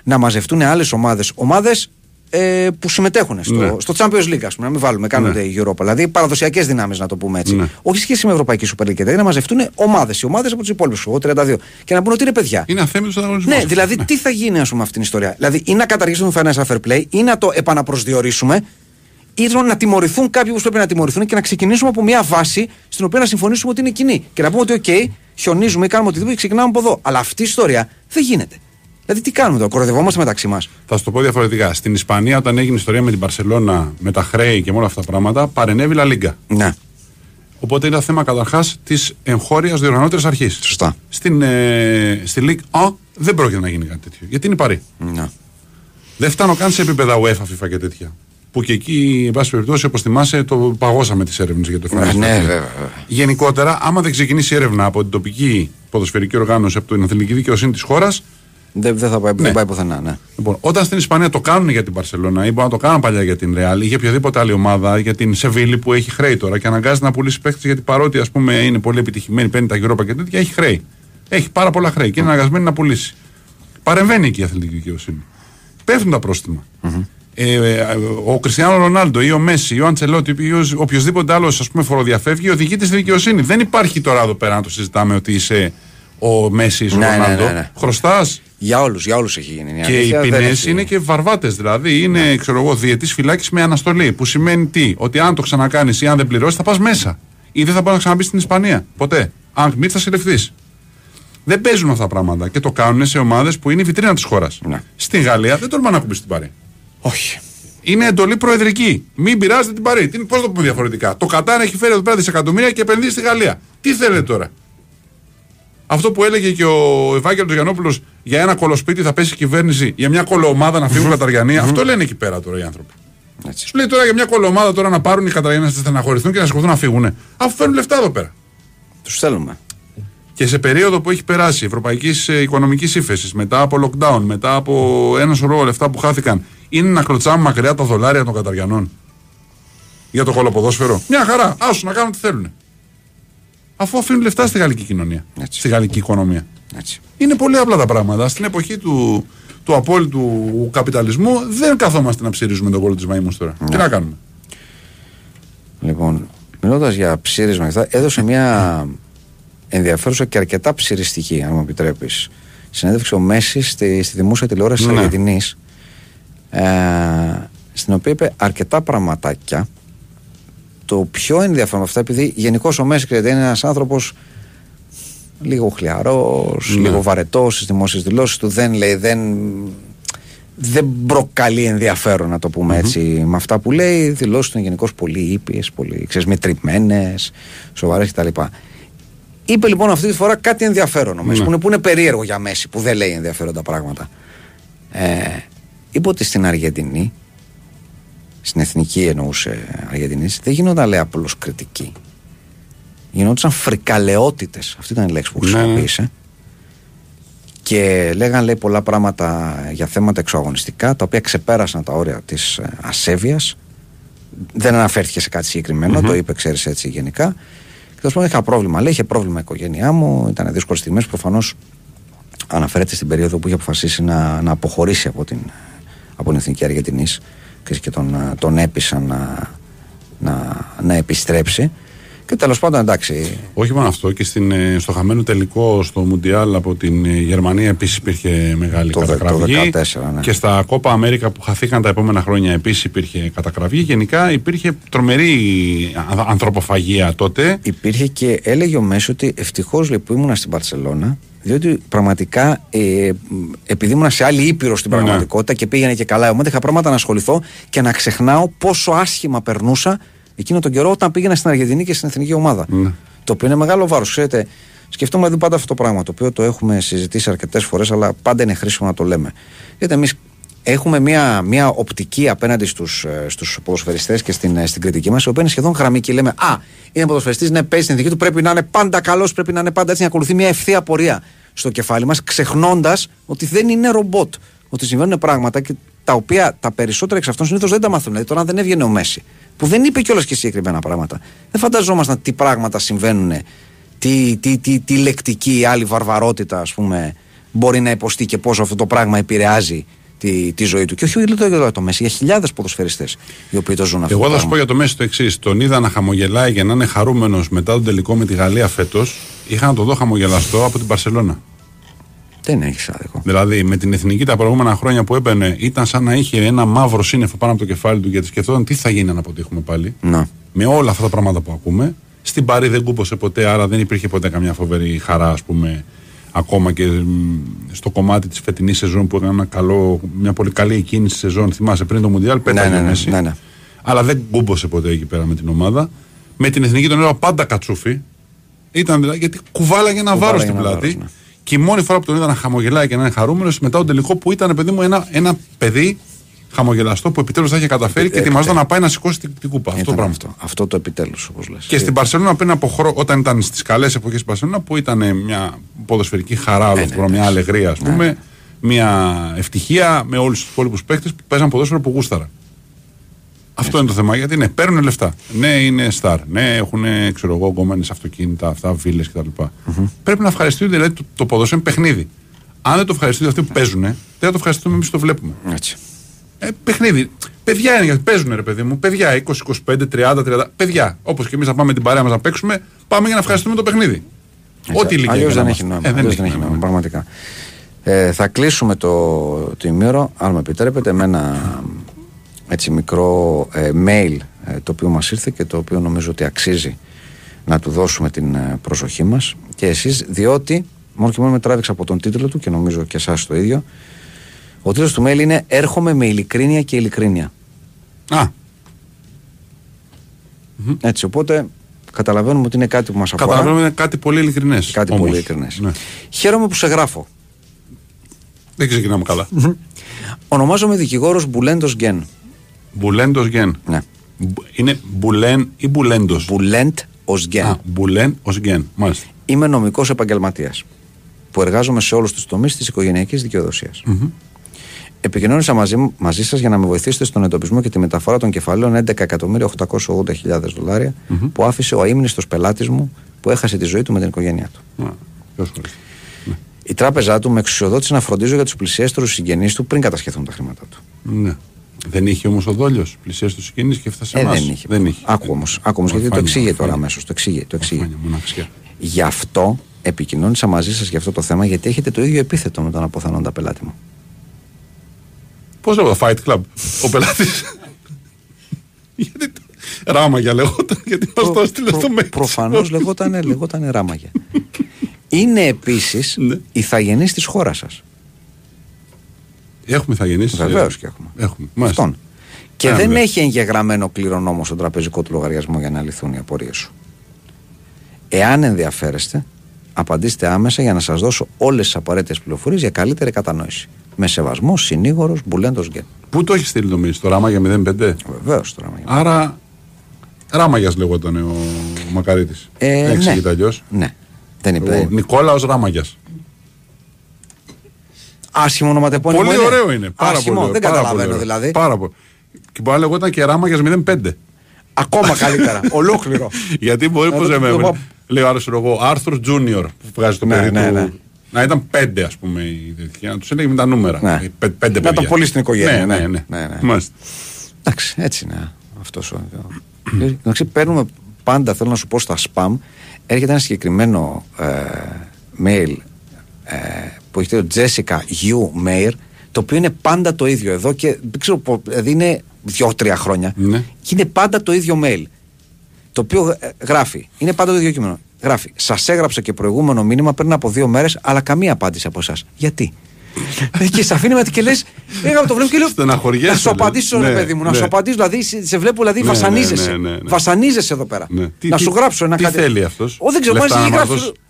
να μαζευτούν άλλες ομάδες. Ομάδες ε, που συμμετέχουν στο, Ναι. στο Champions League, ας πούμε, να μην βάλουμε, κάνονται Ναι. η Europa. Δηλαδή παραδοσιακές δυνάμεις, να το πούμε έτσι. Ναι. Όχι σχέση με Ευρωπαϊκή Super League, δηλαδή να μαζευτούν ομάδες. Οι ομάδες από τους υπόλοιπους, εγώ 32. Και να πούνε ότι είναι παιδιά. Είναι αθέμητος ανταγωνισμός. Ναι, δηλαδή τι θα γίνει ας πούμε αυτήν την ιστορία. Δηλαδή ή να καταργήσουν το financial fair play ή να το επαναπροσδιορίσουμε ή να τιμωρηθούν κάποιοι που πρέπει να τιμωρηθούν και να ξεκινήσουμε από μια βάση στην οποία να συμφωνήσουμε ότι είναι κοινή. Και να πούμε ότι, OK, χιονίζουμε ή κάνουμε οτιδήποτε και ξεκινάμε από εδώ. Αλλά αυτή η ιστορία δεν γίνεται. Δηλαδή τι κάνουμε εδώ, κοροϊδευόμαστε μεταξύ μας. Θα σου το πω διαφορετικά. Στην Ισπανία, όταν έγινε η ιστορία με την Παρσελώνα, με τα χρέη και με όλα αυτά τα πράγματα, παρενέβη La Liga. Ναι, Οπότε είναι θέμα καταρχάς της εγχώριας διοργανώτερη αρχής. σωστά. Στην, ε, στη Ligue 1 δεν πρόκειται να γίνει κάτι τέτοιο. Γιατί είναι η Παρή. Ναι. Δεν φτάνω καν σε επίπεδα UEFA, FIFA και τέτοια. Που και εκεί, εν πάση περιπτώσει, όπως θυμάσαι, το παγώσαμε τις έρευνες για το Ναι, Final ναι, Fantasy. βέβαια. βέβαια. Γενικότερα, άμα δεν ξεκινήσει έρευνα από την τοπική ποδοσφαιρική οργάνωση, από την εθνική δικαιοσύνη της χώρας, Δεν, δεν θα πάει, Ναι. δεν πάει πουθενά. Ναι. Λοιπόν, όταν στην Ισπανία το κάνουν για την Παρσελώνα ή μπορεί να το κάνουν παλιά για την Ρεάλ ή για οποιαδήποτε άλλη ομάδα, για την Σεβίλη που έχει χρέη τώρα και αναγκάζεται να πουλήσει παίχτε γιατί παρότι ας πούμε, είναι πολύ επιτυχημένη, παίρνει τα Europa και τέτοια, έχει χρέη. Έχει πάρα πολλά χρέη και είναι αναγκασμένη να πουλήσει. Παρεμβαίνει εκεί η αθλητική δικαιοσύνη. Πέφτουν τα πρόστιμα. Ε, ε, ο Κριστιανό Ρονάλντο ή ο Μέση ή ο Αντσελότη ή ο- οποιοδήποτε άλλος φοροδιαφεύγει, οδηγείται στη δικαιοσύνη. Δεν υπάρχει τώρα εδώ πέρα να το συζητάμε ότι είσαι ο Μέση ή ο Ναι, ναι, Ρονάλντο. ναι, ναι. Χρωστάς Για όλους για όλους έχει γίνει. Η και οι αλήθεια δεν ποινές έχει- είναι και βαρβάτες. Δηλαδή είναι, ξέρω εγώ, διετής φυλάκιση με αναστολή. Που σημαίνει τι, ότι αν το ξανακάνεις ή αν δεν πληρώσεις, θα πας μέσα. Ή δεν θα μπορεί να ξαναμπείς στην Ισπανία. Ποτέ. Αν μη θα συλληφθείς. Δεν παίζουν αυτά τα πράγματα και το κάνουν σε ομάδες που είναι η βιτρίνα της χώρας. Ναι. Στην Γαλλία δεν τολμά να κουμπίσει την παρή. Όχι. Είναι εντολή προεδρική. Μην πειράζετε την παρή. Πώς το πούμε διαφορετικά. Το Κατάρ έχει φέρει εδώ πέρα δισεκατομμύρια και επενδύει στη Γαλλία. Τι θέλετε τώρα; Αυτό που έλεγε και ο Ευάγγελος Γιαννόπουλος για ένα κολοσπίτι θα πέσει η κυβέρνηση για μια κολοομάδα να φύγουν Καταριανοί. Αυτό λένε εκεί πέρα τώρα οι άνθρωποι. Έτσι. Σου λέει τώρα για μια κολοομάδα τώρα να πάρουν οι Καταριανοί να στεναχωρηθούν και να σηκωθούν να φύγουν. Αφού φέρνουν λεφτά εδώ πέρα. Τους θέλουμε. Και σε περίοδο που έχει περάσει ευρωπαϊκή οικονομική ύφεση, μετά από lockdown, μετά από ένα σωρό λεφτά που χάθηκαν, είναι να κλωτσάμε μακριά τα δολάρια των Καταριανών. Για το κολοποδόσφαιρο. Μια χαρά. Άσου να κάνουν τι θέλουν. Αφού αφήνουν λεφτά στη γαλλική κοινωνία. Έτσι. Στη γαλλική οικονομία. Έτσι. Είναι πολύ απλά τα πράγματα. Στην εποχή του, του απόλυτου καπιταλισμού δεν καθόμαστε να ψηρίζουμε τον κόλλο της μαϊμούς τώρα. Τι να κάνουμε; Λοιπόν, μιλώντας για ψήρισμα και αυτά, έδωσε μια ενδιαφέρουσα και αρκετά ψηριστική, αν μου επιτρέπεις. Συνέντευξη ο Μέσης στη, στη δημόσια τηλεόραση της Ναι. Αργεντινής. Ε, στην οποία είπε αρκετά πραγματάκια. Το πιο ενδιαφέρον από αυτά, επειδή γενικώς ο Μέση ξέρετε, είναι ένας άνθρωπος λίγο χλιαρός, Ναι. λίγο βαρετός στις δημόσιες δηλώσεις του. Δεν λέει, δεν, δεν προκαλεί ενδιαφέρον, να το πούμε έτσι, με αυτά που λέει. Οι δηλώσεις του είναι γενικώς πολύ ήπιες, πολύ ξέρεις, μετρημένε, σοβαρές κτλ. Είπε λοιπόν αυτή τη φορά κάτι ενδιαφέρον ο Μέση, Ναι. που, είναι, που είναι περίεργο για Μέση, που δεν λέει ενδιαφέροντα πράγματα. Ε, είπε ότι στην Αργεντινή, στην εθνική εννοούσε Αργεντινή, δεν γινόταν λέει απλώς κριτική. Γινόντουσαν φρικαλαιότητες. Αυτή ήταν η λέξη που Ναι, ναι. χρησιμοποίησε. Και λέγαν λέει πολλά πράγματα για θέματα εξωαγωνιστικά, τα οποία ξεπέρασαν τα όρια της ασέβειας. Δεν αναφέρθηκε σε κάτι συγκεκριμένο, το είπε, ξέρεις έτσι γενικά. Και τέλο πάντων είχα πρόβλημα. Λέει, είχε πρόβλημα η οικογένειά μου, ήταν δύσκολες στιγμές. Προφανώς αναφέρεται στην περίοδο που είχε αποφασίσει να, να αποχωρήσει από την, από την Εθνική Αργεντινής και τον, ε, τον έπεισαν να, να, να επιστρέψει. Και τέλος πάντων εντάξει. Όχι μόνο αυτό, και στην, ε, στο χαμένο τελικό στο Μουντιάλ από την ε, Γερμανία επίσης υπήρχε μεγάλη Το δε- το κατακραυγή. 14, ναι. Και στα Κόπα Αμέρικα που χαθήκαν τα επόμενα χρόνια επίσης υπήρχε κατακραυγή. Γενικά υπήρχε τρομερή α- ανθρωποφαγία τότε. Υπήρχε και έλεγε ο Μέσο ότι ευτυχώ που ήμουνα στην Παρσελώνα, διότι πραγματικά ε, μ, επειδή ήμουνα σε άλλη ήπειρος στην Ναι. πραγματικότητα και πήγαινε και καλά η ομάδα, είχα πράγματα να ασχοληθώ και να ξεχνάω πόσο άσχημα περνούσα εκείνο τον καιρό όταν πήγαινα στην Αργεντινή και στην εθνική ομάδα. Ναι. Το οποίο είναι μεγάλο βάρος. Ξέρετε, σκεφτόμαστε δηλαδή πάντα αυτό το πράγμα το οποίο το έχουμε συζητήσει αρκετές φορές, αλλά πάντα είναι χρήσιμο να το λέμε. Γιατί εμείς έχουμε μια, μια οπτική απέναντι στους, ε, στους ποδοσφαιριστές και στην, ε, στην κριτική μας η οποία είναι σχεδόν γραμμική. Λέμε Α, είναι ποδοσφαιριστής, ναι, παίζει στην ηθική του, πρέπει να είναι πάντα καλός, πρέπει να είναι πάντα έτσι, να ακολουθεί μια ευθεία πορεία στο κεφάλι μας, ξεχνώντας ότι δεν είναι ρομπότ. Ότι συμβαίνουν πράγματα και τα οποία τα περισσότερα εξ αυτών συνήθως δεν τα μαθαίνουν. Δηλαδή τώρα, αν δεν έβγαινε ο Μέση, που δεν είπε κιόλας και συγκεκριμένα πράγματα, δεν φανταζόμασταν τι πράγματα συμβαίνουν, τι, τι, τι, τι λεκτική άλλη βαρβαρότητα, ας πούμε, μπορεί να υποστεί και πόσο αυτό το πράγμα επηρεάζει τη, τη ζωή του. Και όχι για το, το Μέση, για χιλιάδες ποδοσφαιριστές οι οποίοι το ζουν αυτό. Εγώ το θα σου πράγμα. πω για το Μέση το εξής. Τον είδα να χαμογελάει και να είναι χαρούμενος μετά τον τελικό με τη Γαλλία φέτος. Είχα να το δω χαμογελαστό από την Παρσελώνα. Δεν έχεις άδικο. Δηλαδή με την εθνική τα προηγούμενα χρόνια που έμπαινε ήταν σαν να είχε ένα μαύρο σύννεφο πάνω από το κεφάλι του γιατί σκεφτόταν τι θα γίνει αν αποτύχουμε πάλι. Να. Με όλα αυτά τα πράγματα που ακούμε. Στην Παρή δεν κούμπωσε ποτέ, άρα δεν υπήρχε ποτέ καμιά φοβερή χαρά, ας πούμε, ακόμα και μ, στο κομμάτι της φετινής σεζόν που έκανε ένα καλό, μια πολύ καλή εκκίνηση σεζόν. Θυμάσαι πριν το Μουντιάλ, πέταγε ναι, ο ναι, Μέση. ναι, ναι. Αλλά δεν κούμπωσε ποτέ εκεί πέρα με την ομάδα. Με την εθνική τον έλεγα πάντα κατσούφι. Ήταν δηλαδή γιατί κουβάλαγε ένα βάρος Κουβάλαγε στην ένα πλάτη. βάρος, ναι. Και η μόνη φορά που τον είδα να χαμογελάει και να είναι χαρούμενος μετά τον τελικό που ήταν παιδί μου ένα, ένα παιδί χαμογελαστό που επιτέλους θα είχε καταφέρει και ετοιμαζόταν να πάει να σηκώσει την, την κούπα. Αυτό το Ήταν πράγμα. αυτό, αυτό το επιτέλους, όπως λες. Και στην Παρσελόνα πριν από χρόνο, όταν ήταν στις καλές εποχές στην Παρσελόνα, που ήταν μια ποδοσφαιρική χαρά, όλο αυτό, μια αλεγρία, ας πούμε, μια ευτυχία με όλους τους υπόλοιπους παίκτες που παίζαν ποδόσφαιρο που γούσταρα. Αυτό είναι το θέμα. Γιατί ναι, παίρνουν λεφτά. Ναι, είναι στάρ. Ναι, έχουν ξέρω εγώ κομμένε αυτοκίνητα, αυτά, βίλες κτλ. Πρέπει να ευχαριστούνται. Δηλαδή το, το ποδόσφαιρο είναι παιχνίδι. Αν δεν το ευχαριστούνται αυτοί που παίζουν, δεν θα το ευχαριστούμε εμείς που το βλέπουμε. Έτσι. Ε, παιχνίδι. Παιδιά είναι γιατί παίζουν ρε παιδί μου. Παιδιά 20, 25, 30, 30. Παιδιά. Όπως και εμείς θα πάμε την παρέα μας να παίξουμε, πάμε για να ευχαριστούμε το παιχνίδι. Ό,τι ηλικία Αλλιώς και να δεν είμαστε. έχει νόημα. Ε, δεν Αλλιώς έχει δεν έχει νόημα. νόημα, πραγματικά. Ε, θα κλείσουμε το, το ημίωρο, αν με επιτρέπετε, με ένα έτσι, μικρό ε, mail ε, το οποίο μας ήρθε και το οποίο νομίζω ότι αξίζει να του δώσουμε την ε, προσοχή μας και εσείς διότι μόνο και μόνο με τράβηξα από τον τίτλο του και νομίζω και εσάς το ίδιο ο τίτλος του mail είναι «Έρχομαι με ειλικρίνεια και ειλικρίνεια». Α, Έτσι, οπότε καταλαβαίνουμε ότι είναι κάτι που μας αφορά. καταλαβαίνουμε είναι κάτι πολύ ειλικρινές. Κάτι πολύ ειλικρινές. Ναι. Χαίρομαι που σε γράφω. Δεν ξεκινάμε καλά. Ονομάζομαι δικηγόρος Μπουλέντος Γκέν. Μπουλέντος γεν. Ναι. Μπου- Είναι μπουλέν ή μπουλέντος; Μπουλέντ ως Γκέν. Α, μπουλέν ως γεν. Μάλιστα. Είμαι νομικός επαγγελματίας που εργάζομαι σε όλους τους τομείς της οικογενειακής δικαιοδοσίας. Επικοινώνησα μαζί, μου- μαζί σας για να με βοηθήσετε στον εντοπισμό και τη μεταφορά των κεφαλαίων 11.880.000 δολάρια που άφησε ο αείμνηστος πελάτης μου που έχασε τη ζωή του με την οικογένειά του. Α, ποιος χωρίς. Η τράπεζά του με εξουσιοδότησε να φροντίζω για τους πλησιέστερους συγγενείς του πριν κατασχεθούν τα χρήματα του. Ναι. Δεν είχε όμως ο δόλιος. Πλησία του συγκίνηση και έφτασε Ε, εμάς. δεν είχε. Δεν είχε. Άκου όμως, άκου όμως, γιατί το Αφάνεια, εξήγει τώρα αφάνεια. αμέσως. Το εξήγει. Το εξήγει. Αφάνεια, μοναξιά. Γι' αυτό επικοινώνησα μαζί σας για αυτό το θέμα, γιατί έχετε το ίδιο επίθετο με τον αποθανόντα πελάτη μου. Πώ λέγω, Fight Club. Ο πελάτης. γιατί. το- Ράμαγια λέγονταν, γιατί μας το έστειλε στο mail. Προφανώς λεγόταν, λεγόταν ράμαγια. [LAUGHS] Είναι επίσης Ναι. ηθαγενή της χώρας σας. Έχουμε θα γεννήσει. Βεβαίως και έχουμε. Έχουμε. Μάλιστα. Αυτόν. Και Α, δεν ναι. έχει εγγεγραμμένο κληρονόμο στον τραπεζικό του λογαριασμό για να λυθούν οι απορίες σου. Εάν ενδιαφέρεστε, απαντήστε άμεσα για να σας δώσω όλες τις απαραίτητες πληροφορίες για καλύτερη κατανόηση. Με σεβασμός, συνήγορος, μπουλέντος γκέν. Πού το έχεις στείλει το μήνυμα, στο Ράμαγια 05. Βεβαίως τώρα. Άρα. Ράμαγιας λεγόταν ο Μακαρίτης. Ε, Δεν εξηγείται αλλιώς; Ναι. Δεν είπε. Ο δεν- Νικόλαος Ράμαγιας. Άσχημο ονοματεπώνυμο. Πολύ ωραίο είναι. Πάρα Άσχημο, πολύ ωραίο. δεν Πάρα καταλαβαίνω πολύ ωραίο. δηλαδή. Πάρα πολύ. Και μπορεί να λεγόταν και Ράμαγιας 05. Ακόμα καλύτερα. [LAUGHS] Ολόκληρο. Γιατί μπορεί Να πώς το- λέμε. το πω- Λέει ο άλλο εγώ, Άρθρος Junior που βγάζει το Ναι, παιδί ναι, του. ναι. Να ήταν πέντε, ας πούμε, η τέτοια. Να τους έλεγε με τα νούμερα. Ναι. Οι πε- Πέντε Να το παιδιά. πουλήσει στην οικογένεια, Ναι, ναι. ναι. Ναι, ναι. Μάλιστα. Εντάξει, έτσι είναι αυτός ο. Εντάξει, παίρνουμε πάντα, θέλω να σου πω, στα spam, έρχεται ένα συγκεκριμένο ε, mail ε, που έχει το Jessica U Mayer, το οποίο είναι πάντα το ίδιο εδώ και δεν ξέρω, πο- δηλαδή είναι δύο-τρία χρόνια. Ναι. Και είναι πάντα το ίδιο mail. Το οποίο ε, γράφει, είναι πάντα το ίδιο κείμενο. Γράφει, σας έγραψα και προηγούμενο μήνυμα πριν από δύο μέρες, αλλά καμία απάντηση από εσάς. Γιατί; Ε, και σε αφήνει με και λες, έγραψα το βλέπω και λέω. Στεναχωριέσαι, Να σου δηλαδή. απαντήσω, ρε Ναι, παιδί μου, να ναι. σου απαντήσω. Δηλαδή, σε, σε βλέπω, δηλαδή, Ναι, ναι, βασανίζεσαι. ναι, ναι, ναι. Βασανίζεσαι εδώ πέρα. Ναι. Τι- να τι- σου γράψω ένα τι κάτι. θέλει αυτός; Ο, δεν ξέρω,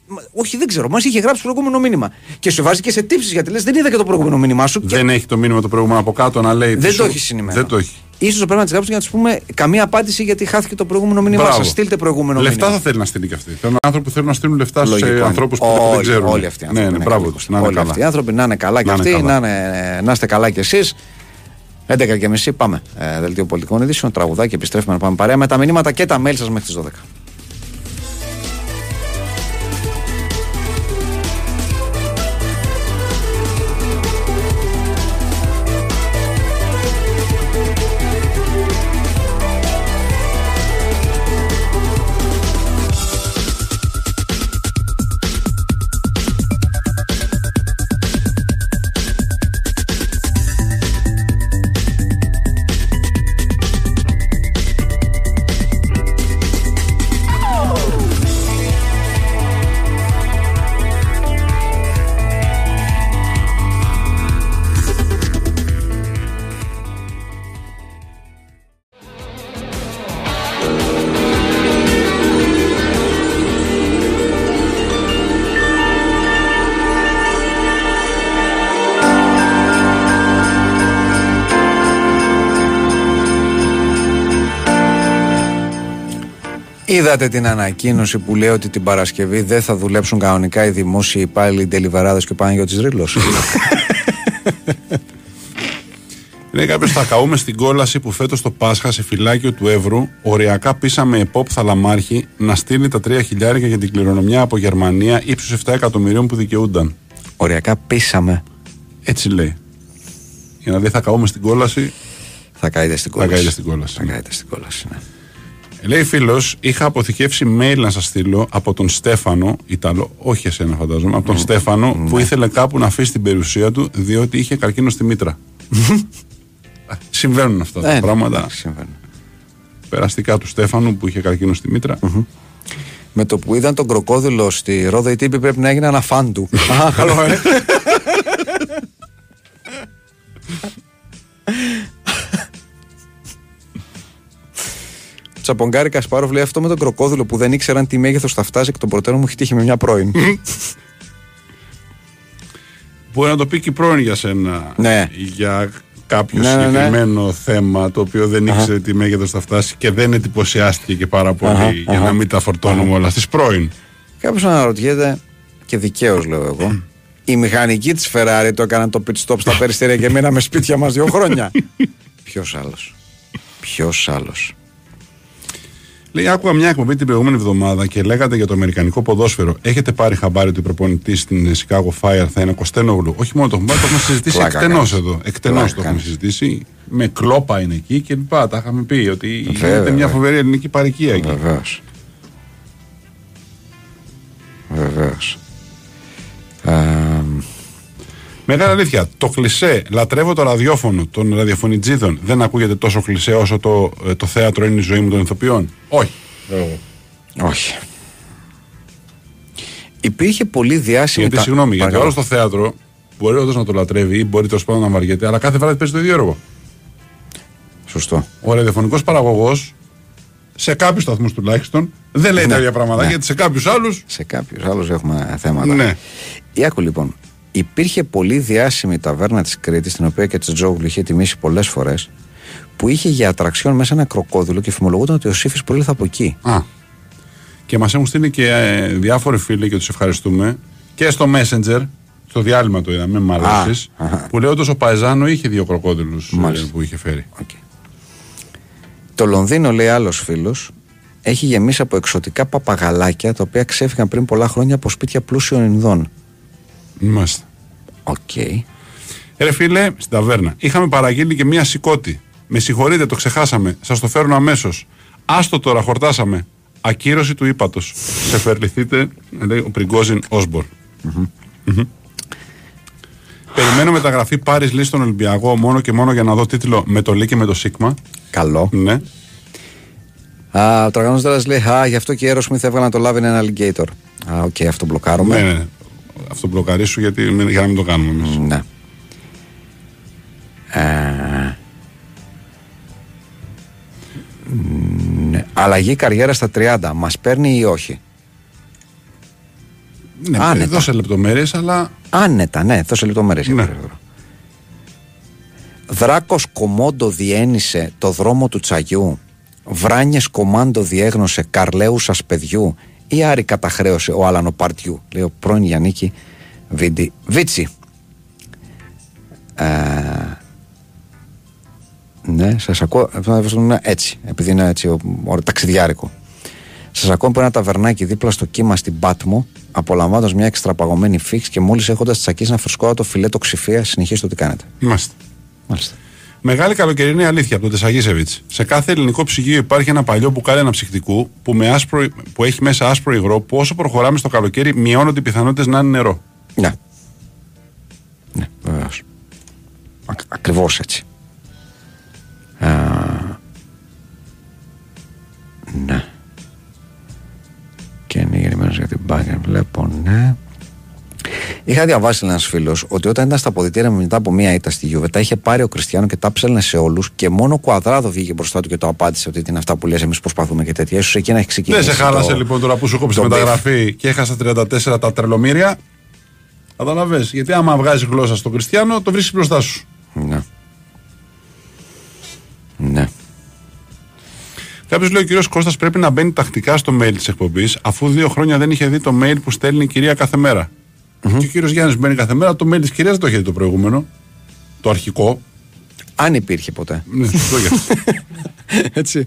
Λεφτά μάλιστα να έχει μας γράψει. δώσει; Μα- Όχι, δεν ξέρω. Μας είχε γράψει το προηγούμενο μήνυμα. Και σου βάζει και σε τύψεις γιατί λες: Δεν είδα και το προηγούμενο μήνυμά σου. Και Δεν έχει το μήνυμα το προηγούμενο από κάτω να λέει. τι δεν σου- το έχεις συνημερώσει. Δεν το έχει. σω πρέπει να της γράψει για να της πούμε καμία απάντηση γιατί χάθηκε το προηγούμενο μήνυμά Μπράβο. σας. Στείλτε προηγούμενο Λεφτά μήνυμα. θα θέλει να στείλει και αυτή. Θέλουν άνθρωποι που θέλουν να στείλουν λεφτά Λογικό σε είναι. ανθρώπους που όλοι, δεν ξέρουν. Όλοι αυτοί οι άνθρωποι. Ναι, ναι, είναι μπράβο καλοί. τους. Να είναι όλοι αυτοί οι καλά. άνθρωποι να είναι καλά και Να είναι αυτοί, να, καλά. είναι, να είστε καλά κι εσείς. 11 και μισή πάμε. Ε, δελτίο πολιτικών ειδήσεων, τραγουδάκι, επιστρέφουμε να πάμε παρέα με τα μηνύματα και τα mail σας μέχρι τις 12. Είδατε την ανακοίνωση που λέει ότι την Παρασκευή δεν θα δουλέψουν κανονικά οι δημόσιοι υπάλληλοι, οι ντελιβεράδες και ο Παναγιώτης Ρήλος. [LAUGHS] Λέει κάποιος, θα καούμε στην κόλαση που φέτος το Πάσχα σε φυλάκιο του Εύρου. Οριακά πείσαμε ΕΠΟΠ Θαλαμάρχη να στείλει τα 3 χιλιάρικα για την κληρονομιά από Γερμανία ύψους 7 εκατομμυρίων που δικαιούνταν. Οριακά πείσαμε. Έτσι λέει. Για να λέει θα καούμε στην κόλαση. Θα καείτε στην Θα κόλαση. καείτε στην κόλαση, Θα ναι. καείτε στην κόλαση, ναι. Λέει φίλος, είχα αποθηκεύσει mail να σας στείλω από τον Στέφανο, Ιταλό, όχι εσένα φαντάζομαι, από τον Στέφανο που ήθελε κάπου να αφήσει την περιουσία του διότι είχε καρκίνο στη μήτρα. [LAUGHS] Συμβαίνουν αυτά τα Ε, πράγματα. εντάξει, συμβαίνει. Περαστικά του Στέφανου που είχε καρκίνο στη μήτρα. Με το που είδαν τον κροκόδιλο στη Ρόδο, οι τύποι πρέπει να έγιναν ένα φαν του. Α, καλό, ε. [LAUGHS] Τσαπογκάρη Κασπάροφ λέει αυτό με τον κροκόδιλο που δεν ήξεραν τι μέγεθος θα φτάσει εκ των προτέρων μου έχει τύχει με μια πρώην. [LAUGHS] Μπορεί να το πει και η πρώην για σένα. Ναι. Για κάποιο Ναι, ναι, ναι. συγκεκριμένο θέμα το οποίο δεν ήξερε τι μέγεθος θα φτάσει και δεν εντυπωσιάστηκε και πάρα πολύ Αχα, για αχα. να μην τα φορτώνουμε όλα στις πρώην. Κάποιος αναρωτιέται, και δικαίως λέω εγώ, οι μηχανικοί της Ferrari το έκαναν το pit stop στα περιστέρια και μείναμε σπίτια μας δύο χρόνια. [LAUGHS] Ποιος άλλος; Ποιος άλλος; Λέει, άκουγα μια εκπομπή την προηγούμενη εβδομάδα και λέγατε για το αμερικανικό ποδόσφαιρο. Έχετε πάρει χαμπάρι ότι ο προπονητή στην Chicago Fire θα είναι Κωστένογλου. Όχι μόνο το έχουμε πάρει, το έχουμε συζητήσει Πλάκα εκτενώς κάνεις. εδώ. Εκτενώς Πλάκα το έχουμε κάνεις. συζητήσει. Με κλόπα είναι εκεί και λοιπά. Τα είχαμε πει ότι Βέβαια, είναι μια βέβαια. φοβερή ελληνική παροικία εκεί. Βεβαίως. Βεβαίως. Μεγάλη αλήθεια. Το κλισέ, λατρεύω το ραδιόφωνο των ραδιοφωνιτζίδων. Δεν ακούγεται τόσο κλισέ όσο το, ε, το θέατρο είναι η ζωή μου των ηθοποιών. Όχι. όχι. Υπήρχε πολύ διάσημη. Γιατί, τα- συγγνώμη, γιατί Παρακαλώ. όλο στο θέατρο μπορεί όντως να το λατρεύει ή μπορεί τέλος πάντων να βαριέται, αλλά κάθε βράδυ παίζει το ίδιο έργο. Σωστό. Ο ραδιοφωνικός παραγωγός, σε κάποιους σταθμούς τουλάχιστον, δεν λέει Ναι, τα ίδια πράγματα. ναι. Γιατί σε κάποιους άλλου. Σε κάποιους άλλους έχουμε θέματα. Ναι. Ή άκου λοιπόν. Υπήρχε πολύ διάσημη ταβέρνα της Κρήτης, την οποία και Τζόγλου είχε τιμήσει πολλές φορές, που είχε για ατραξιόν μέσα ένα κροκόδειλο και φημολογούταν ότι ο Σύφης προήλθε από εκεί. Α. Και μας έχουν στείλει και ε, διάφοροι φίλοι και τους ευχαριστούμε και στο Messenger. Στο διάλειμμα το είδαμε, μη μαλώσεις, αχα. Που λέει ότι ο Παϊζάνο είχε δύο κροκόδειλους Μάλιστα. που είχε φέρει. Οκ. Το Λονδίνο, λέει άλλος φίλος, έχει γεμίσει από εξωτικά παπαγαλάκια τα οποία ξέφυγαν πριν πολλά χρόνια από σπίτια πλούσιων Ινδών. Μάλιστα. Οκ. Ρε φίλε, στην ταβέρνα. Είχαμε παραγγείλει και μία συκώτι. Με συγχωρείτε, το ξεχάσαμε. Σας το φέρνω αμέσως. Άστο τώρα, χορτάσαμε. Ακύρωση του ήπατος. Σεφερληθείτε, λέει ο Πριγκόζιν Όσμπορν. Μμμ. Περιμένω μεταγραφή Πάρις Λι στον Ολυμπιακό μόνο και μόνο για να δω τίτλο με το Λι και με το Σίγμα. Καλό. Ναι. Α, ο Τραγανός τώρα λέει: Α, γι' αυτό και οι Aerosmith έβγαλαν το Love in an Alligator. Α, οκ, αυτό μπλοκάρουμε. ναι, ναι. Αυτό μπλοκαρίσου γιατί, για να μην το κάνουμε εμείς. Ναι. Ε, ναι. Αλλαγή καριέρας στα 30. Μας παίρνει ή όχι; Ναι, Άνετα. δώσε λεπτομέρειες, αλλά. Άνετα, ναι, δώσε λεπτομέρειες. Ναι. Δράκος κομμόντο διένυσε το δρόμο του τσαγιού. Βράνιες κομμάντο διέγνωσε Καρλαίου ασπεδιού. Ή Άρη καταχρέωσε ο Άλανο Παρτιού. Λέει ο πρώην Γιαννίκη Βίντι. Βίτσι. Ε, ναι, σας ακούω. ε, θα βάζω Έτσι, επειδή είναι έτσι ο, ο, ταξιδιάρικο. Σας ακούω από ένα ταβερνάκι δίπλα στο κύμα στην Πάτμο, απολαμβάνοντας μια εξτραπαγωμένη φίξ και μόλις έχοντας τσακίσει ένα φρεσκότατο φιλέτο ξηφία, συνεχίστε ό,τι κάνετε. Είμαστε. Μάλιστα. Μεγάλη καλοκαιρινή αλήθεια από τον Τεσαγίσεβιτ. Σε κάθε ελληνικό ψυγείο υπάρχει ένα παλιό μπουκάλι αναψυκτικού που, με άσπρο, που έχει μέσα άσπρο υγρό που όσο προχωράμε στο καλοκαίρι μειώνονται οι πιθανότητες να είναι νερό. Ναι. Ναι, βεβαίως. Ακριβώς έτσι. Α, ναι. Και είναι γεννημένο για την μπάγκερ, βλέπω, ναι. Είχα διαβάσει ένας φίλος ότι όταν ήταν στα αποδητήρια μετά από μία ήττα στη Γιούβε, τα είχε πάρει ο Κριστιανό και τα ψέλνε σε όλους και μόνο ο Κουαδράδο βγήκε μπροστά του και το απάντησε ότι είναι αυτά που λες εμείς προσπαθούμε και τέτοια. σω εκεί να έχει ξεκινήσει. Δεν σε χάλασε το- λοιπόν τώρα που σου κόψει το μεταγραφή και έχασα 34 τα τρελομήρια. Καταλαβέ. Γιατί άμα βγάζεις γλώσσα στον Κριστιανό, το βρίσκεις μπροστά σου. Ναι. Ναι. Κάποιος λέει ο κύριος Κώστας πρέπει να μπαίνει τακτικά στο mail της εκπομπής, αφού δύο χρόνια δεν είχε δει το mail που στέλνει η κυρία κάθε μέρα. Και ο κύριος Γιάννης μπαίνει κάθε μέρα, το mail της κυρίας δεν το είχε δει το προηγούμενο. Το αρχικό. Αν υπήρχε ποτέ. Ναι, σωστό γι' αυτό. Έτσι.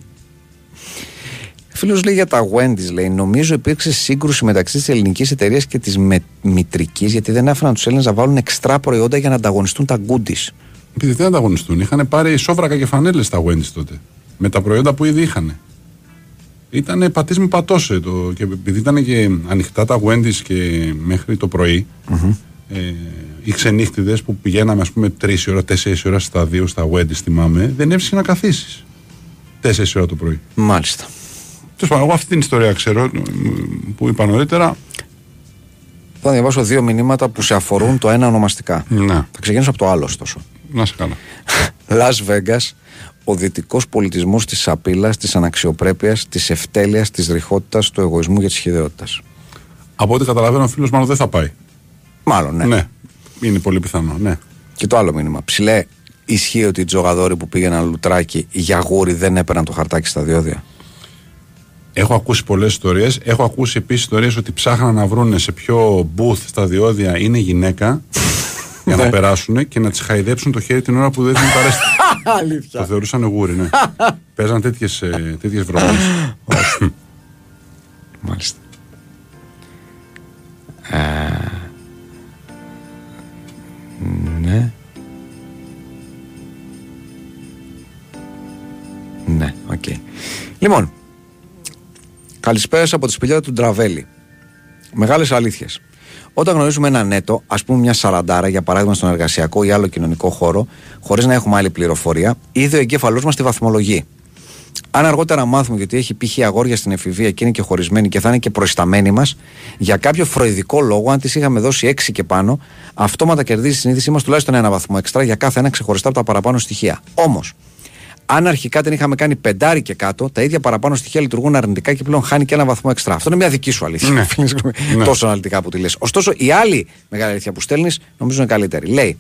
Φίλος λέει για τα Wendy's, λέει: Νομίζω υπήρξε σύγκρουση μεταξύ της ελληνικής εταιρείας και της με... μητρικής, γιατί δεν άφηναν τους Έλληνες να βάλουν εξτρά προϊόντα για να ανταγωνιστούν τα goodies. Επειδή δεν ανταγωνιστούν. Είχαν πάρει σόβρακα και φανέλες στα Wendy's τότε. Με τα προϊόντα που ήδη είχαν. Ήταν πατή με πατώσε. Το, και επειδή ήταν και ανοιχτά τα Wendy's και μέχρι το πρωι ε, οι ξενύχτιδε που πηγαίναμε, ας πούμε, 3 ώρα, 4 ώρα στα δύο στα Wendy's, θυμάμαι, δεν έβρισκε να καθίσεις. 4 ώρα το πρωί. Μάλιστα. Τέλος πάντων, εγώ αυτή την ιστορία ξέρω μ, που είπα νωρίτερα. Θα διαβάσω δύο μηνύματα που σε αφορούν το ένα ονομαστικά. Να, Θα ξεκινήσω από το άλλο, ωστόσο. να σε καλά. Las Vegas, ο δυτικό πολιτισμός της απειλάς, της αναξιοπρέπειας, της ευτέλειας, της ρηχότητας, του εγωισμού και της χειδαιότητα. Από ό,τι καταλαβαίνω, ο φίλος μάλλον δεν θα πάει. Μάλλον, ναι. Ναι, είναι πολύ πιθανό. Ναι. Και το άλλο μήνυμα. Ψηλέ, ισχύει ότι οι τζογαδόροι που πήγαιναν λουτράκι για γούρι δεν έπαιρναν το χαρτάκι στα διόδια; Έχω ακούσει πολλές ιστορίες. Έχω ακούσει επίσης ιστορίες ότι ψάχναν να βρουν σε ποιο booth στα διόδια είναι γυναίκα για να περάσουν και να της χαϊδέψουν το χέρι την ώρα που δεν την αρέσει. [LAUGHS] Αλήθεια. το θεωρούσαν γούρι, ναι. [LAUGHS] Παίζαν τέτοιες τέτοιες βρωμιές. Μάλιστα. Ε, ναι. Ναι, οκ. Λοιπόν, καλησπέρα από τη σπηλιά του Ντραβέλη. Μεγάλες αλήθειες. Όταν γνωρίζουμε ένα νέτα, ας πούμε μια σαραντάρα, για παράδειγμα στον εργασιακό ή άλλο κοινωνικό χώρο, χωρίς να έχουμε άλλη πληροφορία, ήδη ο εγκέφαλός μας τη βαθμολογεί. Αν αργότερα μάθουμε ότι έχει π.χ. αγόρια στην εφηβεία και είναι και χωρισμένη και θα είναι και προϊσταμένη μας, για κάποιο φροηδικό λόγο, αν τη είχαμε δώσει 6 και πάνω, αυτόματα κερδίζει η συνείδησή μας τουλάχιστον ένα βαθμό έξτρα για κάθε ένα ξεχωριστά από τα παραπάνω στοιχεία. Όμως, αν αρχικά την είχαμε κάνει πεντάρι και κάτω, τα ίδια παραπάνω στοιχεία λειτουργούν αρνητικά και πλέον χάνει και ένα βαθμό έξτρα. Αυτό είναι μια δική σου αλήθεια. Ναι. [LAUGHS] Φίλε, συγγνώμη, Ναι. Τόσο αναλυτικά που τη λες. Ωστόσο, η άλλη μεγάλη αλήθεια που στέλνεις, νομίζω είναι καλύτερη. Λέει,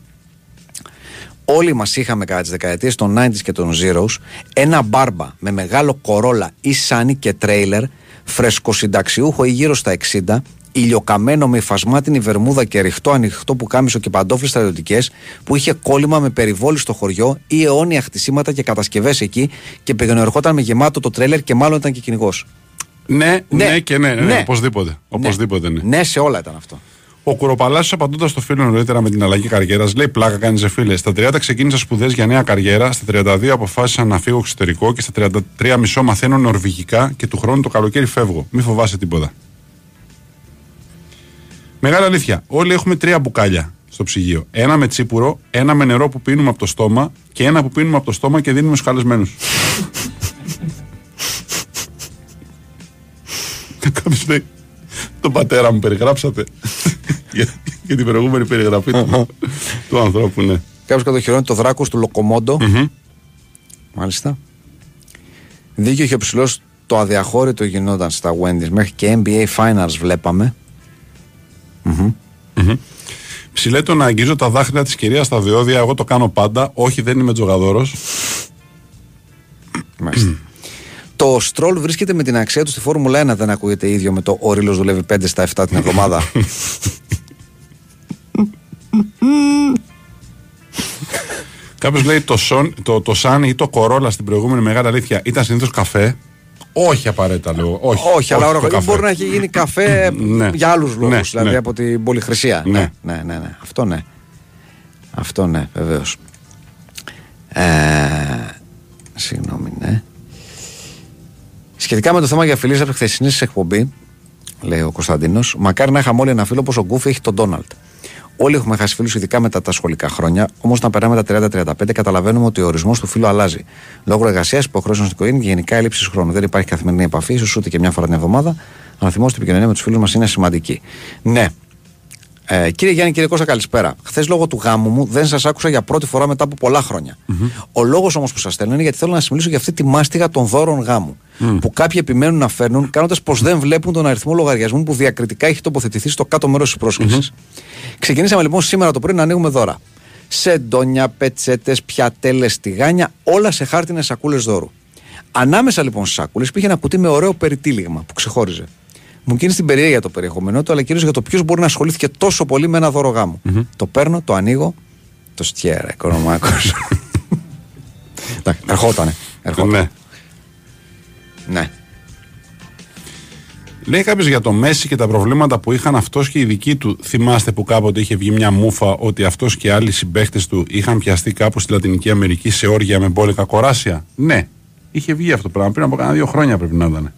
όλοι μας είχαμε κατά τις δεκαετίες των 90s και των Zeros ένα μπάρμπα με μεγάλο κορόλα ή σάνι και τρέιλερ, φρεσκοσυνταξιούχο ή γύρω στα 60, ηλιοκαμένο με υφασμάτινη βερμούδα και ρηχτό ανοιχτό που κάμισο και παντόφλε στρατιωτικές, που είχε κόλλημα με περιβόλη στο χωριό ή αιώνια χτισίματα και κατασκευές εκεί και πηγαινορχόταν με γεμάτο το τρέιλερ και μάλλον ήταν και κυνηγός. ναι, ναι, και ναι, ναι, Ναι. οπωσδήποτε. Οπωσδήποτε, ναι. Ναι, σε όλα ήταν αυτό. Ο Κουροπαλάσιος, απαντώντας στο φίλο νωρίτερα με την αλλαγή καριέρας, λέει: Πλάκα κάνει, φίλε. Στα 30 ξεκίνησα σπουδές για νέα καριέρα. Στα 32 αποφάσισα να φύγω εξωτερικό και στα 33 μισό μαθαίνω νορβηγικά και του χρόνου το καλοκαίρι φεύγω. Μη φοβάσαι τίποτα. Μεγάλη αλήθεια. Όλοι έχουμε τρία μπουκάλια στο ψυγείο. Ένα με τσίπουρο, ένα με νερό που πίνουμε από το στόμα και ένα που πίνουμε από το στόμα και δίνουμε στους καλεσμένους. [LAUGHS] Κάποιος λέει: Τον πατέρα μου περιγράψατε. [LAUGHS] για, για την προηγούμενη περιγραφή του, του ανθρώπου, ναι. Κάποιος κατοχυρώνει το δράκος του λοκομοντο Μάλιστα. Δίκιο είχε ο ψηλός το αδιαχώρητο γινόταν στα Wendy's. Μέχρι και NBA Finals βλέπαμε. Ψηλέ το να αγγίζω τα δάχτυλα της κυρίας στα διόδια, εγώ το κάνω πάντα. Όχι, δεν είμαι τζογαδόρος. Μάλιστα. το Στρόλ βρίσκεται με την αξία του στη Φόρμουλα 1, δεν ακούγεται ίδιο με το Ο Ρήλος δουλεύει 5 στα 7 την εβδομάδα. Κάποιος λέει το, σον, το, το Σαν ή το Κορόλα στην προηγούμενη μεγάλη αλήθεια ήταν συνήθως καφέ. Όχι απαραίτητα λέω. Όχι, Όχι, αλλά το ώρα καφέ. μπορεί να έχει γίνει καφέ [CLEARS THROAT] Ναι. για άλλους λόγους. Ναι, δηλαδή ναι. από την πολυχρησία. Ναι. Ναι, ναι, ναι. ναι. Αυτό ναι. Αυτό ναι, βεβαίως. Ε, συγγνώμη, ναι. Σχετικά με το θέμα για φιλίες από τη χθεσινή εκπομπή, λέει ο Κωνσταντίνος, μακάρι να είχαμε όλοι ένα φίλο όπω ο Γκούφι έχει τον Ντόναλτ. Όλοι έχουμε χάσει φίλους, ειδικά μετά τα σχολικά χρόνια. Όμως, όταν περνάμε τα 30-35, καταλαβαίνουμε ότι ο ορισμός του φίλου αλλάζει. Λόγω εργασίας, υποχρεώσεων στην οικογένεια και γενικά έλλειψης χρόνου. Δεν υπάρχει καθημερινή επαφή, ίσως ούτε και μια φορά την εβδομάδα. Αλλά θυμόστε η επικοινωνία με τους φίλους μας είναι σημαντική. Ναι. Ε, κύριε Γιάννη, κύριε Κώστα, καλησπέρα. Χθες λόγω του γάμου μου δεν σας άκουσα για πρώτη φορά μετά από πολλά χρόνια. Ο λόγος όμως που σας στέλνω είναι γιατί θέλω να σας μιλήσω για αυτή τη μάστιγα των δώρων γάμου. Που κάποιοι επιμένουν να φέρνουν κάνοντας πως δεν βλέπουν τον αριθμό λογαριασμού που διακριτικά έχει τοποθετηθεί στο κάτω μέρος της πρόσκλησης. Ξεκινήσαμε λοιπόν σήμερα το πρωί να ανοίγουμε δώρα. Σεντόνια, πετσέτες, πιατέλες, τηγάνια, όλα σε χάρτινες σακούλες δώρου. Ανάμεσα λοιπόν στις σακούλες υπήρχε ένα κουτί με ωραίο περιτύλιγμα που ξεχώριζε. Μου κίνησε την περιέργεια το περιεχόμενό του, αλλά κυρίως για το ποιος μπορεί να ασχολήθηκε τόσο πολύ με ένα δώρο γάμου. Το παίρνω, το ανοίγω. Το στιέρα, οικονομάκος. Εντάξει, ερχότανε. ερχότανε. Ναι. Ναι. Λέει κάποιος για το Μέση και τα προβλήματα που είχαν αυτός και οι δικοί του. Θυμάστε που κάποτε είχε βγει μια μούφα ότι αυτός και άλλοι συμπαίχτες του είχαν πιαστεί κάπου στη Λατινική Αμερική σε όργια με μπόλικα κοράσια. Ναι, είχε βγει αυτό το πράγμα πριν από κάνα δύο χρόνια πρέπει να ήταν.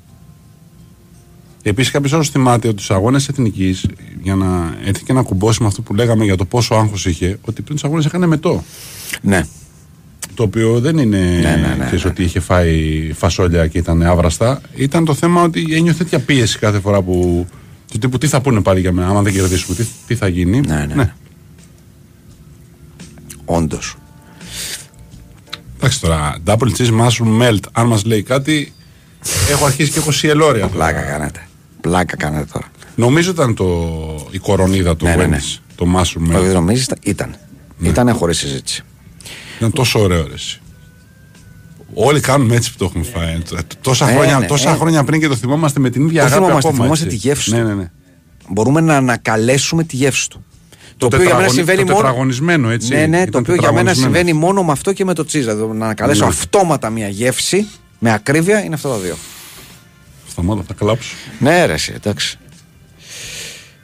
Επίσης, κάποιος άλλος θυμάται ότι στους αγώνες εθνικής, για να έρθει και να κουμπώσει με αυτό που λέγαμε για το πόσο άγχος είχε, ότι πριν τους αγώνες έκανε μετό. ναι. Το οποίο δεν είναι ναι, ναι, ξέρεις, ναι. ότι είχε φάει φασόλια και ήταν άβραστα. Ήταν το θέμα ότι ένιωθε τέτοια πίεση κάθε φορά που. του τύπου τι θα πούνε πάλι για μένα, άμα δεν κερδίσουμε, τι, τι θα γίνει; Ναι, ναι. Όντως. Εντάξει τώρα, double cheese mushroom melt, αν μας λέει κάτι, έχω αρχίσει και έχω σιελόρια. τώρα. Πλάκα κάνετε. Πλάκα κάνετε τώρα. Νομίζω ήταν το, η κορονίδα του Ναι, ναι, ναι. Wendy's, το mushroom Όχι, melt. νομίζεις, ήταν. Ναι. Ήταν χωρίς συζήτηση. Ήταν τόσο ωραίο ρε, εσύ. Όλοι κάνουμε έτσι που το έχουμε φάει. Τόσα, Ε, χρόνια, ναι, τόσα ε. χρόνια πριν και το θυμόμαστε με την ίδια Το αγάπη θυμόμαστε, ακόμα. θυμόμαστε έτσι. τη γεύση Ναι, του. ναι, ναι. Μπορούμε να ανακαλέσουμε τη γεύση του. Το, οποίο για μένα τετραγωνι- συμβαίνει το μόνο. τετραγωνισμένο, έτσι. Ναι, ναι, Ήταν το οποίο για μένα τετραγωνισμένο. συμβαίνει μόνο με αυτό και με το τσίζα. Δηλαδή, να ανακαλέσω Ναι. αυτόματα μια γεύση με ακρίβεια είναι αυτά τα δύο. Σταμάτα, θα κλάψω. Ναι, ρε, εσύ, εντάξει.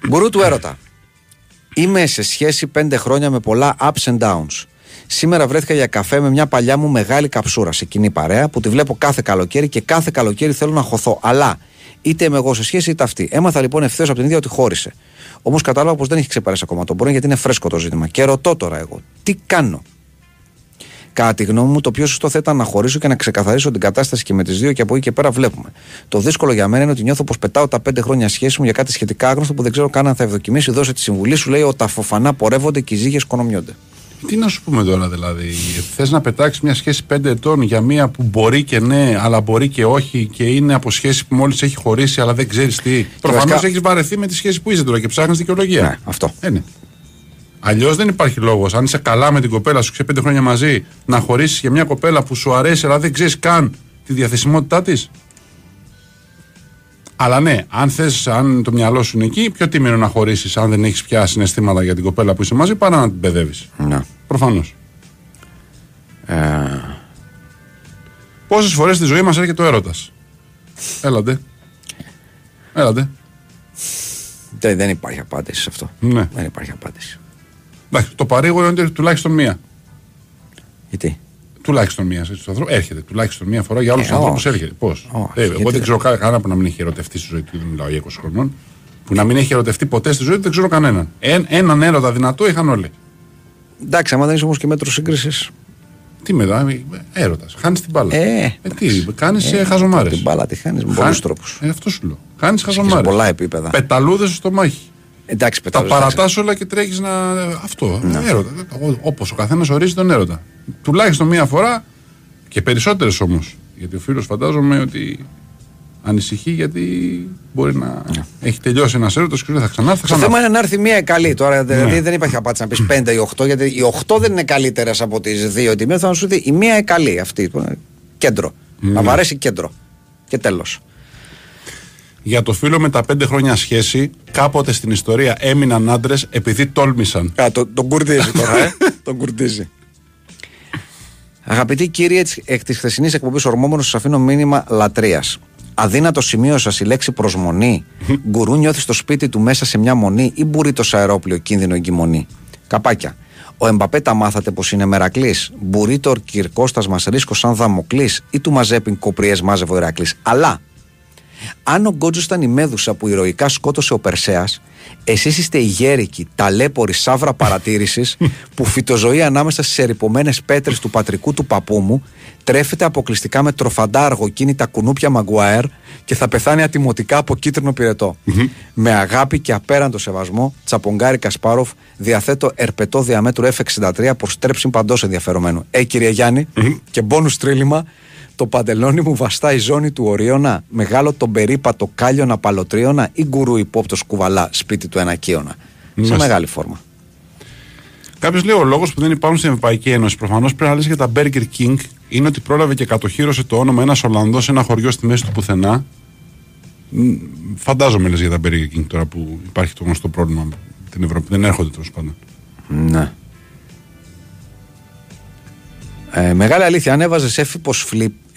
Γκουρού του έρωτα. Είμαι σε σχέση πέντε χρόνια με πολλά ups and downs. Σήμερα βρέθηκα για καφέ με μια παλιά μου μεγάλη καψούρα σε κοινή παρέα που τη βλέπω κάθε καλοκαίρι και κάθε καλοκαίρι θέλω να χωθώ. Αλλά είτε είμαι εγώ σε σχέση είτε αυτή. Έμαθα λοιπόν ευθέως από την ίδια ότι χώρισε. Όμως κατάλαβα πως δεν έχει ξεπεράσει ακόμα τον πρώην γιατί είναι φρέσκο το ζήτημα. Και ρωτώ τώρα εγώ, τι κάνω; Κατά τη γνώμη μου, το πιο σωστό θα ήταν να χωρίσω και να ξεκαθαρίσω την κατάσταση και με τις δύο και από εκεί και πέρα βλέπουμε. Το δύσκολο για μένα είναι ότι νιώθω πως πετάω τα πέντε χρόνια σχέση μου για κάτι σχετικά άγνωστο που δεν ξέρω καν αν θα ευδοκιμήσει. Δώσε τη συμβουλή σου, λέει, ότι τα φοφανά πορεύονται και οι ζύγες κονομιώνται. Τι να σου πούμε τώρα δηλαδή; Θες να πετάξεις μια σχέση πέντε ετών για μια που μπορεί και ναι, αλλά μπορεί και όχι και είναι από σχέση που μόλις έχει χωρίσει, αλλά δεν ξέρεις τι; Προφανώ βασικά- έχεις βαρεθεί με τη σχέση που είσαι τώρα και ψάχνεις δικαιολογία. Ναι, αυτό. Ε, ναι. Αλλιώς δεν υπάρχει λόγος. Αν είσαι καλά με την κοπέλα σου, ξέρεις πέντε χρόνια μαζί, να χωρίσεις για μια κοπέλα που σου αρέσει, αλλά δεν ξέρεις καν τη διαθεσιμότητά της. Αλλά ναι, αν θες, αν το μυαλό σου είναι εκεί, πιο τίμιο να χωρίσεις αν δεν έχεις πια συναισθήματα για την κοπέλα που είσαι μαζί, παρά να την παιδεύει. Ναι. Προφανώς. Ε, Πόσες φορές στη ζωή μας έρχεται ο έρωτας; Έλατε. Έλατε. δεν, δεν υπάρχει απάντηση σε αυτό. Ναι. Δεν υπάρχει απάντηση. Εντάξει, το παρήγορο είναι ότι τουλάχιστον μία. Γιατί; Τουλάχιστον μία στους ανθρώπους. Έρχεται. Τουλάχιστον μία φορά για όλου Ε, του ανθρώπους όχι. έρχεται. Πώς; Όχι, Ε, εγώ γιατί δεν ξέρω κα- κανένα που να μην έχει ερωτευτεί στη ζωή του. Δεν μιλάω για 20 χρονών. Που να μην έχει ερωτευτεί ποτέ στη ζωή του δεν ξέρω κανέναν. Εν, έναν έρωτα δυνατό είχαν όλοι. Εντάξει, άμα δεν είσαι όμως και μέτρος σύγκρισης. Τι μετά, έρωτας. Χάνεις την μπάλα. Ε, τι, κάνεις ε, χαζομάρες. Την μπάλα τη χάνεις με πολλούς τρόπους. Ε, αυτό σου λέω. Κάνει Σε χαζομάρες. πολλά επίπεδα. Πεταλούδες στο μάχη. Εντάξει, Τα πετάω. εντάξει. παρατά όλα και τρέχεις να. Αυτό. Έρωτα. Όπως ο καθένας ορίζει τον έρωτα. Τουλάχιστον μία φορά και περισσότερες όμως. Γιατί ο φίλος φαντάζομαι ότι ανησυχεί γιατί μπορεί να έχει τελειώσει ένας έρωτο και δεν θα ξανάρθει. Θα Το ξανάρθει. θέμα είναι να έρθει μία καλή τώρα. Δηλαδή Ναι. δεν υπάρχει απάντηση να πεις 5 ή 8, γιατί οι 8 δεν είναι καλύτερες από τις δύο τιμές. Θα σου πει η μία είναι καλή αυτή. που είναι Κέντρο. Ναι. Να μ' αρέσει κέντρο. Και τέλος. Για το φίλο με τα πέντε χρόνια σχέση, κάποτε στην ιστορία έμειναν άντρες επειδή τόλμησαν. Α, το, τον κουρδίζει τώρα, ε. [LAUGHS] τον κουρδίζει. Αγαπητοί κύριοι, έτσι, εκ της χθεσινής εκπομπής Ορμόμονο, σας αφήνω μήνυμα λατρείας. Αδύνατο σημείο σας η λέξη προσμονή. [LAUGHS] Γκουρού νιώθεις στο σπίτι του μέσα σε μια μονή ή μπορεί το αερόπλαιο κίνδυνο εγκυμονή. Καπάκια. Ο Εμπαπέ τα μάθατε πως είναι μερακλής. Μπορεί το Κυρκώστα μα ρίσκο σαν δαμοκλής ή του μαζέπιν κοπριές μάζευε ο Ηρακλής. Αλλά αν ο Γκότζος ήταν η μέδουσα που ηρωικά σκότωσε ο Περσέας, εσείς είστε η γέρικη, ταλέπορη σαύρα παρατήρησης [LAUGHS] που φυτοζωεί ανάμεσα στις ερυπωμένες πέτρες του πατρικού του παππού μου, τρέφεται αποκλειστικά με τροφαντά αργοκίνητα κουνούπια Μαγκουάερ και θα πεθάνει ατιμωτικά από κίτρινο πυρετό. με αγάπη και απέραντο σεβασμό, τσαπογκάρι Κασπάροφ, διαθέτω ερπετό διαμέτρου F63 προς στρέψη παντός ενδιαφερομένου. Ε, κύριε Γιάννη, και μπόνου τρίλημα, το παντελόνι μου βαστά η ζώνη του ορίωνα, μεγάλο τον περίπατο κάλιονα παλωτρίωνα ή γκουρού υπόπτος κουβαλά σπίτι του ενακίωνα. Σε Μάλιστα. μεγάλη φόρμα. Κάποιος λέει ο λόγος που δεν υπάρχουν στην Ευρωπαϊκή Ένωση. Προφανώς πρέπει να λες για τα Burger King είναι ότι πρόλαβε και κατοχύρωσε το όνομα ένας Ολλανδός σε ένα χωριό στη μέση του πουθενά. Μ, Φαντάζομαι λες για τα Burger King τώρα που υπάρχει το γνωστό πρόβλημα με την Ευρώπη. Δεν έρχονται τέλος πάντων. Ναι. Ε, μεγάλη αλήθεια, αν έβαζες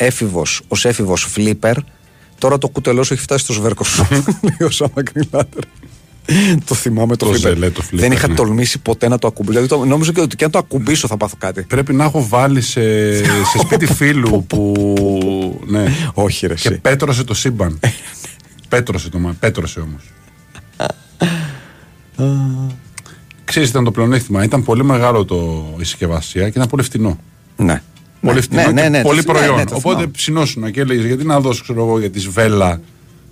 έφηβος ως έφηβος φλίπερ, τώρα το κουτελός σου έχει φτάσει στο σβέρκο σου. Λέει ο Σάμα Γκριλάτερ. το θυμάμαι το, Το φλίπερ. ζελέ το φλίπερ, Δεν είχα ναι. τολμήσει ποτέ να το ακουμπήσω. Δηλαδή, το, νόμιζα και ότι και αν το ακουμπήσω θα πάθω κάτι. Πρέπει να έχω βάλει σε, σε σπίτι [LAUGHS] φίλου που. Ναι. Όχι, ρε. Και εσύ. πέτρωσε το σύμπαν. πέτρωσε το μα. Πέτρωσε όμως. [LAUGHS] Ξέρεις ήταν το πλεονέκτημα. Ήταν πολύ μεγάλο το, η συσκευασία και ήταν πολύ φτηνό. Ναι. Πολύ Ναι, φτηνό ναι, και ναι, ναι, πολύ το- προϊόν. ναι, ναι, το Οπότε θυμάμαι. ψινόσουνα και έλεγες γιατί να δώσω ξέρω εγώ για τη σβέλα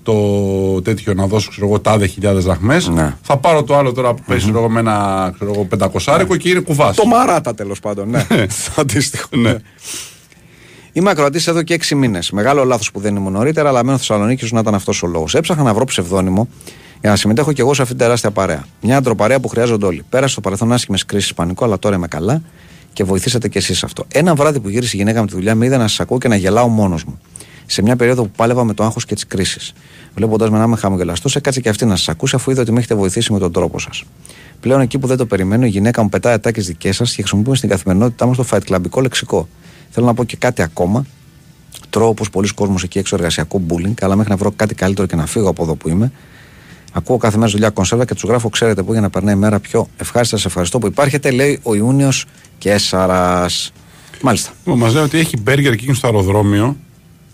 το τέτοιο να δώσω ξέρω εγώ τάδε χιλιάδες δραχμές Ναι. Θα πάρω το άλλο τώρα που παίζει ξέρω εγώ με ένα ξέρω εγώ, πεντακοσάρικο και είναι κουβάς. Το μαράτα τέλος πάντων. Ναι. [LAUGHS] Το αντίστοιχο. Ναι. Είμαι ακροατής εδώ και έξι μήνες. Μεγάλο λάθος που δεν ήμουν νωρίτερα, αλλά μένω Θεσσαλονίκης να ήταν αυτός ο λόγος. Έψαχνα να βρω ψευδόνυμο για να συμμετέχω κι εγώ σε αυτήν την τεράστια παρέα. Μια αντροπαρέα που χρειάζονται όλοι. Πέρασε στο παρελθόν άσχημες κρίσεις πανικό, αλλά τώρα είμαι καλά και βοηθήσατε κι εσείς αυτό. Ένα βράδυ που γύρισε η γυναίκα με τη δουλειά, με είδα να σας ακούω και να γελάω μόνος μου. Σε μια περίοδο που πάλευα με το άγχος και τις κρίσεις. Βλέποντας με να είμαι χαμογελαστός, έκατσε και αυτή να σας ακούσει, αφού είδα ότι με έχετε βοηθήσει με τον τρόπο σας. Πλέον εκεί που δεν το περιμένω, η γυναίκα μου πετάει ατάκες δικές σας και χρησιμοποιούμε στην καθημερινότητά μας το fight clubικό λεξικό. Θέλω να πω και κάτι ακόμα. Τρώω όπως πολλοί κόσμος εκεί έξω εργασιακό bullying, αλλά μέχρι να βρω κάτι καλύτερο και να φύγω από εδώ που είμαι. Ακούω κάθε μέρα στη δουλειά κονσέρβα και τους γράφω, ξέρετε πού, για να περνάει η μέρα πιο ευχάριστα. Σας ευχαριστώ που υπάρχετε, λέει ο Ιούνιος και Έσαρα. Μάλιστα. Μα λέει ότι έχει Burger King στο αεροδρόμιο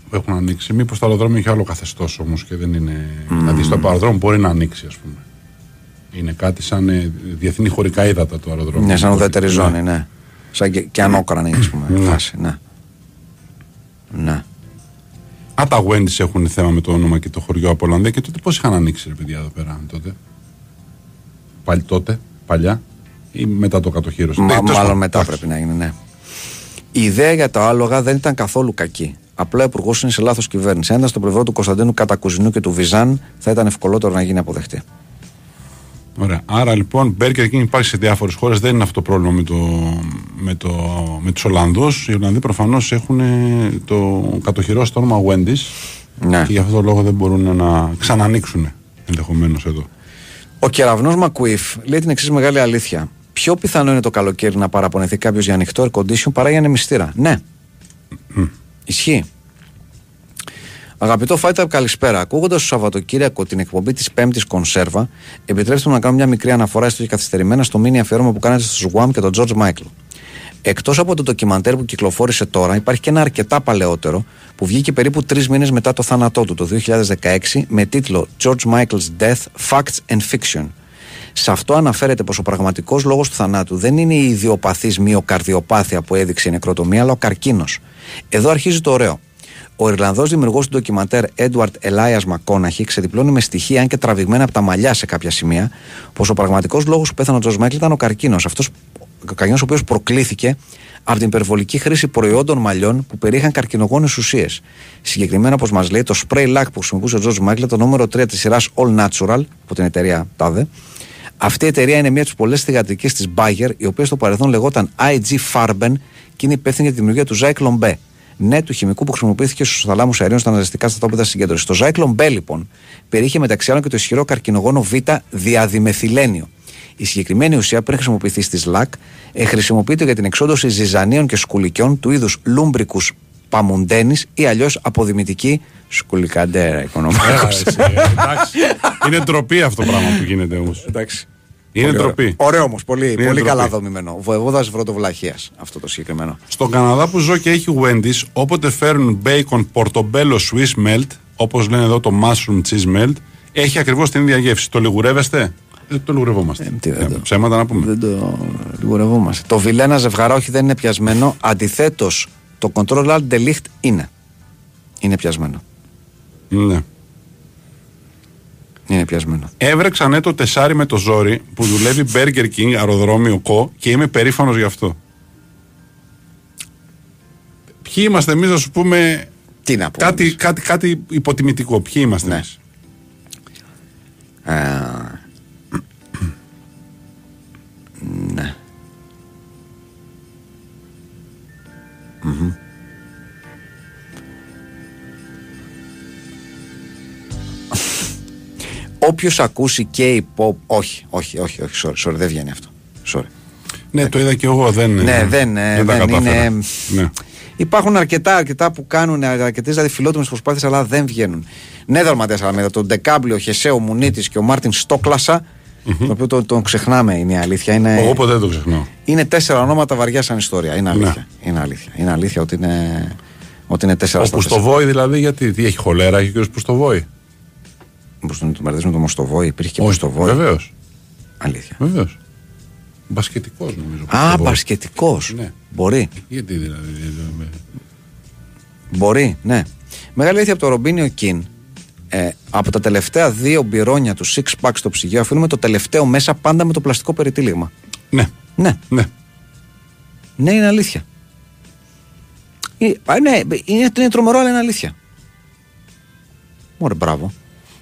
που έχουν ανοίξει. Μήπως το αεροδρόμιο έχει άλλο καθεστώς όμως και δεν είναι. Δηλαδή στο αεροδρόμιο μπορεί να ανοίξει, ας πούμε. Είναι κάτι σαν ε, διεθνή χωρικά ύδατα το αεροδρόμιο. Ναι, σαν ουδέτερη Ναι. ζώνη, ναι. Σαν και, και ανώκρανη, ας πούμε. Ναι. Φάση, ναι. Ναι. Α, τα Wendy's έχουν θέμα με το όνομα και το χωριό από Ολλανδία και τότε πώς είχαν ανοίξει, ρε παιδιά, εδώ πέρα τότε; Πάλι τότε, παλιά ή μετά το κατοχύρωση; Μα, Ναι, τέλος μάλλον πάντων, μετά εντάξει. πρέπει να γίνει, ναι. Η ιδέα για τα άλογα δεν ήταν καθόλου κακή. Απλά ο υπουργός είναι σε λάθος κυβέρνηση. Αν ήταν στο πλευρό του Κωνσταντίνου Κατακουζινού και του Βιζάν, θα ήταν ευκολότερο να γίνει αποδεκτή. Ωραία. Άρα λοιπόν, Burger King υπάρχει σε διάφορες χώρες. Δεν είναι αυτό το πρόβλημα με, το, με, το, με τους Ολλανδούς. Οι Ολλανδοί προφανώς έχουν ε, το κατοχυρώσει το όνομα Wendy's Ναι. και γι' αυτό το λόγο δεν μπορούν να ξανανοίξουν ενδεχομένως εδώ. Ο κεραυνός Μακουίφ λέει την εξής μεγάλη αλήθεια. Πιο πιθανό είναι το καλοκαίρι να παραπονεθεί κάποιος για ανοιχτό air condition παρά για ανεμιστήρα. Ναι. Ισχύει. Αγαπητό Φάιτα, καλησπέρα. Ακούγοντας το Σαββατοκύριακο την εκπομπή της Πέμπτης Κονσέρβα, επιτρέψτε μου να κάνω μια μικρή αναφορά στο και καθυστερημένα στο μήνυ αφιέρωμα που κάνατε στο Σουάμ και τον George Μάικλ. Εκτός από το ντοκιμαντέρ που κυκλοφόρησε τώρα, υπάρχει και ένα αρκετά παλαιότερο που βγήκε περίπου τρεις μήνες μετά το θάνατό του το 2016 με τίτλο George Michael's Death Facts and Fiction. Σε αυτό αναφέρεται πως ο πραγματικός λόγος του θανάτου δεν είναι η ιδιοπαθής μυοκαρδιοπάθεια που έδειξε η νεκροτομία, αλλά ο καρκίνος. Εδώ αρχίζει το ωραίο. Ο Ιρλανδός δημιουργός του ντοκιμαντέρ Edward Elias McConaughey ξεδιπλώνει με στοιχεία, αν και τραβηγμένα από τα μαλλιά σε κάποια σημεία, πως ο πραγματικός λόγος που πέθανε ο Τζορτζ Μάικλ ήταν ο καρκίνος. Αυτός καρκίνος ο οποίος προκλήθηκε από την υπερβολική χρήση προϊόντων μαλλιών που περιείχαν καρκινογόνες ουσίες. Συγκεκριμένα, όπως μας λέει, το spray λακ που χρησιμοποιούσε ο George Michael, το νούμερο 3 της σειράς All Natural, από την εταιρεία TADE. Αυτή η εταιρεία είναι μία από τις πολλές θυγατρικές της Bayer, η οποία στο παρελθόν λεγόταν IG Farben και είναι υπεύθυνη για τη δημιουργία του Zyklon B. Ναι, του χημικού που χρησιμοποιήθηκε στους θαλάμους αερίων στα ναζιστικά στρατόπεδα συγκέντρωσης. Το Zyklon B, λοιπόν, περιείχε μεταξύ άλλων και το ισχυρό καρκινογόνο Β διαδημεθυλένιο. Η συγκεκριμένη ουσία πριν χρησιμοποιηθεί στη ΣΛΑΚ ε, χρησιμοποιείται για την εξόντωση ζυζανίων και σκουλικιών του είδους λούμπρικου παμουντένη ή αλλιώς αποδημητική σκουλικαντέρα οικονομικά. Έλα, εσύ, ε, εντάξει. Είναι ντροπή αυτό το πράγμα που γίνεται όμως. Εντάξει. Είναι Πολύ ντροπή. Ωραίο, ωραίο όμως. Πολύ, πολύ ντροπή. καλά δομημένο. Βοεβόδα Βρωτοβλαχία αυτό το συγκεκριμένο. Στον Καναδά που ζω και έχει Wendy's, όποτε φέρνουν bacon portobello Swiss melt, όπως λένε εδώ το mushroom cheese melt, έχει ακριβώς την ίδια γεύση. Το λιγουρεύεστε; Δεν το λιγουρευόμαστε. Ε, τι, δεν Ε, το- ψέματα να πούμε. Δεν το λιγουρευόμαστε. Το βιλένα ζευγαρά όχι δεν είναι πιασμένο. Αντιθέτως, το control alt delicht είναι. Είναι πιασμένο. Ναι. Είναι πιασμένο. Έβρεξαν ναι, το τεσάρι με το ζόρι που δουλεύει Burger King, αεροδρόμιο κο και είμαι περήφανος γι' αυτό. Ποιοι είμαστε εμείς να σου πούμε Τι να πούμε. κάτι, κάτι, κάτι υποτιμητικό. Ποιοι είμαστε Ναι. εμείς; Α, ναι. Μμμ. Όποιος ακούσει και υπό. Όχι, όχι, όχι, όχι, sorry, sorry, δεν βγαίνει αυτό. Sorry. Ναι, το είδα και εγώ. Δεν, Ναι, δεν, ε, τα δεν κατάφερα. είναι- Ναι. Υπάρχουν αρκετά, αρκετά που κάνουν αρκετές δηλαδή φιλότιμες προσπάθειες, αλλά δεν βγαίνουν. Ναι, δαλματία Αλαμέδα, τον Ντεκάμπλιο, Χεσέο Μουνίτης και ο Μάρτιν Στόκλασα, τον οποίο τον, τον ξεχνάμε, είναι η αλήθεια. Είναι, Εγώ ποτέ δεν το ξεχνάω. είναι τέσσερα ονόματα βαριά σαν ιστορία. Είναι αλήθεια. Ναι. Είναι αλήθεια. Είναι αλήθεια ότι είναι, ότι είναι τέσσερα Ο στα τέσσερα. Πουστοβόη δηλαδή, γιατί τι έχει χολέρα, έχει ο κ. Πουστοβόη. Μήπως τον τον μπερδεύεις με τον Μοστοβόη, υπήρχε και Μοστοβόη. Βεβαίως. Αλήθεια. Βεβαίως. Μπασκετικός νομίζω. Α, Πουστοβόη. μπασκετικός. Ναι. Μπορεί. Γιατί δηλαδή. ε, Μπορεί, ναι. Μεγάλη αλήθεια από το Ρομπίνιο Κιν. Ε, από τα τελευταία δύο μπυρόνια του Six Pack στο ψυγείο αφήνουμε το τελευταίο μέσα πάντα με το πλαστικό περιτύλιγμα. Ναι, Ναι, ναι. ναι, είναι αλήθεια. Ε, α, ναι, είναι, είναι τρομερό, αλλά είναι αλήθεια. Ωραία, μπράβο.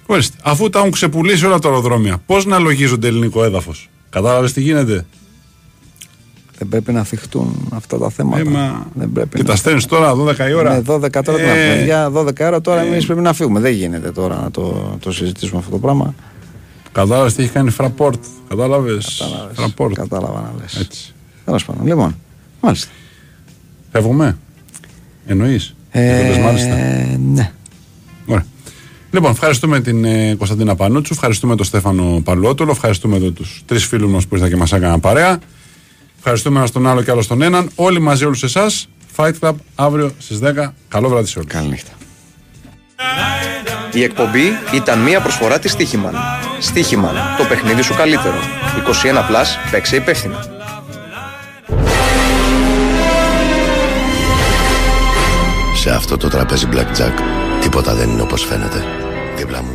Ορίστε. Αφού τα έχουν ξεπουλήσει όλα τα αεροδρόμια, πώς να λογίζονται ελληνικό έδαφος; Κατάλαβες τι γίνεται; Δεν πρέπει να θιχτούν αυτά τα θέματα. Ε, μα... Δεν πρέπει Και να... τα στέλνεις τώρα 12 η ώρα. Ναι, 12 τώρα τι να Ε, πούμε. Για 12 ώρα τώρα εμείς πρέπει να φύγουμε. Δεν γίνεται τώρα να το, το συζητήσουμε αυτό το πράγμα. Κατάλαβες τι έχει κάνει Fraport. Κατάλαβες; Κατάλαβες. Fraport. Κατάλαβα να λες. Έτσι. Τέλος πάντων. Λοιπόν, μάλιστα. Φεύγουμε. Εννοείς. Ε, μάλιστα. ναι. Ωραία. Λοιπόν, ευχαριστούμε την ε, Κωνσταντίνα Πανούτσου, ευχαριστούμε τον Στέφανο Παλουότολο, ευχαριστούμε τους τρεις φίλους μας που ήρθαν και μας έκαναν παρέα. Ευχαριστούμε ένα τον άλλο και άλλο στον έναν. Όλοι μαζί, όλους εσάς. Fight Club αύριο στις 10. Καλό βράδυ σε όλους. Καληνύχτα. Η εκπομπή ήταν μια προσφορά της Στίχημαν. Στίχημαν, το παιχνίδι σου καλύτερο. 21+, παίξε υπεύθυνα. Σε αυτό το τραπέζι blackjack τίποτα δεν είναι όπως φαίνεται. Δίπλα μου